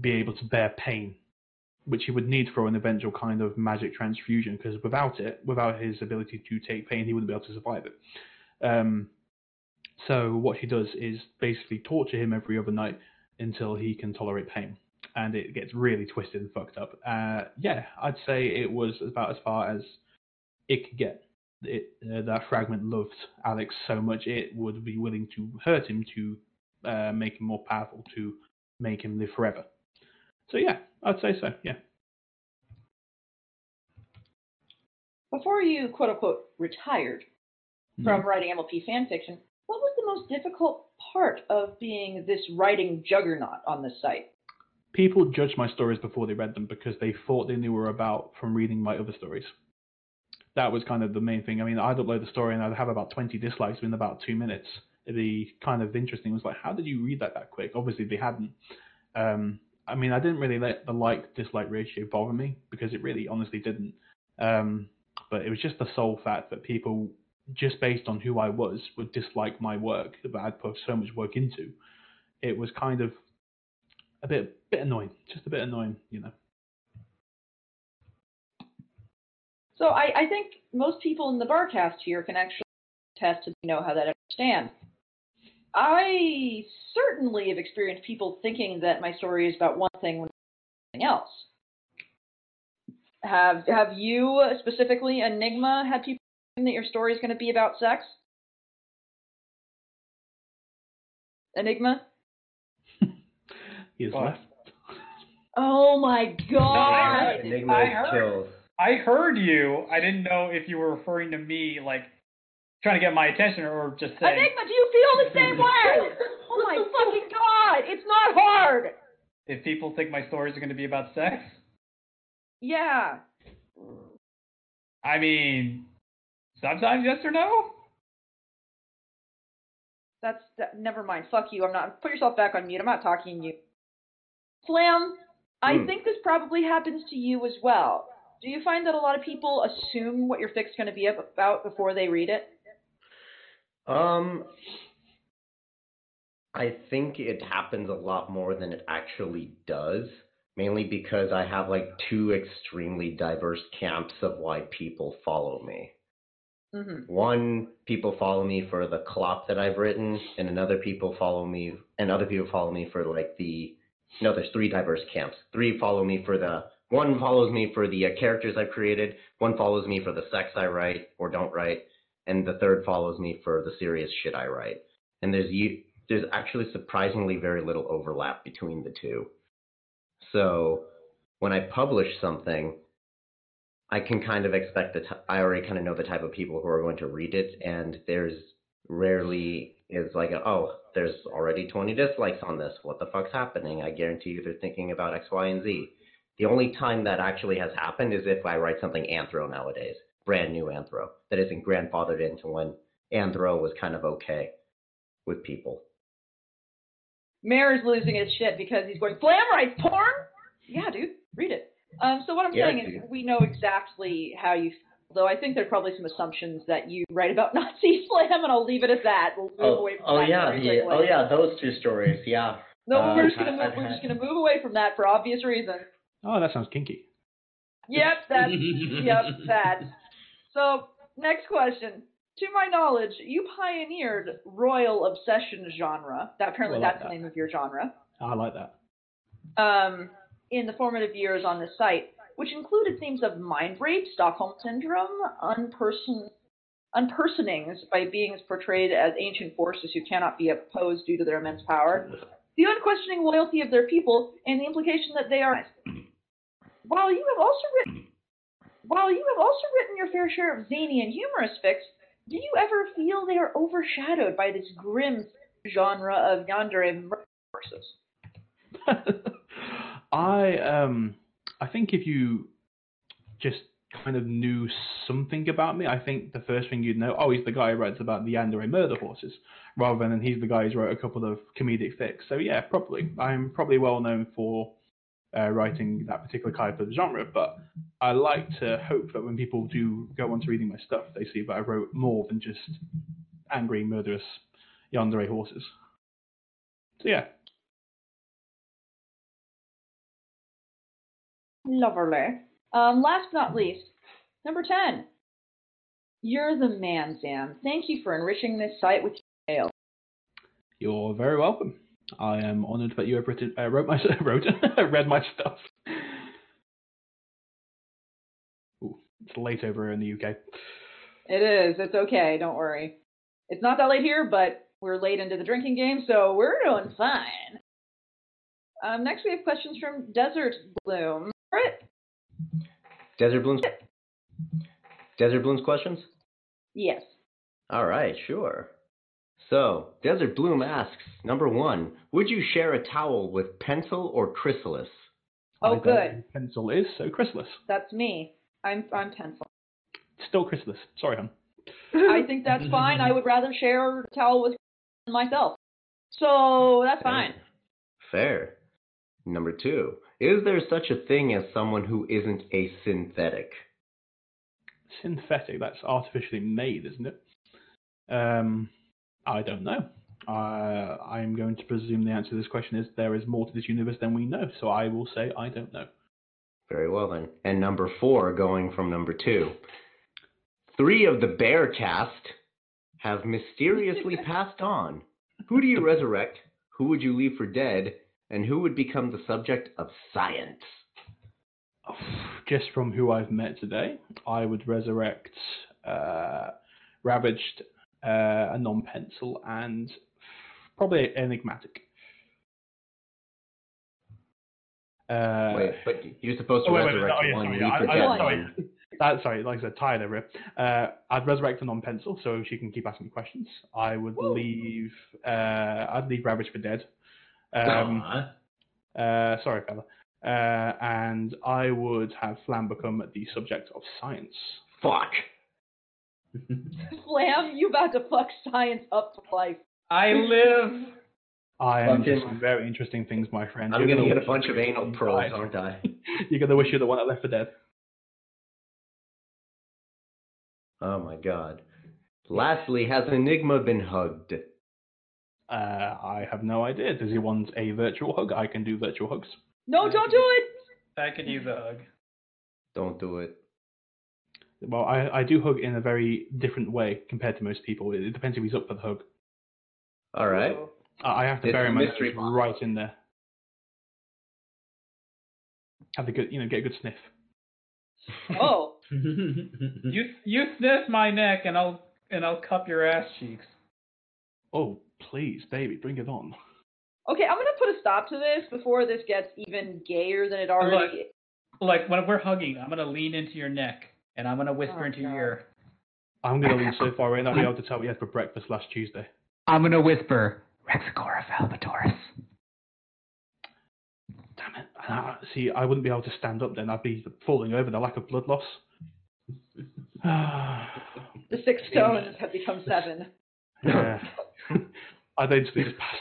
Speaker 5: be able to bear pain which he would need for an eventual kind of magic transfusion, because without it, without his ability to take pain, he wouldn't be able to survive it. Um, so what she does is basically torture him every other night until he can tolerate pain, and it gets really twisted and fucked up. Uh, yeah, I'd say it was about as far as it could get. It, uh, that fragment loved Alex so much it would be willing to hurt him to uh, make him more powerful, to make him live forever. So yeah, I'd say so. Yeah.
Speaker 3: Before you quote unquote retired mm-hmm. from writing MLP fan fiction, what was the most difficult part of being this writing juggernaut on this site?
Speaker 5: People judged my stories before they read them because they thought they knew what were about from reading my other stories. That was kind of the main thing. I mean, I'd upload the story and I'd have about 20 dislikes within about two minutes. The kind of interesting was like, how did you read that that quick? Obviously, they hadn't. Um, I mean, I didn't really let the like dislike ratio bother me because it really honestly didn't. Um, but it was just the sole fact that people, just based on who I was, would dislike my work that I'd put so much work into. It was kind of a bit, bit annoying, just a bit annoying, you know.
Speaker 3: So I, I think most people in the barcast here can actually test to know how that stands. I certainly have experienced people thinking that my story is about one thing when it's something else. Have have you specifically, Enigma, had people think that your story is going to be about sex? Enigma?
Speaker 5: He has
Speaker 4: What?
Speaker 5: left.
Speaker 3: Oh my god!
Speaker 6: Enigma
Speaker 4: I heard-
Speaker 6: chills.
Speaker 4: I heard you. I didn't know if you were referring to me, like trying to get my attention, or just saying.
Speaker 3: Enigma, do you feel the same way? Oh my fucking god! It's not hard!
Speaker 4: If people think my stories are going to be about sex,
Speaker 3: Yeah.
Speaker 4: I mean, sometimes yes or no.
Speaker 3: That's that, never mind. Fuck you. I'm not. Put yourself back on mute. I'm not talking to you. Flam, I
Speaker 6: Hmm.
Speaker 3: think this probably happens to you as well. Do you find that a lot of people assume what your fic's going to be about before they read it?
Speaker 6: Um, I think it happens a lot more than it actually does, mainly because I have like two extremely diverse camps of why people follow me.
Speaker 3: Mm-hmm.
Speaker 6: One, people follow me for the clop that I've written, and another people follow me, and other people follow me for like the. No, there's three diverse camps. Three follow me for the one follows me for the uh, characters I've created, one follows me for the sex I write or don't write, and the third follows me for the serious shit I write. And there's you there's actually surprisingly very little overlap between the two. So when I publish something, I can kind of expect that I already kind of know the type of people who are going to read it, and there's rarely is like, oh, there's already 20 dislikes on this. What the fuck's happening? I guarantee you they're thinking about X, Y, and Z. The only time that actually has happened is if I write something anthro nowadays, brand new anthro, that isn't grandfathered into when anthro was kind of okay with people.
Speaker 3: Mayor is losing his shit because he's going, Flam writes porn? Yeah, dude, read it. Um, so what I'm
Speaker 6: Yeah,
Speaker 3: saying is we know exactly how you feel, though I think there are probably some assumptions that you write about Nazi Flam, and I'll leave it at that. We'll move
Speaker 7: Oh,
Speaker 3: away from
Speaker 7: oh
Speaker 3: that
Speaker 7: yeah,
Speaker 3: very
Speaker 7: oh yeah, those two stories. Yeah.
Speaker 3: No,
Speaker 7: Uh,
Speaker 3: we're just gonna move, we're just gonna move away from that for obvious reasons.
Speaker 5: Oh, that sounds kinky.
Speaker 3: Yep, that's yep, that. So next question. To my knowledge, you pioneered royal obsession genre. That apparently
Speaker 5: like
Speaker 3: that's the name of your genre.
Speaker 5: I like that.
Speaker 3: um, in the formative years on the site, which included themes of mind rape, Stockholm syndrome, unperson, unpersonings by beings portrayed as ancient forces who cannot be opposed due to their immense power, the unquestioning loyalty of their people, and the implication that they are. While you have also written, while you have also written your fair share of zany and humorous fics, do you ever feel they are overshadowed by this grim genre of yandere forces?
Speaker 5: I um I think if you just kind of knew something about me, I think the first thing you'd know, oh, he's the guy who writes about the yandere murder horses, rather than he's the guy who wrote a couple of comedic fics. So yeah, probably I'm probably well known for uh, writing that particular type of genre, but I like to hope that when people do go on to reading my stuff, they see that I wrote more than just angry, murderous yandere horses. So yeah,
Speaker 3: Lovely. Um, last but not least, number 10. You're the man, Sam. Thank you for enriching this site with your tale.
Speaker 5: You're very welcome. I am honoured that you have written, uh, wrote my wrote read my stuff. Ooh, it's late over in the UK.
Speaker 3: It is. It's okay. Don't worry. It's not that late here, but we're late into the drinking game, so we're doing fine. Um, next, we have questions from Desert Bloom. Alright.
Speaker 6: Desert Bloom's Desert Bloom's questions?
Speaker 3: Yes.
Speaker 6: All right, sure. So, Desert Bloom asks, number one, would you share a towel with pencil or chrysalis?
Speaker 3: Oh,
Speaker 5: I
Speaker 3: good.
Speaker 5: Pencil is so chrysalis.
Speaker 3: That's me. I'm I'm pencil.
Speaker 5: Still chrysalis. Sorry, hon.
Speaker 3: I think that's fine. I would rather share a towel with myself. So that's fine.
Speaker 6: Fair. Number two, is there such a thing as someone who isn't a synthetic?
Speaker 5: Synthetic. That's artificially made, isn't it? Um, I don't know. Uh, I'm going to presume the answer to this question is there is more to this universe than we know. So I will say I don't know.
Speaker 6: Very well then. And number four, going from number two. Three of the Barcast have mysteriously passed on. Who do you resurrect? Who would you leave for dead? And who would become the subject of science?
Speaker 5: just from who I've met today, I would resurrect uh, Ravaged, uh, a non-pencil, and probably enigmatic. Uh,
Speaker 6: Wait, but you're supposed to
Speaker 5: oh, wait, wait,
Speaker 6: resurrect
Speaker 5: no, yeah,
Speaker 6: one.
Speaker 5: sorry,
Speaker 6: leave
Speaker 5: I-
Speaker 6: for
Speaker 5: I-
Speaker 6: dead
Speaker 3: One.
Speaker 5: sorry.
Speaker 6: one.
Speaker 5: Uh, sorry, like I said, tired over it. Uh, I'd resurrect a non-pencil so she can keep asking me questions. I would
Speaker 3: Woo.
Speaker 5: leave. Uh, I'd leave Ravage for dead. Um, uh, sorry, fella. Uh, and I would have Flam become the subject of science.
Speaker 6: Fuck.
Speaker 3: Flam, you about to fuck science up for life.
Speaker 4: I live.
Speaker 5: I am
Speaker 7: Fucking-
Speaker 5: just some very interesting things, my friend.
Speaker 6: I'm
Speaker 5: You're
Speaker 6: gonna get a
Speaker 5: wish
Speaker 6: bunch
Speaker 5: you
Speaker 6: of
Speaker 5: were
Speaker 6: anal
Speaker 5: alive.
Speaker 6: probes, aren't I?
Speaker 5: You're gonna wish you're the one that left for dead.
Speaker 6: Oh my god. Lastly, has Enigma been hugged?
Speaker 5: Uh, I have no idea. Does he want a virtual hug? I can do virtual hugs.
Speaker 3: No, don't do it.
Speaker 4: I could use a hug.
Speaker 6: Don't do it.
Speaker 5: Well, I, I do hug in a very different way compared to most people. It, it depends if he's up for the hug.
Speaker 6: All right.
Speaker 5: I I have to
Speaker 6: It's
Speaker 5: bury my
Speaker 6: mystery
Speaker 5: nose
Speaker 6: box.
Speaker 5: right in there. Have a good, you know, get a good sniff.
Speaker 3: Oh,
Speaker 4: You you sniff my neck and I'll and I'll cup your ass cheeks.
Speaker 5: Oh, please, baby, bring it on.
Speaker 3: okay. I'm gonna put a stop to this before this gets even gayer than it already.
Speaker 4: Like when we're hugging, I'm gonna lean into your neck and I'm gonna whisper
Speaker 3: Oh,
Speaker 4: into your ear.
Speaker 5: I'm gonna lean so far in, I'll be able to tell what you had for breakfast last Tuesday.
Speaker 4: I'm gonna whisper Rexicora albitoris.
Speaker 5: Damn it! Ah, see, I wouldn't be able to stand up then. I'd be falling over the lack of blood loss.
Speaker 3: The six stones have become seven.
Speaker 5: yeah. I'd instantly just pass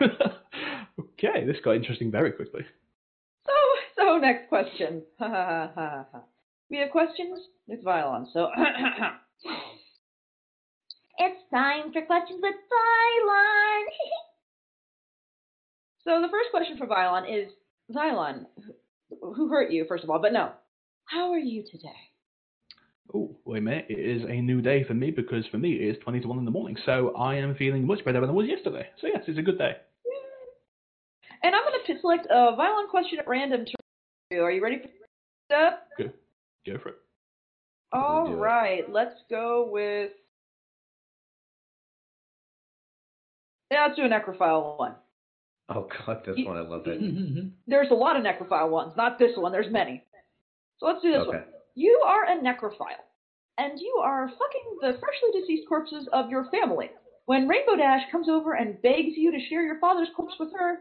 Speaker 5: out. okay, this got interesting very quickly.
Speaker 3: So, so next question. we have questions with Violon. So,
Speaker 8: It's time for questions with Violon.
Speaker 3: so the first question for Violon is Violon, who- who hurt you first of all? But no, how are you today?
Speaker 5: Oh, wait a minute. It is a new day for me because for me it is 20 to 1 in the morning. So I am feeling much better than I was yesterday. So yes, it's a good day.
Speaker 3: And I'm going to select a Violon question at random to you. Are you ready for that?
Speaker 5: Go for it.
Speaker 3: All
Speaker 6: do it.
Speaker 3: let's go with. Yeah, let's do a necrophile one.
Speaker 6: Oh god, this
Speaker 3: You-
Speaker 6: one I love it.
Speaker 3: There's a lot of necrophile ones, not this one. There's many. So let's do this one. You are a necrophile, and you are fucking the freshly deceased corpses of your family. When Rainbow Dash comes over and begs you to share your father's corpse with her,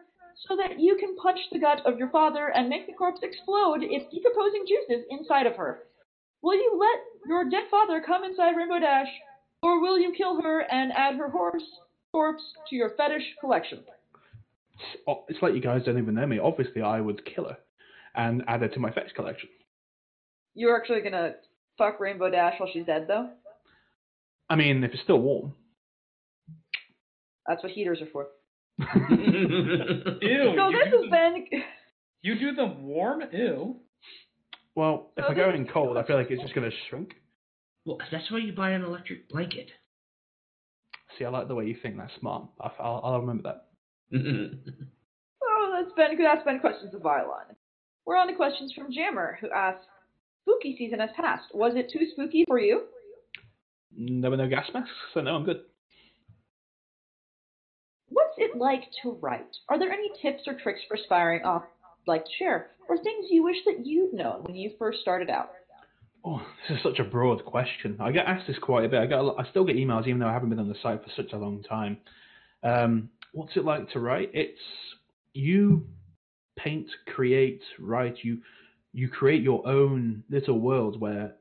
Speaker 3: so that you can punch the gut of your father and make the corpse explode its decomposing juices inside of her. Will you let your dead father come inside Rainbow Dash, or will you kill her and add her horse corpse to your fetish collection?
Speaker 5: It's- oh, It's like you guys don't even know me. Obviously, I would kill her and add her to my fetish collection.
Speaker 3: You're actually gonna fuck Rainbow Dash while she's dead, though?
Speaker 5: I mean, if it's still warm.
Speaker 3: That's what heaters are for.
Speaker 4: Ew.
Speaker 3: So
Speaker 4: you,
Speaker 3: this
Speaker 4: do
Speaker 3: has been
Speaker 4: you do them warm? Ew.
Speaker 5: Well, if
Speaker 3: So
Speaker 5: I go in cold, I feel like it's just going to shrink.
Speaker 2: well, that's why you buy an electric blanket.
Speaker 5: See, I like the way you think. That's smart. I- I'll, I'll remember that.
Speaker 3: Oh, that's been that's been questions of Vylon. We're on to questions from Jammer, who asks, "Spooky season has passed. Was it too spooky for you?
Speaker 5: There were no gas masks, so no, I'm good.
Speaker 3: It like to write? Are there any tips or tricks for aspiring off like to share, or things you wish that you'd known when you first started out?"
Speaker 5: Oh, this is such a broad question. I get asked this quite a bit. I get, lot, I still get emails, even though I haven't been on the site for such a long time. Um, what's it like to write? It's you paint, create, write. You you create your own little world where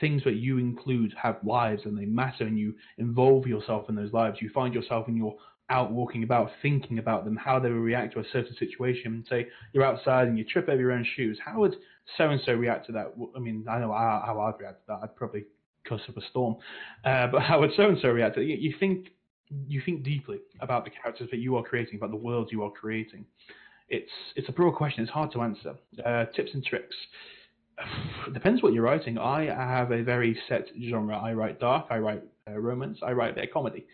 Speaker 5: things that you include have lives and they matter, and you involve yourself in those lives. You find yourself in you're out walking about, thinking about them, how they will react to a certain situation. Say you're outside and you trip over your own shoes. How would so and so react to that? I mean, I know how, I'd react to that. I'd probably cuss up a storm. Uh, but how would so and so react to? You, you think you think deeply about the characters that you are creating, about the world you are creating. It's it's a broad question. It's hard to answer. Uh, tips and tricks. Depends what you're writing. I have a very set genre. I write dark. I write uh, romance. I write a bit of comedy.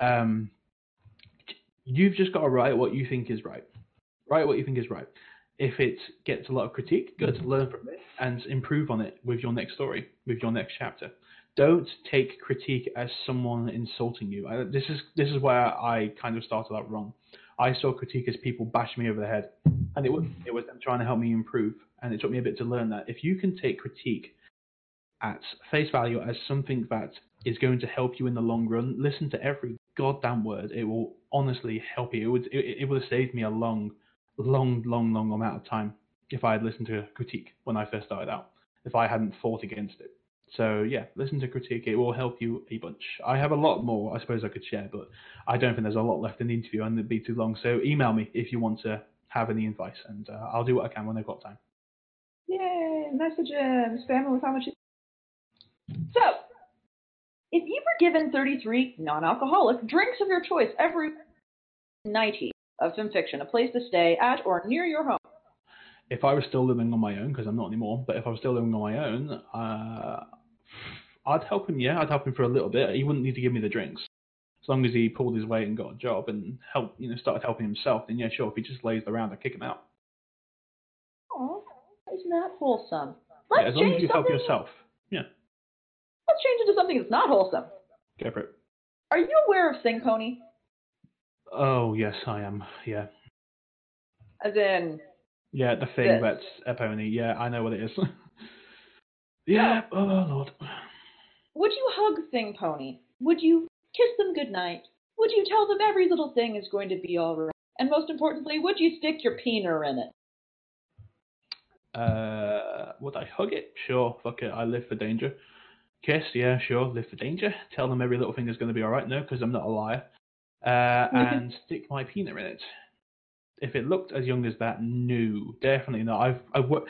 Speaker 5: Um, you've just got to write what you think is right. Write what you think is right. If it gets a lot of critique, good. Learn from it and improve on it with your next story, with your next chapter. Don't take critique as someone insulting you. I, this is this is where I kind of started out wrong. I saw critique as people bashing me over the head, and it was it was them trying to help me improve. And it took me a bit to learn that if you can take critique at face value as something that is going to help you in the long run, listen to every goddamn word. It will honestly help you. It would it, it would have saved me a long, long, long, long amount of time if I had listened to critique when I first started out. If I hadn't fought against it. So yeah, listen to critique. It will help you a bunch. I have a lot more I suppose I could share, but I don't think there's a lot left in the interview and it'd be too long. So email me if you want to have any advice, and uh, I'll do what I can when I've got time.
Speaker 3: Yay! Message him. Him with how much. So, if you were given 33 non-alcoholic drinks of your choice every night of FimFiction, a place to stay at or near your home,
Speaker 5: If I was still living on my own, because I'm not anymore, but if I was still living on my own, uh, I'd help him. Yeah, I'd help him for a little bit. He wouldn't need to give me the drinks, as long as he pulled his weight and got a job and help, you know, started helping himself. Then yeah, sure. If he just lays around, I'd kick him out.
Speaker 3: oh, Isn't that wholesome?
Speaker 5: Yeah,
Speaker 3: Let's
Speaker 5: as long as you help yourself. Yeah,
Speaker 3: Let's change it to something that's not wholesome.
Speaker 5: go for it.
Speaker 3: Are you aware of Thing Pony?
Speaker 5: Oh yes, I am. Yeah,
Speaker 3: As in,
Speaker 5: yeah, the thing
Speaker 3: This.
Speaker 5: that's a pony. Yeah, I know what it is. yeah. Oh lord.
Speaker 3: would you hug Thing Pony? Would you kiss them goodnight? Would you tell them every little thing is going to be all right? And most importantly, would you stick your peener in it?
Speaker 5: Uh, would I hug it? Sure. Fuck it. I live for danger. Kiss? Yeah, sure. Live for danger. Tell them every little thing is going to be all right. No, because I'm not a liar. Uh, and stick my peanut in it. If it looked as young as that, no, definitely not. I've I've worked.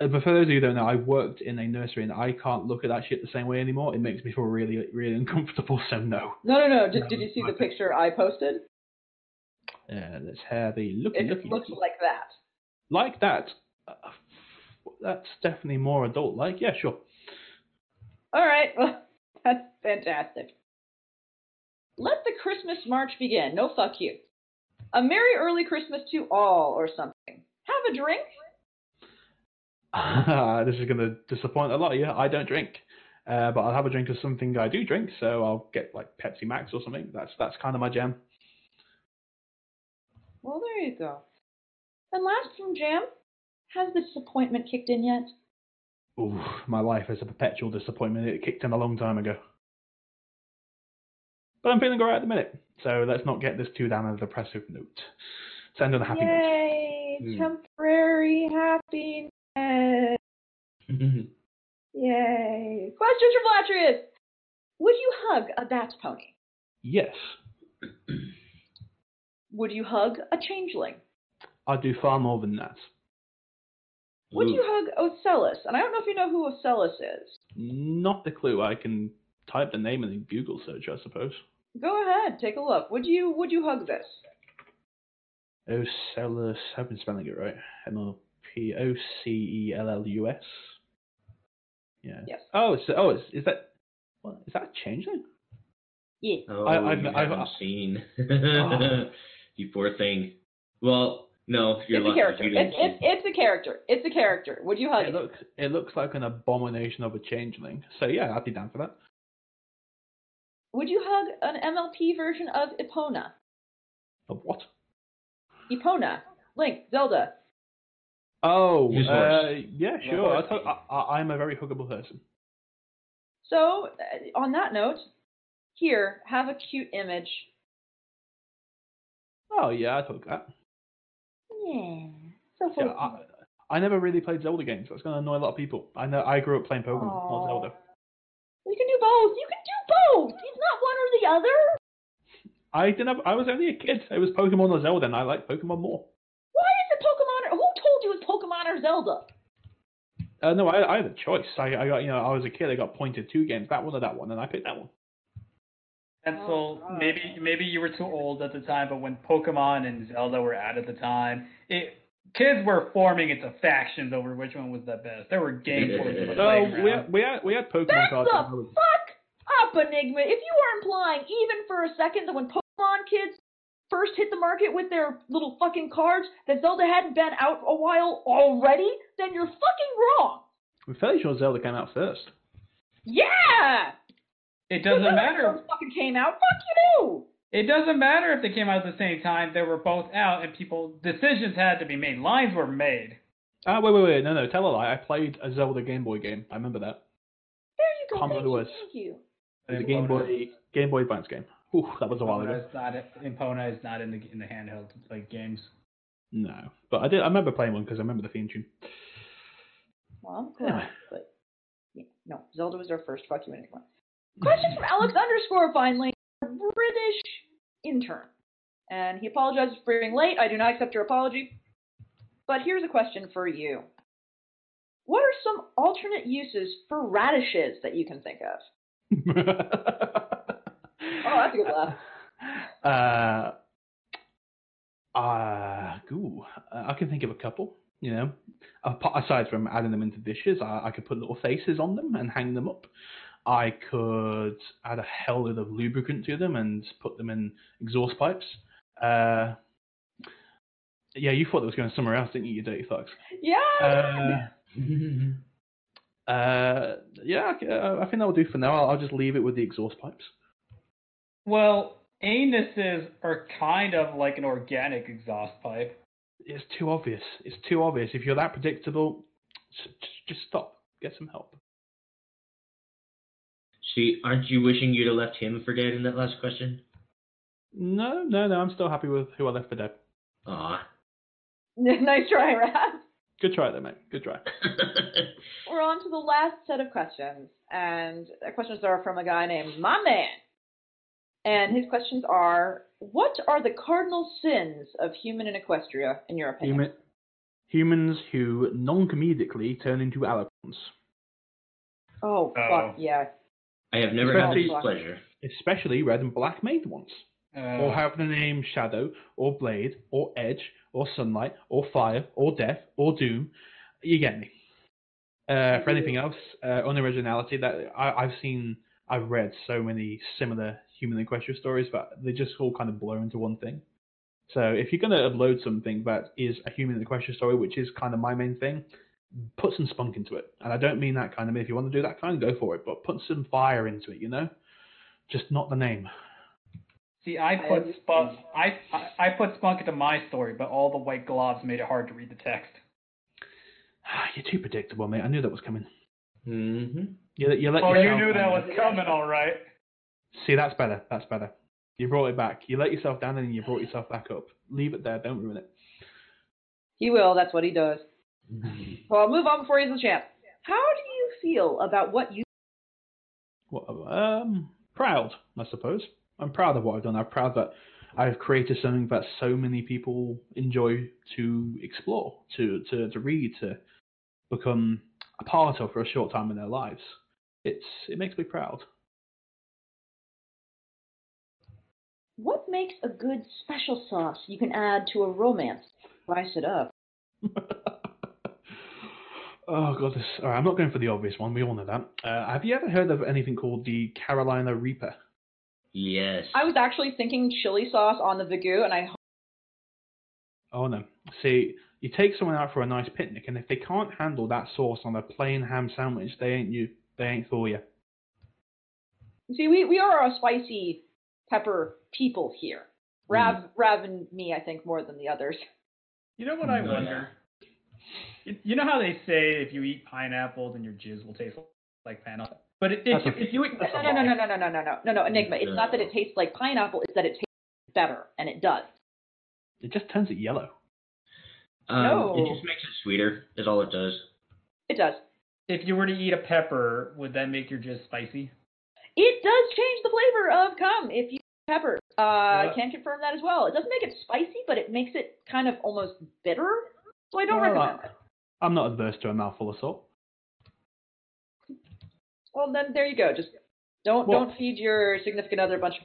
Speaker 5: uh, But for those of you who don't know, I worked in a nursery and I can't look at that shit the same way anymore. It makes me feel really, really uncomfortable. So no.
Speaker 3: No, no, no. Did, did you see the picture I posted?
Speaker 5: Uh, let's have a look.
Speaker 3: It
Speaker 5: looky,
Speaker 3: looks
Speaker 5: looky.
Speaker 3: like that.
Speaker 5: like that. Uh, that's definitely more adult like. Yeah, sure.
Speaker 3: All right. Well, that's fantastic. Let the Christmas march begin. No fuck you. A merry early Christmas to all, or something. Have a drink.
Speaker 5: this is going to disappoint a lot of you. I don't drink, uh, but I'll have a drink of something I do drink. So I'll get like Pepsi Max or something. That's that's kind of my jam.
Speaker 3: Well, there you go. And last from Jam, has the disappointment kicked in yet?
Speaker 5: Ooh, my life is a perpetual disappointment. It kicked in a long time ago. But I'm feeling alright at the minute. So let's not get this too down on a depressive note. Let's on a happy note.
Speaker 3: Yay!
Speaker 5: Hmm.
Speaker 3: Temporary happiness. Yay! Questions for Flattrius. Would you hug a bat pony?
Speaker 5: Yes,
Speaker 3: Would you hug a changeling?
Speaker 5: I'd do far more than that.
Speaker 3: Would
Speaker 2: Ooh.
Speaker 3: you hug Ocellus? And I don't know if you know who Ocellus is.
Speaker 5: Not the clue. I can type the name in a Google search, I suppose.
Speaker 3: Go ahead, take a look. Would you would you hug this?
Speaker 5: Ocellus. I've been spelling it right. M O P O C E L L U S. Yeah.
Speaker 3: Yes.
Speaker 5: Oh, it's, oh, it's, is that what is that a changeling?
Speaker 3: Yeah.
Speaker 2: Oh,
Speaker 5: I- I've-
Speaker 2: you
Speaker 5: I've-
Speaker 2: haven't uh, seen.
Speaker 5: Oh.
Speaker 2: you poor thing. Well, no, you're
Speaker 3: It's a character.
Speaker 2: you
Speaker 3: It's, it's, it's a character. It's a character. Would you hug
Speaker 5: It
Speaker 3: it?
Speaker 5: looks it looks like an abomination of a changeling. So yeah, I'd be down for that.
Speaker 3: Would you hug an MLP version of Epona?
Speaker 5: Of what?
Speaker 3: Epona. Link. Zelda.
Speaker 5: Oh, uh, yeah, sure. I
Speaker 4: horse.
Speaker 5: thought, I, I, I'm a very huggable person.
Speaker 3: So, uh, on that note, here, have a cute image.
Speaker 5: Oh yeah, I took that.
Speaker 3: Yeah. So
Speaker 5: Yeah, I, I never really played Zelda games. That's going to annoy a lot of people. I know. I grew up playing Pokemon, not Zelda.
Speaker 3: You do both. You can do both. It's not one or the other.
Speaker 5: I didn't. Have, I was only a kid. It was Pokemon or Zelda, and I like Pokemon more.
Speaker 3: Why is it Pokemon? Or, who told you it's Pokemon or Zelda?
Speaker 5: Uh, no, I, I had a choice. I, I got, you know, I was a kid. I got pointed two games, that one or that one, and I picked that one.
Speaker 4: Pencil,
Speaker 3: Oh,
Speaker 4: maybe maybe you were too old at the time, but when Pokemon and Zelda were out at the time, it kids were forming into factions over which one was the best. There were gang wars in the
Speaker 5: So we
Speaker 4: playground.
Speaker 5: had, we had we had Pokemon
Speaker 3: Back
Speaker 5: cards.
Speaker 3: the
Speaker 5: I was-
Speaker 3: fuck up, Enigma. If you are implying, even for a second, that when Pokemon kids first hit the market with their little fucking cards, that Zelda hadn't been out a while already, then you're fucking wrong.
Speaker 5: I'm fairly sure Zelda came out first.
Speaker 3: Yeah!
Speaker 4: It doesn't matter.
Speaker 3: those fucking came out. Fuck you!
Speaker 4: It doesn't matter if they came out at the same time. They were both out, and people decisions had to be made. Lines were made.
Speaker 5: Ah, wait, wait, wait. No, no. Tell a lie. I played a Zelda Game Boy game. I remember that.
Speaker 3: There you go.
Speaker 5: Common
Speaker 3: Thank you,
Speaker 5: was.
Speaker 3: thank you.
Speaker 5: It was a Game Boy Game Boy Advance game. Ooh, that was a while ago.
Speaker 4: Epona is not Epona is not in the in the handheld like games.
Speaker 5: No, but I did. I remember playing one because I remember the theme tune.
Speaker 3: Well, I'm glad,
Speaker 5: Anyway.
Speaker 3: but yeah, no, Zelda was our first fuck you Enigma. Question from Alex underscore finally, a British intern. And he apologizes for being late. I do not accept your apology. But here's a question for you. What are some alternate uses for radishes that you can think of? Oh, that's a good laugh.
Speaker 5: Uh, uh, ooh, I can think of a couple. You know, aside from adding them into dishes, I, I could put little faces on them and hang them up. I could add a hell load of lubricant to them and put them in exhaust pipes. Uh, Yeah, you thought it was going somewhere else, didn't you, you dirty fucks?
Speaker 3: Yeah.
Speaker 5: Uh, uh, yeah, okay, uh, I think that'll do for now. I'll, I'll just leave it with the exhaust pipes.
Speaker 4: Well, anuses are kind of like an organic exhaust pipe.
Speaker 5: It's too obvious. It's too obvious. If you're that predictable, just, just stop. Get some help.
Speaker 2: See, aren't you wishing you'd have left him for dead in that last question?
Speaker 5: No, no, no. I'm still happy with who I left for dead.
Speaker 2: Aw.
Speaker 3: nice try, Raph.
Speaker 5: Good try there, mate. Good try.
Speaker 3: We're on to the last set of questions, and the questions are from a guy named My Man. And his questions are What are the cardinal sins of human and Equestria, in your opinion?
Speaker 5: Human, humans who non-comedically turn into alicorns,
Speaker 3: Oh,
Speaker 4: Oh.
Speaker 3: fuck, oh. yeah.
Speaker 2: I have never had
Speaker 5: Especially-
Speaker 2: this pleasure.
Speaker 5: especially red and black made ones,
Speaker 4: Uh,
Speaker 5: or have the name Shadow, or Blade, or Edge, or Sunlight, or Fire, or Death, or Doom. You get me. Uh, for anything else, uh, originality, that I, I've seen, I've read so many similar human equestrian stories, but they just all kind of blur into one thing. So if you're going to upload something that is a human equestrian story, which is kind of my main thing, put some spunk into it. And I don't mean that kind of. Me. If you want to do that kind, go for it. But put some fire into it. You know, just not the name.
Speaker 4: see, I put spunk. I, I I put spunk into my story, but all the white globs made it hard to read the text.
Speaker 5: You're too predictable, mate. I knew that was coming.
Speaker 2: Mm-hmm.
Speaker 5: You, you let
Speaker 4: Oh, you knew that was coming, all right.
Speaker 5: See, that's better. That's better. You brought it back. You let yourself down and then you brought yourself back up. Leave it there. Don't ruin it.
Speaker 3: He will, that's what he does. Well, I'll move on before he's the champ. How do you feel about what you
Speaker 5: Well, um, proud, I suppose. I'm proud of what I've done. I'm proud that I've created something that so many people enjoy to explore, to to, to read, to become a part of for a short time in their lives. It's it makes me proud.
Speaker 3: What makes a good special sauce you can add to a romance? Spice it up.
Speaker 5: oh god, this. All right, I'm not going for the obvious one. We all know that. Uh, have you ever heard of anything called the Carolina Reaper?
Speaker 2: Yes.
Speaker 3: I was actually thinking chili sauce on the Vigou, and I
Speaker 5: Oh no. See, you take someone out for a nice picnic, and if they can't handle that sauce on a plain ham sandwich, they ain't you. They ain't for you.
Speaker 3: see we we are a spicy pepper people here. Rav Rav and me, I think, more than the others.
Speaker 4: You know what I
Speaker 2: Oh,
Speaker 4: wonder? You, you know how they say if you eat pineapple, then your jizz will taste like pineapple. But it,
Speaker 5: That's
Speaker 4: if,
Speaker 5: a-
Speaker 4: if you eat
Speaker 3: No, no, no, no, no, no, no, no, no, no, no, Enigma. It's not that it tastes like pineapple; it's that it tastes better, and it does.
Speaker 5: It just turns it yellow.
Speaker 2: Um,
Speaker 3: No.
Speaker 2: It just makes it sweeter, is all it does.
Speaker 3: It does.
Speaker 4: if you were to eat a pepper, would that make your jizz spicy?
Speaker 3: It does change the flavor of cum if you eat pepper. Uh, I
Speaker 4: Well-
Speaker 3: can confirm that as well. It doesn't make it spicy, but it makes it kind of almost bitter. So I don't
Speaker 5: Well,
Speaker 3: recommend it.
Speaker 5: I'm not adverse to a mouthful of salt.
Speaker 3: Well, then there you go. Just don't
Speaker 5: Well-
Speaker 3: don't feed your significant other a bunch of.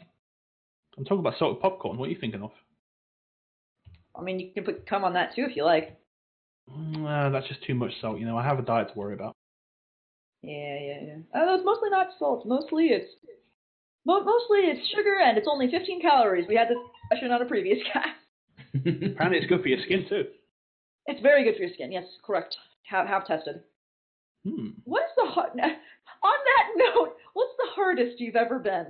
Speaker 5: I'm talking about salted popcorn. What are you thinking of?
Speaker 3: I mean, you can put cum on that too if you like.
Speaker 5: Mm, uh, that's just too much salt. You know, I have a diet to worry about.
Speaker 3: Yeah, yeah, yeah. Uh, it's mostly not salt. Mostly it's mostly it's sugar, and it's only 15 calories. We had this discussion on a previous cast.
Speaker 5: Apparently, it's good for your skin too.
Speaker 3: It's very good for your skin. Yes, correct. Have have tested.
Speaker 5: Hmm.
Speaker 3: What is the hard? On that note, what's the hardest you've ever been?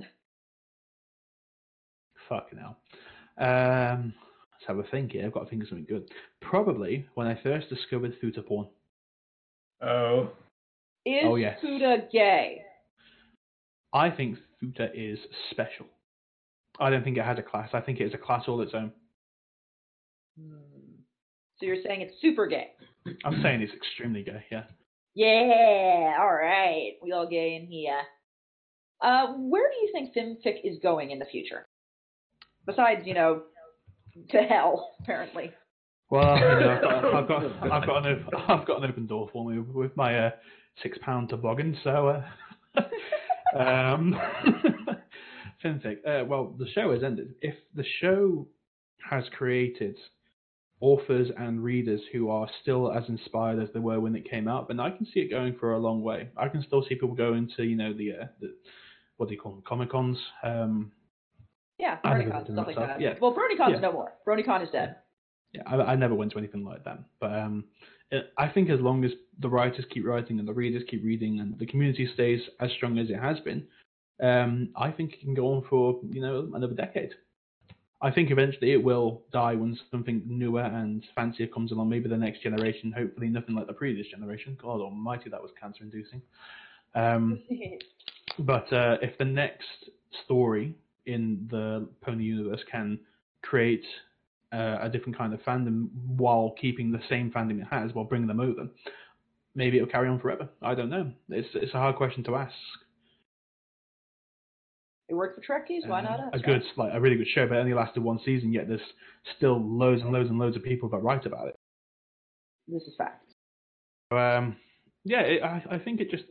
Speaker 5: Fucking hell. Um, let's have a think here. I've got to think of something good. Probably when I first discovered futa porn.
Speaker 4: Oh.
Speaker 3: Is
Speaker 5: Oh, yes.
Speaker 3: Futa gay?
Speaker 5: I think futa is special. I don't think it has a class. I think it is a class all its own.
Speaker 3: Hmm. So you're saying it's super gay?
Speaker 5: I'm saying it's extremely gay. Yeah.
Speaker 3: Yeah. All right. We all gay in here. Uh, where do you think FimFic is going in the future? Besides, you know, to hell apparently.
Speaker 5: Well, you know, I've, got, I've got I've got an open, I've got an open door for me with my uh, six pound toboggan. So, uh, um. Uh, well, the show has ended. If the show has created authors and readers who are still as inspired as they were when it came out, And I can see it going for a long way. I can still see people going to you know the, uh, the what do you call them comic cons. Um,
Speaker 3: Yeah, BronyCon, stuff like that.
Speaker 5: yeah.
Speaker 3: Well, BronyCon's
Speaker 5: Yeah.
Speaker 3: no more. BronyCon is dead.
Speaker 5: yeah, I, I never went to anything like that. But um, it, I think as long as the writers keep writing and the readers keep reading and the community stays as strong as it has been, um, I think it can go on for you know another decade. I think eventually it will die when something newer and fancier comes along. Maybe the next generation. Hopefully, nothing like the previous generation. God Almighty, that was cancer-inducing. Um, but uh, if the next story in the Pony universe can create uh, a different kind of fandom while keeping the same fandom it has, while bringing them over, maybe it'll carry on forever. I don't know. It's it's a hard question to ask.
Speaker 3: It worked for Trekkies. Why not
Speaker 5: Uh,
Speaker 3: us?
Speaker 5: a good, like a really good show, but it only lasted one season. Yet there's still loads and loads and loads of people that write about it.
Speaker 3: This is fact.
Speaker 5: Um, yeah, it, I, I think it just,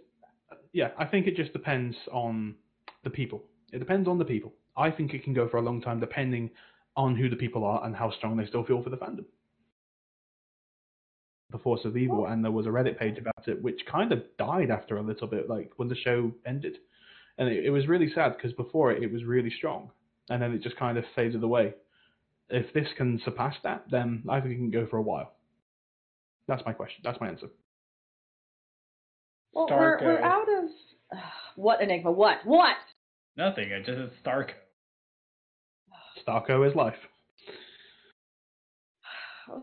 Speaker 5: yeah, I think it just depends on the people. It depends on the people. I think it can go for a long time depending on who the people are and how strong they still feel for the fandom. The Force of Evil, and there was a Reddit page about it, which kind of died after a little bit, like when the show ended, and it, it was really sad because before it, it was really strong, and then it just kind of faded away. If this can surpass that, then I think it can go for a while. That's my question. That's my answer.
Speaker 3: Well, we're, we're out of. what enigma? What? What?
Speaker 4: Nothing. I just Starco.
Speaker 5: Starco is life.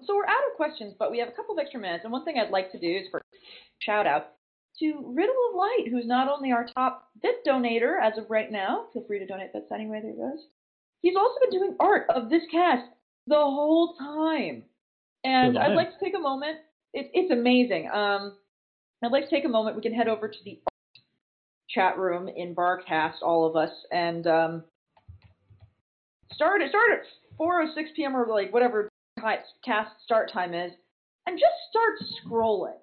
Speaker 3: So we're out of questions, but we have a couple of extra minutes. And one thing I'd like to do is for shout out to Riddle of Light, who's not only our top bit donator as of right now. Feel free to donate bits anyway there goes. He's also been doing art of this cast the whole time. And I'd like to take a moment. It, it's amazing. Um, I'd like to take a moment. We can head over to the art chat room in Barcast, all of us, and um, start it. Start at 4:06 p.m. or like whatever cast start time is, and just start scrolling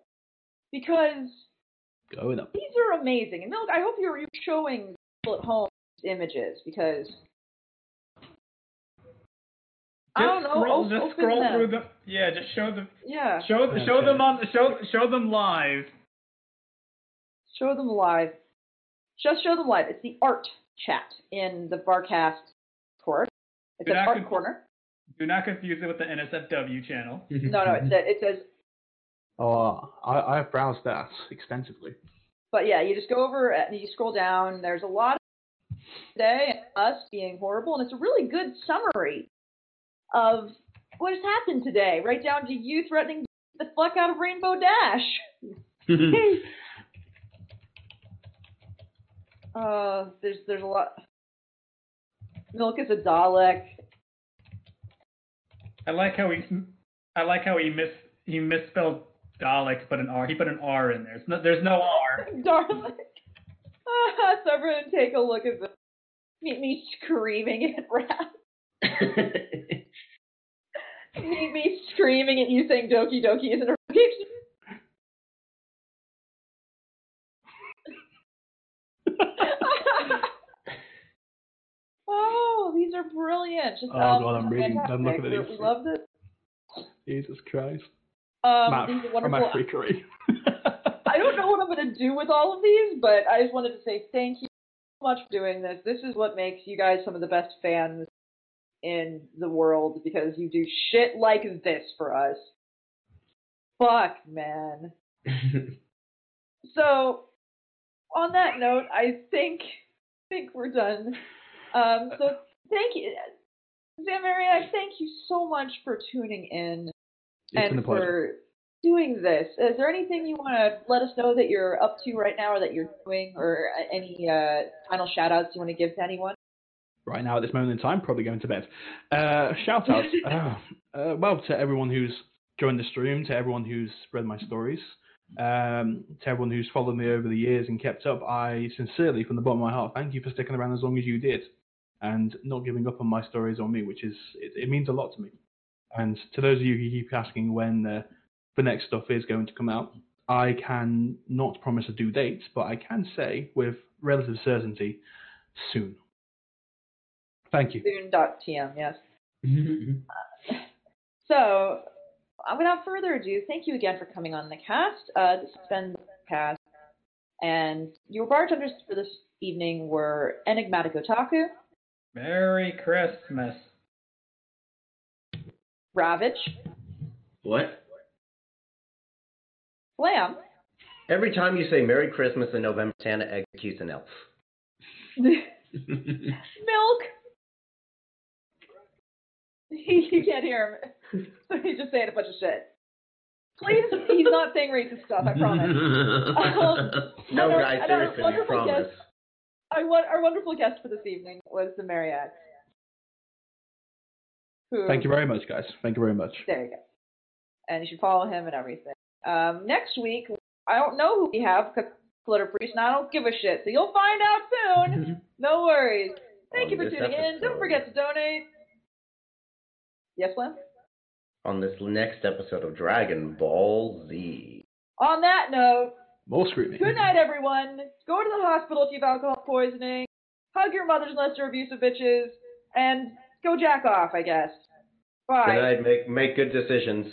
Speaker 3: because
Speaker 5: Going up.
Speaker 3: these are amazing. And Milk, I hope you're, you're showing people at home images because I don't know.
Speaker 4: Scroll,
Speaker 3: o-
Speaker 4: just scroll
Speaker 3: them.
Speaker 4: through them. Yeah, just show them.
Speaker 3: Yeah,
Speaker 4: Show show them on show show them live.
Speaker 3: show them live. Just show them live. It's the art chat in the Barcast course. It's
Speaker 4: You're
Speaker 3: an art
Speaker 4: conf-
Speaker 3: corner.
Speaker 4: Do not confuse it with the NSFW channel.
Speaker 3: No, no, it says, it says
Speaker 5: Oh, I, I've browsed that extensively.
Speaker 3: But yeah, you just go over and you scroll down. There's a lot of today us being horrible, and it's a really good summary of what has happened today, right down to you threatening the fuck out of Rainbow Dash. uh, there's there's a lot. Milk is a Dalek.
Speaker 4: I like how he I like how he mis he misspelled Dalek, put an R. He put an R in there. There's no, there's no R.
Speaker 3: Darling. Ah, so everyone take a look at this. Meet me screaming at Raph. Meet me screaming at you saying Doki Doki isn't a fiction. oh, these are brilliant. Just,
Speaker 5: Oh,
Speaker 3: um,
Speaker 5: God, I'm reading- I'm looking at
Speaker 3: fantastic.
Speaker 5: these.
Speaker 3: We loved it.
Speaker 5: Jesus Christ.
Speaker 3: Um, these are wonderful.
Speaker 5: Matt Freakery.
Speaker 3: I don't know what I'm going to do with all of these, but I just wanted to say thank you so much for doing this. This is what makes you guys some of the best fans in the world because you do shit like this for us. Fuck, man. So, on that note, I think think we're done. Um, so thank you, Zamairiac. Thank you so much for tuning in
Speaker 5: It's
Speaker 3: and for doing this. Is there anything you want to let us know that you're up to right now, or that you're doing, or any uh, final shout outs you want to give to anyone?
Speaker 5: right now at this moment in time, probably going to bed. Uh, shout out. uh, uh, well, to everyone who's joined the stream, to everyone who's read my stories, um, to everyone who's followed me over the years and kept up, I sincerely, from the bottom of my heart, thank you for sticking around as long as you did and not giving up on my stories or me, which is, it, it means a lot to me. And to those of you who keep asking when uh, the next stuff is going to come out, I can not promise a due date, but I can say with relative certainty, soon. Thank you.
Speaker 3: Soon.tm, yes. So, uh, without further ado, thank you again for coming on the cast. Uh, this has been the cast, and your bartenders for this evening were Enigmatic Otaku,
Speaker 4: Merry Christmas.
Speaker 3: Ravage,
Speaker 2: What?
Speaker 3: Flam.
Speaker 6: Every time you say Merry Christmas in November, Santa executes an elf.
Speaker 3: Milk. He, you can't hear him, so he's just saying a bunch of shit. Please, he's not saying racist stuff. I promise. Um,
Speaker 6: No, guys, seriously,
Speaker 3: wonderful
Speaker 6: promise.
Speaker 3: guest- I want our wonderful guest for this evening was the Marriott. Who,
Speaker 5: Thank you very much, guys. Thank you very much.
Speaker 3: There you go. And you should follow him and everything. Um, next week, I don't know who we have because Flitter Priest, and I don't give a shit. So you'll find out soon. no worries. Thank
Speaker 6: On
Speaker 3: you for
Speaker 6: this
Speaker 3: tuning in. Don't forget to donate. Yes, Lynn?
Speaker 6: On this next episode of Dragon Ball Z.
Speaker 3: On that note,
Speaker 5: More scrutiny.
Speaker 3: good night, everyone. Go to the hospital if you have alcohol poisoning. Hug your mothers unless they're abusive bitches. And go jack off, I guess. Bye.
Speaker 6: Good night. Make make good decisions.